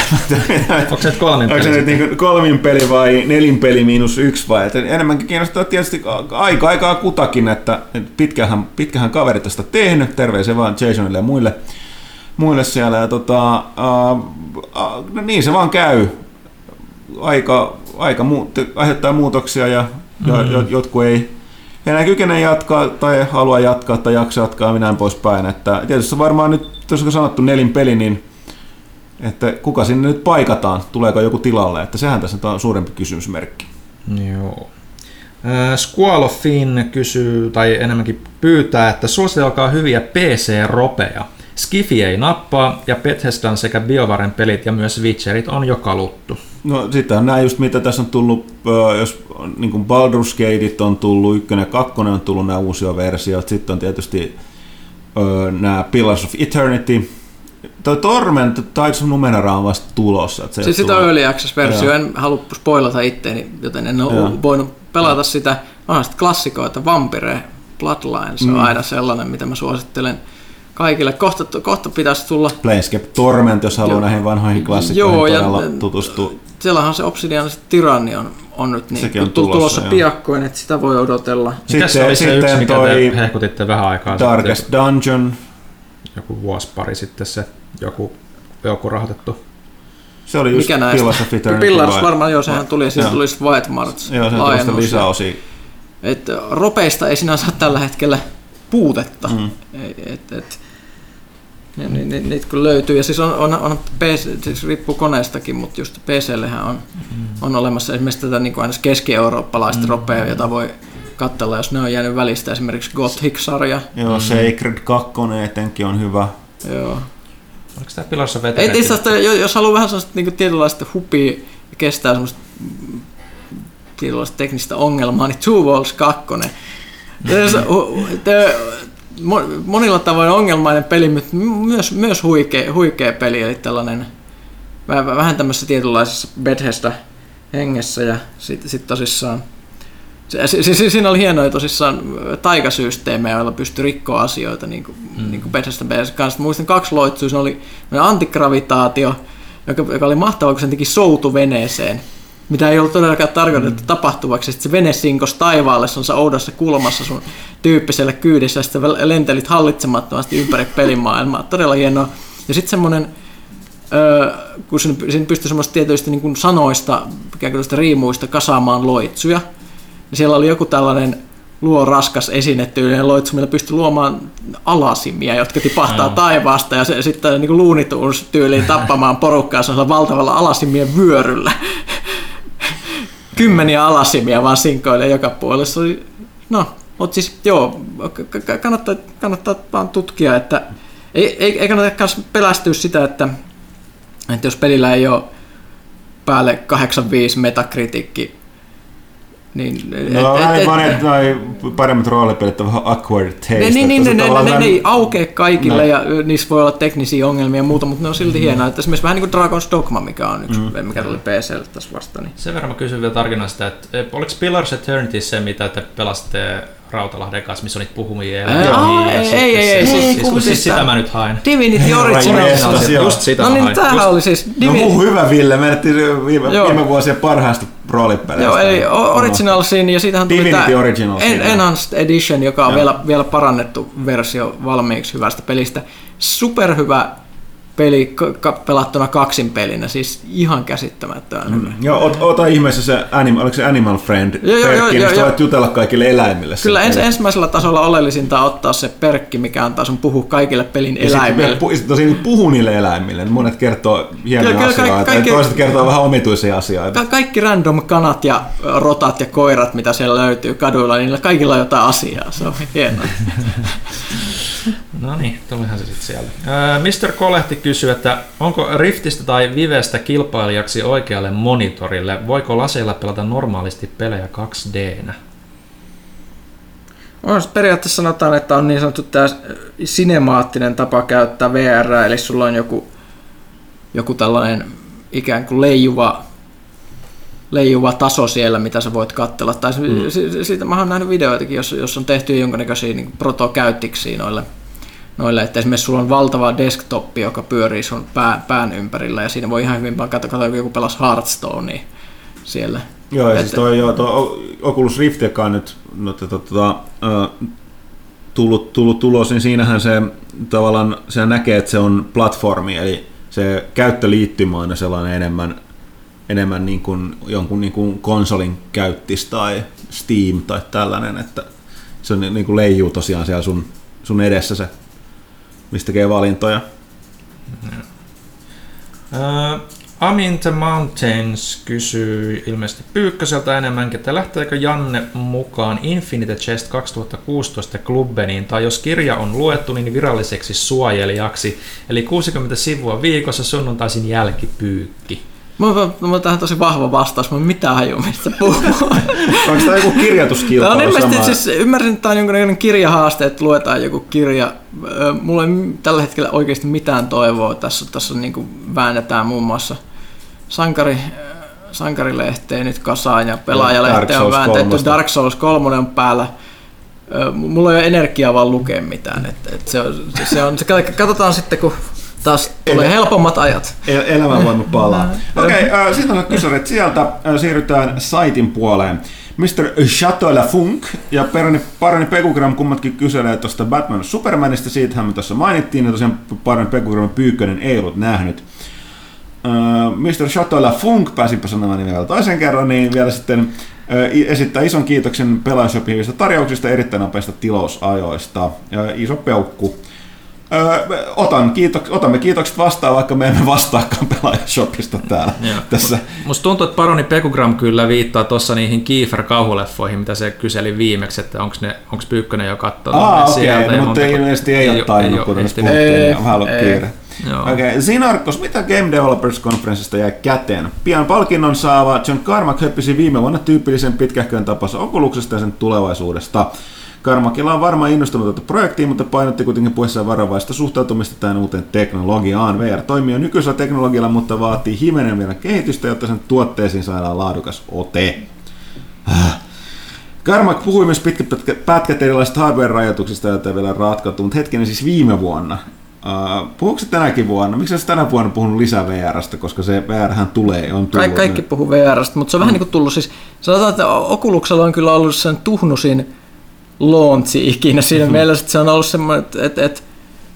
Onko se nyt kolmen Onko se peli? nyt niin kolmin peli vai nelin peli miinus yksi vai? Että enemmänkin kiinnostaa tietysti aika aikaa kutakin, että pitkähän, pitkähän kaveri tästä tehnyt, terveisiä vaan Jasonille ja muille, muille siellä. Ja tota, uh, no niin se vaan käy. Aika, aika muu, aiheuttaa muutoksia ja, ja Mm. mm. jotkut ei enää kykene jatkaa tai halua jatkaa tai jaksa jatkaa minä poispäin. Että tietysti varmaan nyt, on sanottu nelin peli, niin että kuka sinne nyt paikataan, tuleeko joku tilalle, että sehän tässä on suurempi kysymysmerkki. Joo. Äh, Squall of Finn kysyy, tai enemmänkin pyytää, että suositelkaa hyviä PC-ropeja. Skifi ei nappaa, ja Bethesdan sekä BioVaren pelit ja myös Witcherit on jo kaluttu. No sitten on nämä just mitä tässä on tullut, ö, jos niin kuin Baldur's Gateit on tullut, ykkönen ja kakkonen on tullut nämä uusia versiot, sitten on tietysti nämä Pillars of Eternity, Toi Torment taisi Numenera on vasta tulossa. Että se Siis sitä on tullut- Early Access-versio, Joo. en halua spoilata itteeni, joten en ole Joo. voinut pelata sitä. Onhan sitten klassikoita, Vampire, Bloodlines on Mm. aina sellainen, mitä mä suosittelen kaikille. Kohta, kohta pitäisi tulla, Planescape Torment, jos haluaa Joo. näihin vanhoihin klassikoihin Joo, ja- tutustua. siellähän se Obsidian Tyranni on, nyt niin, Sekin on tu- tulossa, tulossa, piakkoin, että sitä voi odotella. Mikäs se Sitten- oli se yksi, sitten mikä toi te hehkutitte vähän aikaa Darkest sitten, Dungeon, joku vuosi pari sitten se joku, joku rahoitettu. se oli just Mikä näistä? Pillars of Eternity. Pillars varmaan, joo, sehän tuli, Joo. tuli sitten White March Joo, se on tuosta lisäosia. Et ropeista ei sinänsä tällä hetkellä puutetta. Mm. Ei, Et, et, ja ni, ni, niitä kyllä löytyy. Ja siis on, on, on PC, siis riippuu koneestakin, mutta just PCllähän on, on olemassa esimerkiksi tätä niin kuin keski-eurooppalaista mm. ropea, jota voi katsella, jos ne on jäänyt välistä. Esimerkiksi Gothic-sarja. Joo, Sacred 2 etenkin on hyvä. Joo. Oliko tämä Pillars of Ei, jo- jos haluaa vähän sellaista niin tietynlaista hupia ja kestää semmoista mm, tietynlaista teknistä ongelmaa, niin Two Walls 2. Se on hu- te- mo- monilla tavoin ongelmainen peli, mutta myös, myös huikea, huikea peli, eli tällainen vähän, vähän tämmöisessä tietynlaisessa Bethesda hengessä ja sitten sit tosissaan se, se, se, siinä oli hienoja tosissaan taikasysteemejä, joilla pystyi rikkoa asioita, niin kuin, mm. niin kuin Bethesda PS kanssa. Muistan kaksi loitsua, se oli antigravitaatio, joka, joka oli mahtava, kun sen teki soutu veneeseen. Mitä ei ollut todellakaan tarkoitettu mm. tapahtuvaksi. Sitten se vene sinkos taivaalle se oudossa kulmassa sun tyyppiselle kyydissä, ja sitten lentelit hallitsemattomasti ympäri pelimaailmaa. Todella hienoa. Ja sitten semmoinen, kun siinä pystyi semmoista tietyistä niin kuin sanoista, ikään kuin riimuista kasaamaan loitsuja, ja siellä oli joku tällainen luo raskas esinetyylinen loitsu, millä pystyi luomaan alasimia, jotka tipahtaa no. taivaasta ja se, sitten niin luunituus tyyliin tappamaan porukkaa sellaisella valtavalla alasimien vyöryllä. Kymmeniä alasimia vaan sinkoilee joka oli, no, mutta siis joo, kannattaa, kannattaa vaan tutkia, että ei, ei, ei kannata pelästyä sitä, että, että jos pelillä ei ole päälle 85 metakritiikki niin, no et, aivan, että noi paremmat roolipelit on vähän awkward taste. Ne, niin, niin, ne, ne, ne, ne, ei aukea kaikille no. ja niissä voi olla teknisiä ongelmia ja muuta, mutta ne on silti mm. hienoa. Että esimerkiksi vähän niin kuin Dragon's Dogma, mikä on yksi, mm. mikä tuli PClle tässä vasta. Niin. Sen verran mä kysyn vielä tarkennan sitä, että oliko Pillars Eternity se, mitä te pelaste Rautalahden kanssa, missä on niitä puhumia eläimiä. Ei, ei, ei, ei, siis, siis, siis sitä mä nyt haen. Divinity Original. Just sitä No niin, tämähän oli siis... No hyvä Ville, menettiin viime, viime vuosien parhaasta roolipeleistä. Joo, eli Originalsin ja siitähän tuli tämä Enhanced Edition, joka on vielä, vielä parannettu versio valmiiksi hyvästä pelistä. Superhyvä peli ka- pelattuna kaksin pelinä, siis ihan käsittämättömän mm. Joo, ot, ota ihmeessä se, anim, oliko se Animal Friend joo, joo, perkki, joo, niin joo, jutella kaikille eläimille. Kyllä ens, ensimmäisellä tasolla oleellisinta on ottaa se perkki, mikä antaa sun puhu kaikille pelin ja eläimille. Sitten tosi puhu niille eläimille, monet kertoo hienoja kyllä, asioita, kaikki, toiset kertoo vähän omituisia asioita. Ka- kaikki random kanat ja rotat ja koirat, mitä siellä löytyy kaduilla, niillä kaikilla on jotain asiaa, se on hienoa. No niin, tulihan se sitten siellä. Mr. Kolehti kysyy, että onko Riftistä tai Vivestä kilpailijaksi oikealle monitorille? Voiko laseilla pelata normaalisti pelejä 2D-nä? On, periaatteessa sanotaan, että on niin sanottu tämä sinemaattinen tapa käyttää VR, eli sulla on joku, joku tällainen ikään kuin leijuva, leijuva taso siellä, mitä sä voit katsella. Tai mm. siitä mä oon nähnyt videoitakin, jos, jos on tehty jonkinnäköisiä niin protokäyttiksi noille noille, että esimerkiksi sulla on valtava desktop, joka pyörii sun pää, pään ympärillä ja siinä voi ihan hyvin vaan katsoa, katsoa joku pelas Hearthstonea siellä. Joo, ja Et, siis toi, joo, toi Oculus Rift, joka on nyt no, tota, tota, tullut, tullut tulos, niin siinähän se tavallaan se näkee, että se on platformi, eli se käyttöliittymä on sellainen enemmän, enemmän niin kuin jonkun niin kuin konsolin käyttis tai Steam tai tällainen, että se on niin kuin leijuu tosiaan siellä sun, sun edessä se mistä tekee valintoja. Uh, Amin the Mountains kysyy ilmeisesti Pyykköseltä enemmänkin, että lähteekö Janne mukaan Infinite Chest 2016 klubbeniin, tai jos kirja on luettu, niin viralliseksi suojelijaksi, eli 60 sivua viikossa sunnuntaisin jälkipyykki. Mulla, mulla tähän tosi vahva vastaus, mä en mitään hajua, mistä puhuu. Onko tämä joku kirjoituskilpailu? No, ilmeisesti siis ymmärsin, että tämä on jonkinlainen kirjahaaste, että luetaan joku kirja. Mulla ei tällä hetkellä oikeasti mitään toivoa. Tässä, tässä niin kuin väännetään muun muassa sankari, sankarilehteen nyt kasaan ja pelaajalehteen on vääntetty. Dark Souls 3 on päällä. Mulla ei ole energiaa vaan lukea mitään. Et, et se, on, se, on, se, katsotaan sitten, kun taas tulee helpommat ajat. El- elämänvoima palaa. Okei, okay, äh, sitten on kysyrit sieltä. Äh, siirrytään saitin puoleen. Mr. Chateau Funk ja Parani, Parani Pekugram kummatkin kyselee tuosta Batman Supermanista, siitähän me tuossa mainittiin, ja tosiaan Parani Pekugram Pyykkönen ei ollut nähnyt. Uh, Mr. Chateau Funk, pääsinpä sanomaan vielä toisen kerran, niin vielä sitten uh, esittää ison kiitoksen pelaajasopivista tarjouksista, erittäin nopeista tilausajoista. Ja iso peukku Öö, otan kiitok- otamme kiitokset vastaan, vaikka me emme vastaakaan pelaajashopista täällä. tässä. Musta tuntuu, että Paroni Pekugram kyllä viittaa tuossa niihin Kiefer-kauhuleffoihin, mitä se kyseli viimeksi, että onko onko Pyykkönen jo katsonut Aa, okei, okay, no, mutta ei ilmeisesti ei, ei ole tainnut, kuten puhuttiin, niin vähän ollut kiire. Okei, okay. Sinarkos, mitä Game Developers Conferenceista jäi käteen? Pian palkinnon saava John Carmack höppisi viime vuonna tyypillisen pitkähkön tapansa okuluksesta ja sen tulevaisuudesta. Karmakilla on varmaan innostunut tätä projektiin, mutta painotti kuitenkin puheessaan varovaista suhtautumista tähän uuteen teknologiaan. VR toimii jo nykyisellä teknologialla, mutta vaatii himenen vielä kehitystä, jotta sen tuotteisiin saadaan laadukas ote. Karmak puhui myös pitkät pätkät erilaisista hardware-rajoituksista, joita ei vielä ratkottu, mutta hetkinen siis viime vuonna. Uh, puhuuko se tänäkin vuonna? Miksi sä tänä vuonna puhunut lisää VRstä, koska se VRhän tulee, on tullut. Kaikki, puhuu VRstä, mutta se on vähän niin kuin tullut siis, sanotaan, että Okuluksella on kyllä ollut sen tuhnusin launchi ikinä siinä mielessä, että se on ollut semmoinen, että, että, että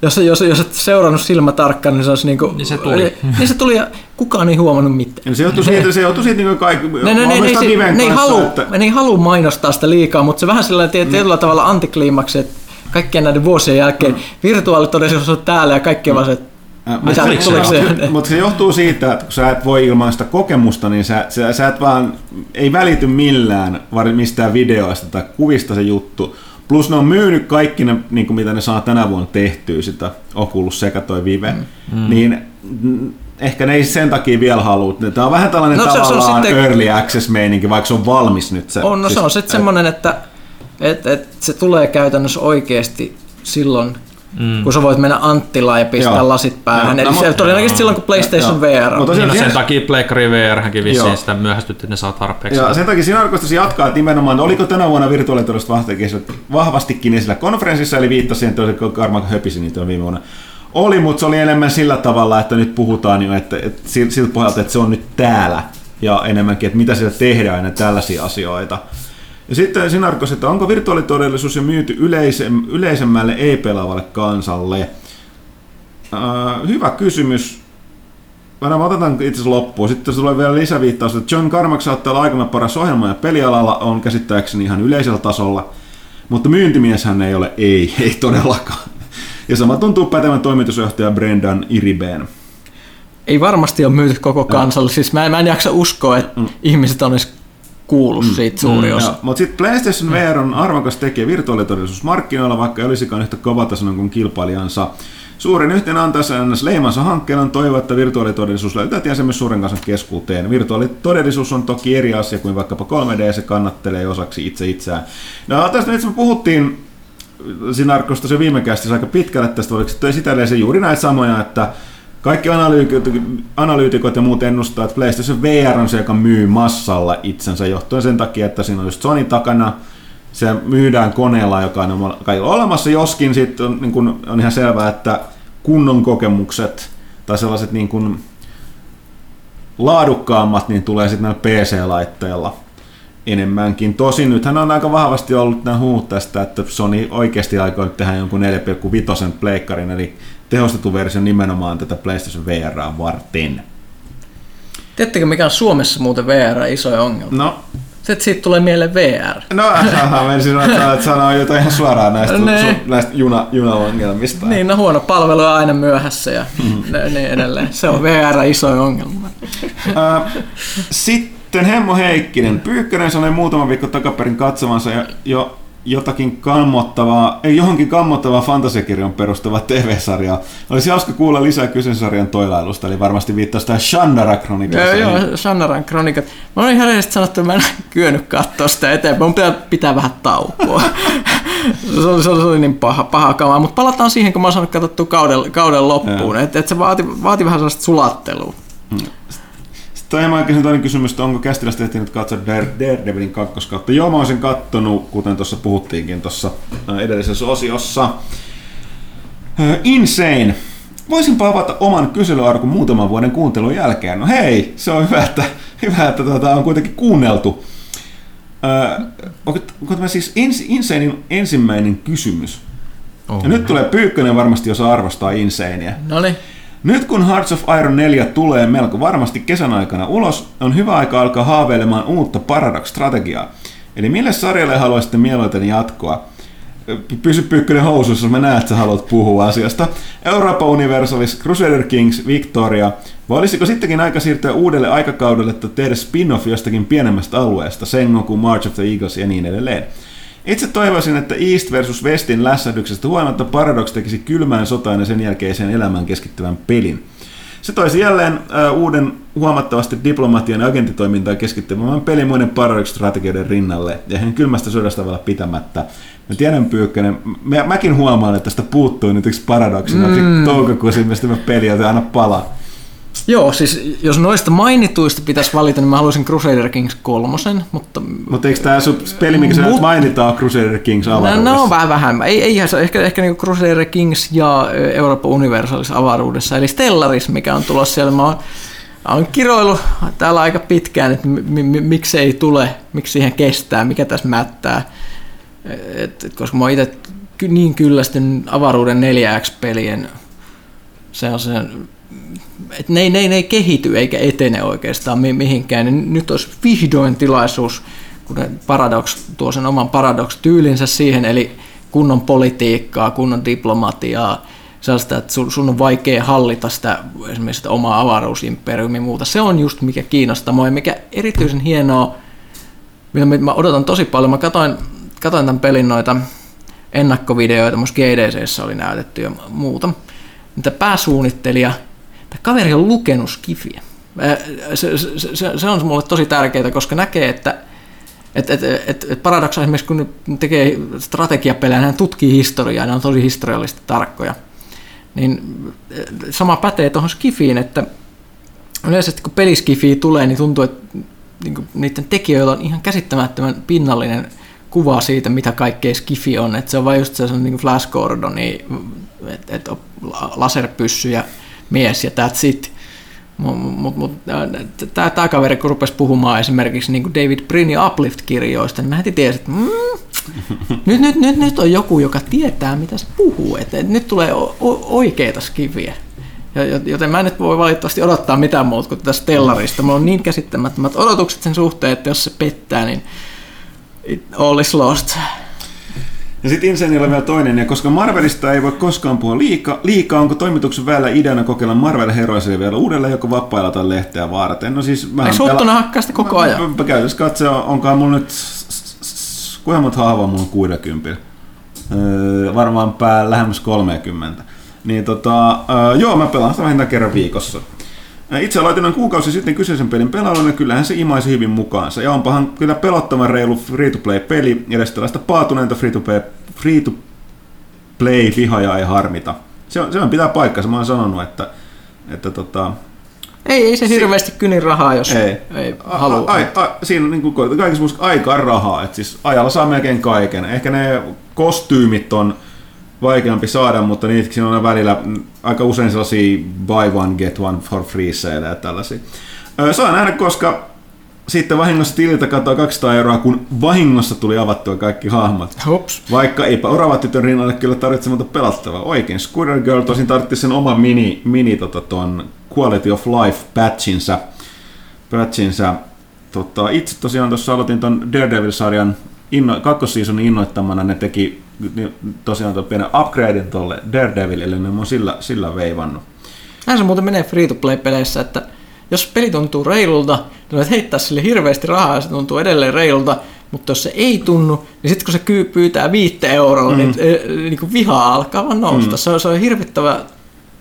jos, jos, jos et seurannut silmä tarkkaan, niin se olisi niin kuin, Niin se tuli. Niin se tuli ja kukaan ei huomannut mitään. Ja se johtui siitä, se johtui siitä niin kuin kaikki, Ne, ne, ne, ne, oikeastaan ne, ei halua, että- ne ei halua mainostaa sitä liikaa, mutta se vähän sillä lailla tietyllä tavalla antikliimaksi, että kaikkien näiden vuosien jälkeen virtuaalitodellisuus on täällä ja kaikki on vaan se, että mutta se, Mutta se johtuu siitä, että kun sä et voi ilman sitä kokemusta, niin sä, sä, sä et vaan, ei välity millään mistään videoista tai kuvista se juttu. Plus ne on myynyt kaikki ne, niin kuin mitä ne saa tänä vuonna tehtyä, sitä Oculus sekä toi Vive, mm. niin mm, ehkä ne ei sen takia vielä halua. Tämä on vähän tällainen No se- se on tavallaan sitten- early access meininki, vaikka se on valmis nyt. Se, on, no se siis- on sitten semmoinen, että et, et se tulee käytännössä oikeasti silloin, mm. kun sä voit mennä Anttilaan ja pistää Joo. lasit päähän. Joo. Eli No, se todennäköisesti silloin, kun PlayStation Joo. VR on. Mutta Niin, no Tosiaan sen se- takia Pleikkari VR-hänkin vissiin Joo. sitä myöhästytti, että ne saa tarpeeksi. Ja sen takia siinä arvostasi jatkaa, että nimenomaan, oliko tänä vuonna virtuaalitodellisuus vahvastikin esillä- vahvastikin esillä konferenssissa, eli viittasi siihen, että Karma höpisi niitä viime vuonna. Oli, mutta se oli enemmän sillä tavalla, että nyt puhutaan jo, että, että sil- siltä pohjalta, että se on nyt täällä, ja enemmänkin, että mitä siellä tehdään ja tällaisia asioita. Ja sitten siinä arvostasi, että onko virtuaalitodellisuus jo myyty yleisem, yleisemmälle ei-pelaavalle kansalle? Äh, hyvä kysymys. Mä otetaan itse asiassa loppuun. Sitten tulee vielä lisäviittaus, että John Carmack saattaa olla aikamme paras ohjelma ja pelialalla on käsittääkseni ihan yleisellä tasolla, mutta myyntimieshän ei ole, ei, ei todellakaan. Ja sama tuntuu pätevän toimitusjohtaja Brendan Iribeen. Ei varmasti ole myyty koko kansalle. Siis mä, en- mä en jaksa uskoa, että mm. ihmiset on edes kuullut siitä suuri osa. Mutta sitten PlayStation VR on arvokas tekijä virtuaalitodellisuusmarkkinoilla, vaikka ei olisikaan yhtä kovatasoinen kuin kilpailijansa. Suurin yhteen antaessa ns. leimansa hankkeella on toivo, että virtuaalitodellisuus löytää tiensä myös suuren kansan keskuuteen. Virtuaalitodellisuus on toki eri asia kuin vaikkapa 3D, se kannattelee osaksi itse itseään. No tästä nyt me puhuttiin Sinarkosta se viime kästissä aika pitkälle tästä, oliko se sitä juuri näitä samoja, että kaikki analyytikot, ja muut ennustaa, että PlayStation VR on se, joka myy massalla itsensä johtuen sen takia, että siinä on just Sony takana, se myydään koneella, joka on kaikilla olemassa, joskin. Sitten on, niin kun, on ihan selvää, että kunnon kokemukset tai sellaiset niin kun, laadukkaammat, niin tulee sitten näillä PC-laitteilla enemmänkin. Tosin nythän on aika vahvasti ollut nämä huut tästä, että Sony oikeasti aikoo nyt tehdä jonkun 4,5 pleikkarin, eli tehostettu versio nimenomaan tätä PlayStation VR varten. Tiedättekö, mikä on Suomessa muuten VR isoja ongelma? No, Se, että siitä tulee mieleen VR. no aha, mä ensin sanoa, että sanoo jotain ihan suoraan näistä, su, näistä juna, junaongelmista. Niin, no huono palvelu on aina myöhässä ja niin edelleen. Se on VR isoja ongelma. Ää, Sitten Hemmo Heikkinen. Pyykkönen sanoi muutama viikko takaperin katsomansa jo, jo jotakin kammottavaa, ei johonkin kammottavaa fantasiakirjan perustuvaa TV-sarjaa. Olisi hauska kuulla lisää kyseisen sarjan toilailusta, eli varmasti viittaisi tähän Shandara Joo, Chroniclesiin. joo, Shannaran kronikat. Mä olin ihan rehellisesti sanottu, että mä en kyennyt katsoa sitä eteenpäin. Mun pitää pitää vähän taukoa. se, oli, se, oli, se oli niin paha, paha kamaa. Mutta palataan siihen, kun mä oon saanut katsottua kauden, kauden loppuun. Että et se vaati, vaati vähän sellaista sulattelua. Sitten Emma kysyi toinen kysymys, että onko Kästilästä ehtinyt katsoa Dare- Daredevilin kakkoskautta. Joo, mä oon sen kattonut, kuten tuossa puhuttiinkin tuossa edellisessä osiossa. Insane. Voisinpa avata oman kyselyarkun muutaman vuoden kuuntelun jälkeen. No hei, se on hyvä, että, hyvä, että tota, on kuitenkin kuunneltu. Ää, onko, onko tämä siis Ins- Insanein ensimmäinen kysymys? Oh. Ja nyt tulee Pyykkönen varmasti, jos arvostaa Insanea. No niin. Nyt kun Hearts of Iron 4 tulee melko varmasti kesän aikana ulos, on hyvä aika alkaa haaveilemaan uutta Paradox-strategiaa. Eli mille sarjalle haluaisitte mieluiten jatkoa? Pysy pyykkönen housuissa, mä näen, että sä haluat puhua asiasta. Europa Universalis, Crusader Kings, Victoria. Vai olisiko sittenkin aika siirtyä uudelle aikakaudelle että tehdä spin-off jostakin pienemmästä alueesta, Sengoku, March of the Eagles ja niin edelleen? Itse toivoisin, että East versus Westin lässähdyksestä huolimatta Paradox tekisi kylmään sotaan ja sen jälkeiseen elämään keskittyvän pelin. Se toisi jälleen äh, uuden huomattavasti diplomatian ja agentitoimintaan keskittyvän pelin muiden Paradox-strategioiden rinnalle, ja ihan kylmästä sodasta vielä pitämättä. Mä tiedän Pyykkönen, mä, mäkin huomaan, että tästä puuttuu nyt yksi Paradoxin mm. toukokuussa ilmestyvä peli, jota aina palaa. Joo, siis jos noista mainituista pitäisi valita, niin mä haluaisin Crusader Kings kolmosen, mutta... Mutta eikö tämä peli, mikä sä Mut- mainitaan Crusader Kings No, avaruudessa? no vähän vähemmän. Ei, eihän se ehkä, ehkä niin Crusader Kings ja ö, Eurooppa Universalis avaruudessa, eli Stellaris, mikä on tulossa siellä. Mä oon, oon kiroillut täällä aika pitkään, että mi, mi, miksi ei tule, miksi siihen kestää, mikä tässä mättää. Et, et, koska mä oon itse niin kyllästynyt avaruuden 4X-pelien se on se, että ne, ne, ne ei kehity eikä etene oikeastaan mi- mihinkään. Niin nyt olisi vihdoin tilaisuus, kun Paradox tuo sen oman Paradox-tyylinsä siihen, eli kunnon politiikkaa, kunnon diplomatiaa, sellaista, että sun, on vaikea hallita sitä, esimerkiksi sitä omaa avaruusimperiumia ja muuta. Se on just mikä kiinnostaa mua ja mikä erityisen hienoa, mitä mä- odotan tosi paljon. Mä katoin, katoin tämän pelin noita ennakkovideoita, musta GDCssä oli näytetty ja muuta. Mutta pääsuunnittelija, tämä kaveri on lukenut Skifiä. Se, se, se, se on mulle tosi tärkeää, koska näkee, että et, et, et, et Paradox esimerkiksi kun tekee strategiapelejä, hän tutkii historiaa, ne on tosi historiallisesti tarkkoja. Niin sama pätee tuohon Skifiin, että yleisesti kun peliskifi tulee, niin tuntuu, että niin niiden tekijöillä on ihan käsittämättömän pinnallinen kuva siitä, mitä kaikkea skifi on. Että se on vain just sellainen niin Flash Gordoni, että et, laserpyssy ja mies ja that's it. Mutta mut, tämä kaveri, kun rupesi puhumaan esimerkiksi niin David Brinnin Uplift-kirjoista, niin mä heti tiesin, että mm, nyt, nyt, nyt, nyt on joku, joka tietää, mitä se puhuu. Että et nyt tulee o- oikeita skiviä. Joten mä en nyt voi valitettavasti odottaa mitään muuta kuin tätä Stellarista. Mulla on niin käsittämättömät odotukset sen suhteen, että jos se pettää, niin it all is lost. Ja sitten Insaneilla on vielä toinen, ja koska Marvelista ei voi koskaan puhua liika, liikaa, onko toimituksen väellä ideana kokeilla Marvel Heroesia vielä uudelleen joko vapailla tai lehteä varten? No siis vähän Eikö Huttunen hakkaa sitä koko ajan? Mä, mä käytössä katsoa, onkaan mulla nyt, kuinka monta hahmoa mulla on 60? Öö, varmaan pää lähemmäs 30. Niin tota, öö, joo, mä pelaan sitä vähintään kerran viikossa. Itse aloitin noin kuukausi sitten kyseisen pelin pelailun ja kyllähän se imaisi hyvin mukaansa. Ja onpahan kyllä pelottavan reilu free-to-play-peli, edes tällaista paatuneenta free-to-play, free-to-play vihaja ei harmita. Se on, se on pitää paikkansa, mä oon sanonut, että, että tota, Ei, ei se hirveästi kyni rahaa, jos Ei. ei halua. Ai, ai, siinä on niin muussa aika on rahaa. Et siis ajalla saa melkein kaiken. Ehkä ne kostyymit on vaikeampi saada, mutta niitäkin on välillä aika usein sellaisia buy one, get one for free sale ja tällaisia. Saa nähdä, koska sitten vahingossa tililtä katoaa 200 euroa, kun vahingossa tuli avattua kaikki hahmot. Hops. Vaikka eipä oravat tytön rinnalle kyllä tarvitse muuta pelattavaa. Oikein. Squirrel Girl tosin tarvitti sen oman mini, mini tota, ton Quality of Life patchinsa. patchinsa. Tota, itse tosiaan tuossa aloitin ton Daredevil-sarjan inno, kakkosseasonin innoittamana. Ne teki tosiaan tuon pienen upgradein tolle Daredevilille, niin mä oon sillä, sillä veivannut. Näin se muuten menee free-to-play-peleissä, että jos peli tuntuu reilulta, niin voit heittää sille hirveästi rahaa ja se tuntuu edelleen reilulta, mutta jos se ei tunnu, niin sitten kun se kyy- pyytää viittä euroa, mm. niin, niin kuin viha alkaa vaan nousta. Mm. Se, on, se on hirvittävä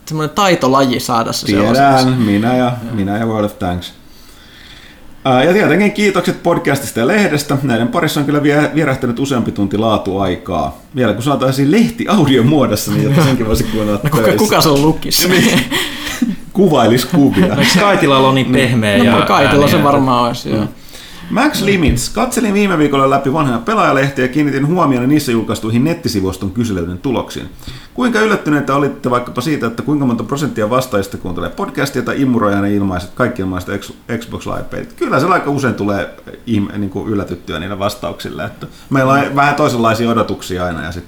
semmoinen taitolaji saada se sellaiseksi. Tiedän, minä ja, minä ja World of Tanks. Ja tietenkin kiitokset podcastista ja lehdestä. Näiden parissa on kyllä vie- vierähtänyt useampi tunti laatuaikaa. Vielä kun saataisiin lehti audion muodossa, niin jotta senkin voisi kuunnella No, kuka, kuka se on lukissa? Kuvailis kuvia. Kaitilalla on niin pehmeä ja no, kaitella ääni, se varmaan olisi. Joo. Max Limits. Katselin viime viikolla läpi vanhoja pelaajalehtiä ja kiinnitin huomioon niissä julkaistuihin nettisivuston kyselyiden tuloksiin. Kuinka yllättyneitä olitte vaikkapa siitä, että kuinka monta prosenttia vastaajista kuuntelee podcastia tai immurojana ilmaiset, kaikki ilmaiset Xbox Live-pelit? Kyllä se aika usein tulee ihme, niin kuin yllätyttyä niillä vastauksilla. Että meillä on vähän toisenlaisia odotuksia aina ja sit,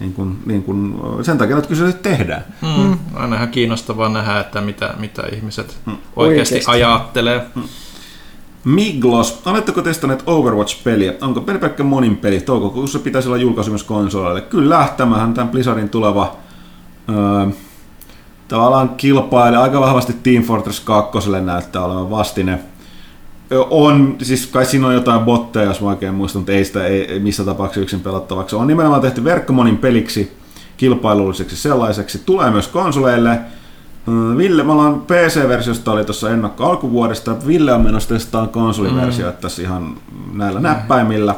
niin kuin, niin kuin, sen takia että kyselyt tehdään. Mm. Aina ihan kiinnostavaa nähdä, että mitä, mitä ihmiset oikeasti, Oikeasti. ajattelee. Miglos, oletteko testanneet Overwatch-peliä? Onko peli pelkkä monin peli? Toukokuussa pitäisi olla julkaisu myös konsoleille. Kyllä, tämähän tämän Blizzardin tuleva öö, tavallaan kilpailija aika vahvasti Team Fortress 2 näyttää olevan vastine. On, siis kai siinä on jotain botteja, jos mä oikein muistan, mutta ei sitä ei missä tapauksessa yksin pelattavaksi. On nimenomaan tehty verkkomonin peliksi, kilpailulliseksi sellaiseksi. Tulee myös konsoleille. Mm, Ville, me ollaan PC-versiosta oli tuossa ennakko alkuvuodesta. Ville on menossa testaamaan konsoliversio mm. tässä ihan näillä näppäimillä.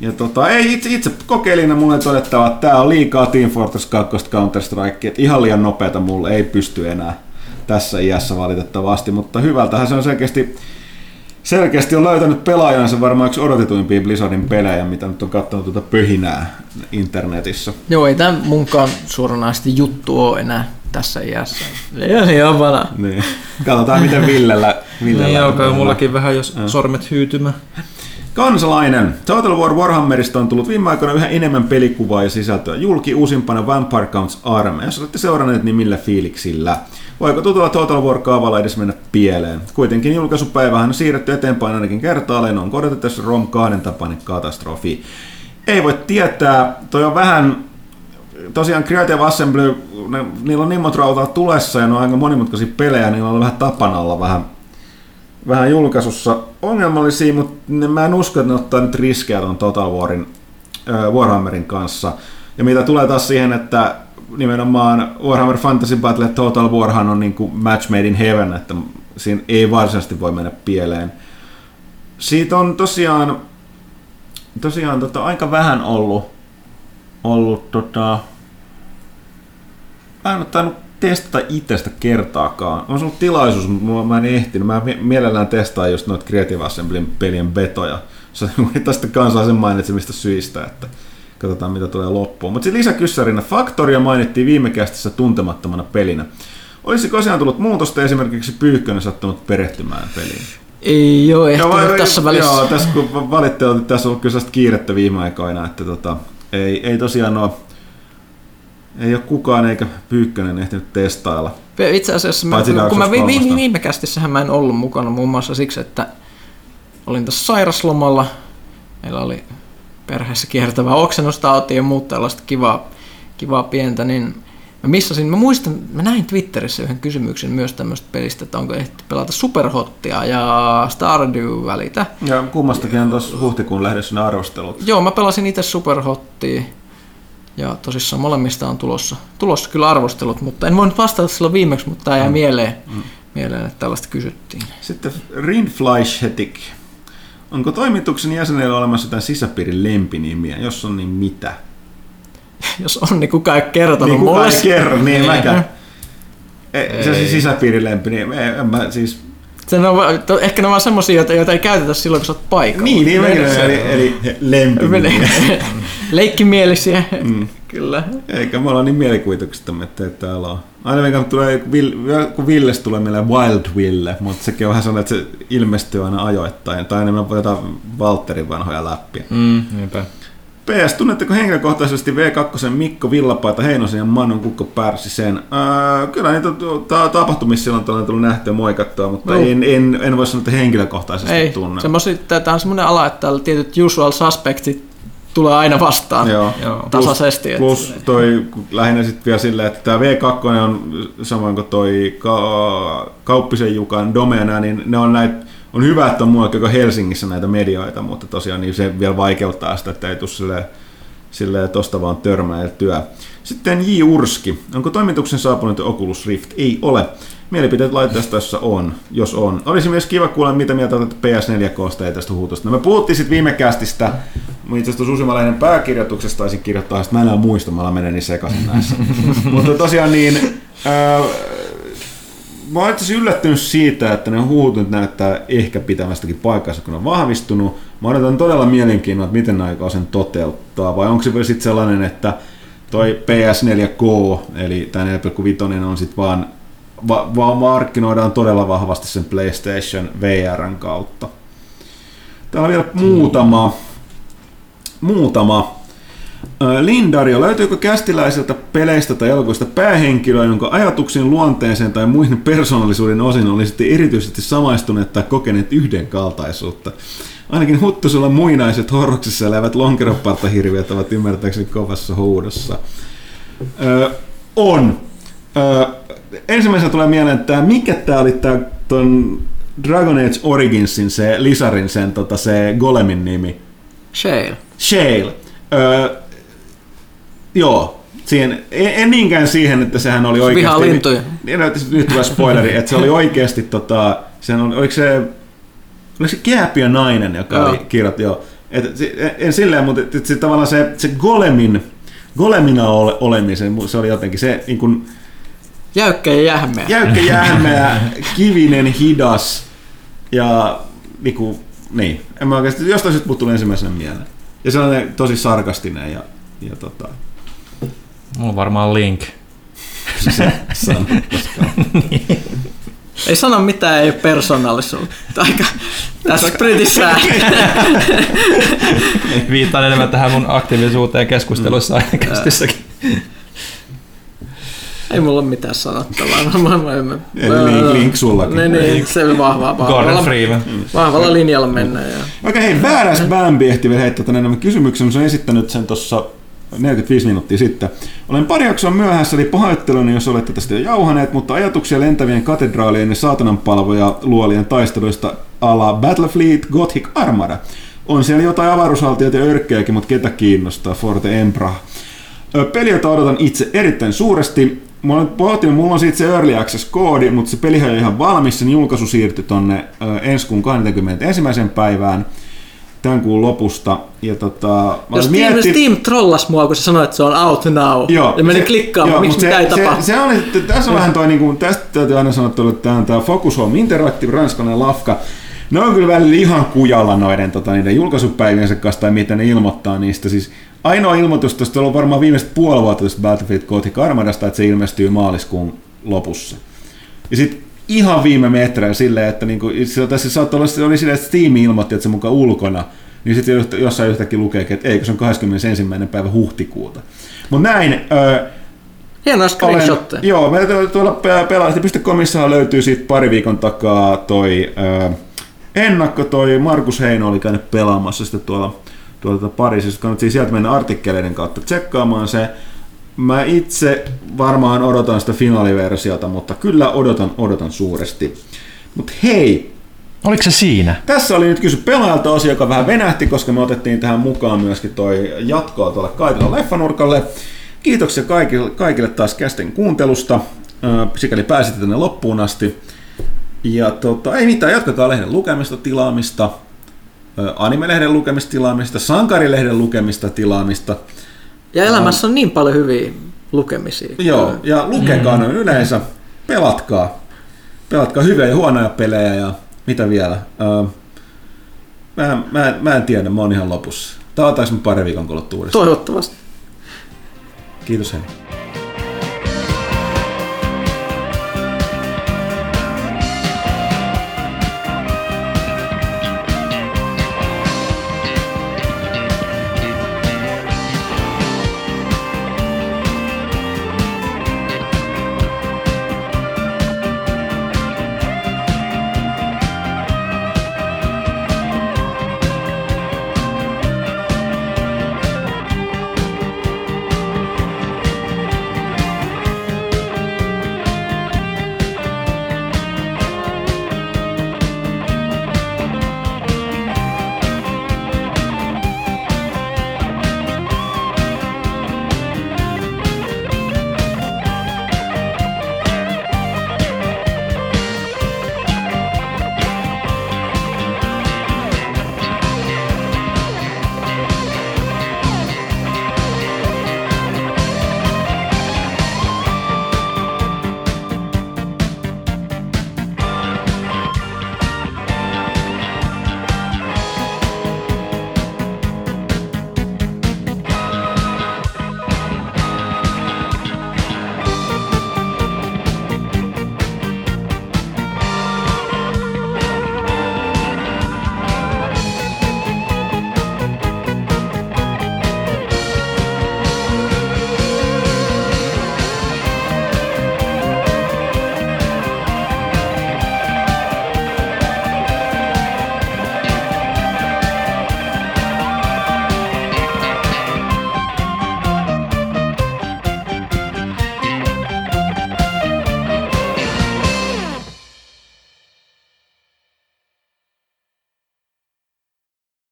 Ja tota, ei itse, itse kokeilin ja mulle todettava, että tää on liikaa Team Fortress 2 Counter-Strike, että ihan liian nopeata mulle ei pysty enää tässä iässä valitettavasti, mutta hyvältähän se on selkeästi, selkeästi on löytänyt pelaajansa varmaan yksi odotetuimpia Blizzardin pelejä, mitä nyt on katsonut tuota pöhinää internetissä. Joo, ei tämä munkaan suoranaisesti juttu ole enää tässä iässä. Liian ihan vana. Niin. Katsotaan miten Villellä... Villellä Niin alkaa on. mullakin vähän, jos sormet hyytymä. Kansalainen. Total War Warhammerista on tullut viime aikoina yhä enemmän pelikuvaa ja sisältöä. Julki uusimpana Vampire Counts Arme. Jos olette seuranneet, niin millä fiiliksillä? Voiko tutulla Total War-kaavalla edes mennä pieleen? Kuitenkin julkaisupäivähän on siirretty eteenpäin ainakin kertaalleen. On odotettavasti Rom 2 tapainen katastrofi. Ei voi tietää. Toi on vähän tosiaan Creative Assembly, ne, niillä on niin monta rautaa tulessa ja ne on aika monimutkaisia pelejä, niillä on vähän tapana olla vähän, vähän julkaisussa ongelmallisia, mutta ne, mä en usko, että ne ottaa nyt riskejä tuon Total Warin, äh, Warhammerin kanssa. Ja mitä tulee taas siihen, että nimenomaan Warhammer Fantasy Battle Total Warhan on niin kuin match made in heaven, että siinä ei varsinaisesti voi mennä pieleen. Siitä on tosiaan, tosiaan tota, aika vähän ollut, ollut tota, mä en ole tainnut testata itsestä kertaakaan. On ollut tilaisuus, mutta mä en ehtinyt. Mä mie- mielellään testaan just noita Creative Assemblyn pelien betoja. Se tästä kansalaisen mainitsemista syistä, että katsotaan mitä tulee loppuun. Mutta sitten lisäkyssärinä Factoria mainittiin viime kästissä tuntemattomana pelinä. Olisiko asiaan tullut muutosta esimerkiksi Pyykkönen sattunut perehtymään peliin? Ei Joo, ehtinyt vai- tässä välissä. Joo, tässä kun valittelut, että tässä on kyllä kiirettä viime aikoina, että tota, ei, ei tosiaan ole, ei ole kukaan eikä Pyykkönen ehtinyt testailla. Itse asiassa, mä, kun mä vi, vi, viime kästissähän mä en ollut mukana muun muassa siksi, että olin tässä sairaslomalla. Meillä oli perheessä kiertävä oksennustauti ja muuta tällaista kivaa, kivaa pientä, niin mä missasin, mä muistan, mä näin Twitterissä yhden kysymyksen myös tämmöistä pelistä, että onko ehti pelata Superhottia ja Stardew välitä. Ja kummastakin on tuossa huhtikuun lehdessä ne arvostelut. Joo, mä pelasin itse Superhottia ja tosissaan molemmista on tulossa, tulossa kyllä arvostelut, mutta en voinut vastata silloin viimeksi, mutta tämä jäi mieleen, mieleen, että tällaista kysyttiin. Sitten Rinfleischetik. Onko toimituksen jäsenillä olemassa jotain sisäpiirin lempinimiä? Jos on, niin mitä? Jos on, niin kukaan ei kertonut Niin mulle. kukaan ei kerro, niin Ei. mäkään. Ei, se siis sisäpiirin lempi, en, en mä siis... Se on, va- to- ehkä ne on vaan semmosia, joita, joita ei käytetä silloin, kun sä oot paikalla. Niin, niin mäkin Se- eli, eli lempinimiä. Leikkimielisiä, kyllä. Eikä me olla niin mielikuvituksesta, että täällä on. Aina mikä tulee, kun Vil- kun Villes tulee meille Wild Ville, mutta sekin on vähän sellainen, että se ilmestyy aina ajoittain. Tai enemmän jotain Valterin vanhoja läppiä. Mm, niinpä. PS, tunnetteko henkilökohtaisesti V2 Mikko Villapaita Heinosen ja Mannun Kukko Pärssisen? Öö, kyllä niitä ta- tapahtumissa silloin on tullut nähtyä ja moikattua, mutta Joo. en, en, en voi sanoa, että henkilökohtaisesti Ei, tunne. tämä on semmoinen ala, että täällä tietyt usual suspectit tulee aina vastaan Joo. Joo. tasaisesti. että- Plus toi lähinnä sitten vielä silleen, että tämä V2 on samoin kuin toi ka- Kauppisen Jukan Domena, niin ne on näitä on hyvä, että on muualla koko Helsingissä näitä medioita, mutta tosiaan niin se vielä vaikeuttaa sitä, että ei tule silleen, silleen tosta vaan törmäiltyä. Sitten J. Urski. Onko toimituksen saapunut Oculus Rift? Ei ole. Mielipiteet laitteesta, jossa on, jos on. Olisi myös kiva kuulla, mitä mieltä olette PS4Ksta ja tästä huutosta. No me puhuttiin sitten viime kästistä, itse asiassa Susimalehden pääkirjoituksesta taisin kirjoittaa, että mä enää muista, mä menee niin sekaisin näissä. Mutta tosiaan niin, mä oon itse yllättynyt siitä, että ne huut nyt näyttää ehkä pitävästäkin paikassa, kun on vahvistunut. Mä odotan todella mielenkiinnolla, että miten aikoo sen toteuttaa, vai onko se vielä sitten sellainen, että toi PS4K, eli tämä 4,5 on sitten vaan, va, vaan markkinoidaan todella vahvasti sen PlayStation VRn kautta. Täällä on vielä muutama, muutama. Lindario, löytyykö kästiläisiltä peleistä tai elokuvista päähenkilöä, jonka ajatuksiin, luonteeseen tai muihin persoonallisuuden osin olisitte erityisesti samaistuneet tai kokeneet yhdenkaltaisuutta? Ainakin huttusulla muinaiset horroksissa elävät lonkeropartahirviöt ovat ymmärtääkseni kovassa huudossa. Ö, on. Ö, ensimmäisenä tulee mieleen, että mikä tämä oli tämä ton Dragon Age Originsin se Lisarin sen tota, se Golemin nimi. Shale. Shale. Öö, joo, siihen, en, en niinkään siihen, että sehän oli oikeasti... vihaa lintuja. Niin, no, nyt tulee spoileri, että se oli oikeasti, tota, sehän oli, oliko se, oliko se kääpiö nainen, joka Joo. oli kirjoitti, joo. Et, en, en silleen, mutta et, se, tavallaan se, se golemin, golemina ole, olemisen, se oli jotenkin se, niin kun, Jäykkä ja jähmeä. jäykkä jähmeä, kivinen, hidas ja niinku, niin, en mä oikeasti, jostain syystä mut tuli ensimmäisenä mieleen. Ja sellainen tosi sarkastinen ja, ja tota, Mulla on varmaan link. se sano, koska Ei sano mitään, ei ole persoonallisuutta. Aika, that's pretty sad. Viittaan enemmän tähän mun aktiivisuuteen keskusteluissa Mm. ainekästissäkin. Ei mulla ole mitään sanottavaa. Mä, mä, mä, mä, Eli link, link sullakin. Niin, niin, se on vahva, Gordon vahvalla, Freeman. vahvalla linjalla mennään. Ja. Okei, hei, Badass Bambi ehti vielä heittää tänne enemmän kysymyksen. Se on esittänyt sen tuossa 45 minuuttia sitten. Olen pari jaksoa myöhässä, eli pahoitteluni, jos olette tästä jo jauhaneet, mutta ajatuksia lentävien katedraalien ja saatananpalvoja luolien taisteluista ala Battlefleet Gothic Armada. On siellä jotain avaruushaltijoita ja örkkejäkin, mutta ketä kiinnostaa? Forte Empra. Ö, Peliä odotan itse erittäin suuresti. Mulla on, pohtin, mulla on siitä se Early Access-koodi, mutta se pelihän on ihan valmis. Sen julkaisu siirtyi tonne ensi kuun 21. päivään tämän kuun lopusta. Ja tota, mä Jos olin Steam, trollas mua, kun se sanoi, että se on out now. Joo, ja menin se- klikkaamaan, joo, miksi mut mitä ei se, tapahdu. Se, se on, että tässä on vähän toi, niin kuin, tästä täytyy aina sanoa, että tämä on tämä Focus Home Interactive, ranskalainen lafka. Ne on kyllä välillä ihan kujalla noiden tota, niiden julkaisupäiviensä kanssa tai mitä ne ilmoittaa niistä. Siis ainoa ilmoitus tuosta on varmaan viimeiset puoli vuotta tästä Battlefield Gothic Armadasta, että se ilmestyy maaliskuun lopussa. Ja sitten ihan viime metreillä silleen, että niinku, se, tässä saattoi olla, se oli silleen, että Steam ilmoitti, että se mukaan ulkona, niin sitten jossain yhtäkkiä lukeekin, että eikö se on 21. päivä huhtikuuta. Mutta näin, ö, Hienoa screenshotteja. joo, meillä tuolla pelaajat.comissa löytyy siitä pari viikon takaa toi ö, ennakko, toi Markus Heino oli käynyt pelaamassa sitä tuolla, tuolla tuota Pariisissa, kannattaa sieltä mennä artikkeleiden kautta tsekkaamaan se. Mä itse varmaan odotan sitä finaaliversiota, mutta kyllä odotan, odotan suuresti. Mutta hei, Oliko se siinä? tässä oli nyt kysy pelaajalta osio, joka vähän venähti, koska me otettiin tähän mukaan myöskin toi jatkoa tuolle Kaitila leffanurkalle. Kiitoksia kaikille, kaikille taas kästen kuuntelusta, sikäli pääsitte tänne loppuun asti. Ja tota, ei mitään, jatkakaa lehden lukemista, tilaamista, anime-lehden lukemista, tilaamista, sankarilehden lukemista, tilaamista. Ja elämässä on niin paljon hyviä lukemisia. Joo, ja lukekaa noin yleensä, pelatkaa. Pelatkaa hyviä ja huonoja pelejä ja mitä vielä. Mä, en- mä, en- mä en tiedä, mä oon ihan lopussa. Tavataanko me pari viikon kuluttua uudestaan? Toivottavasti. Kiitos hei.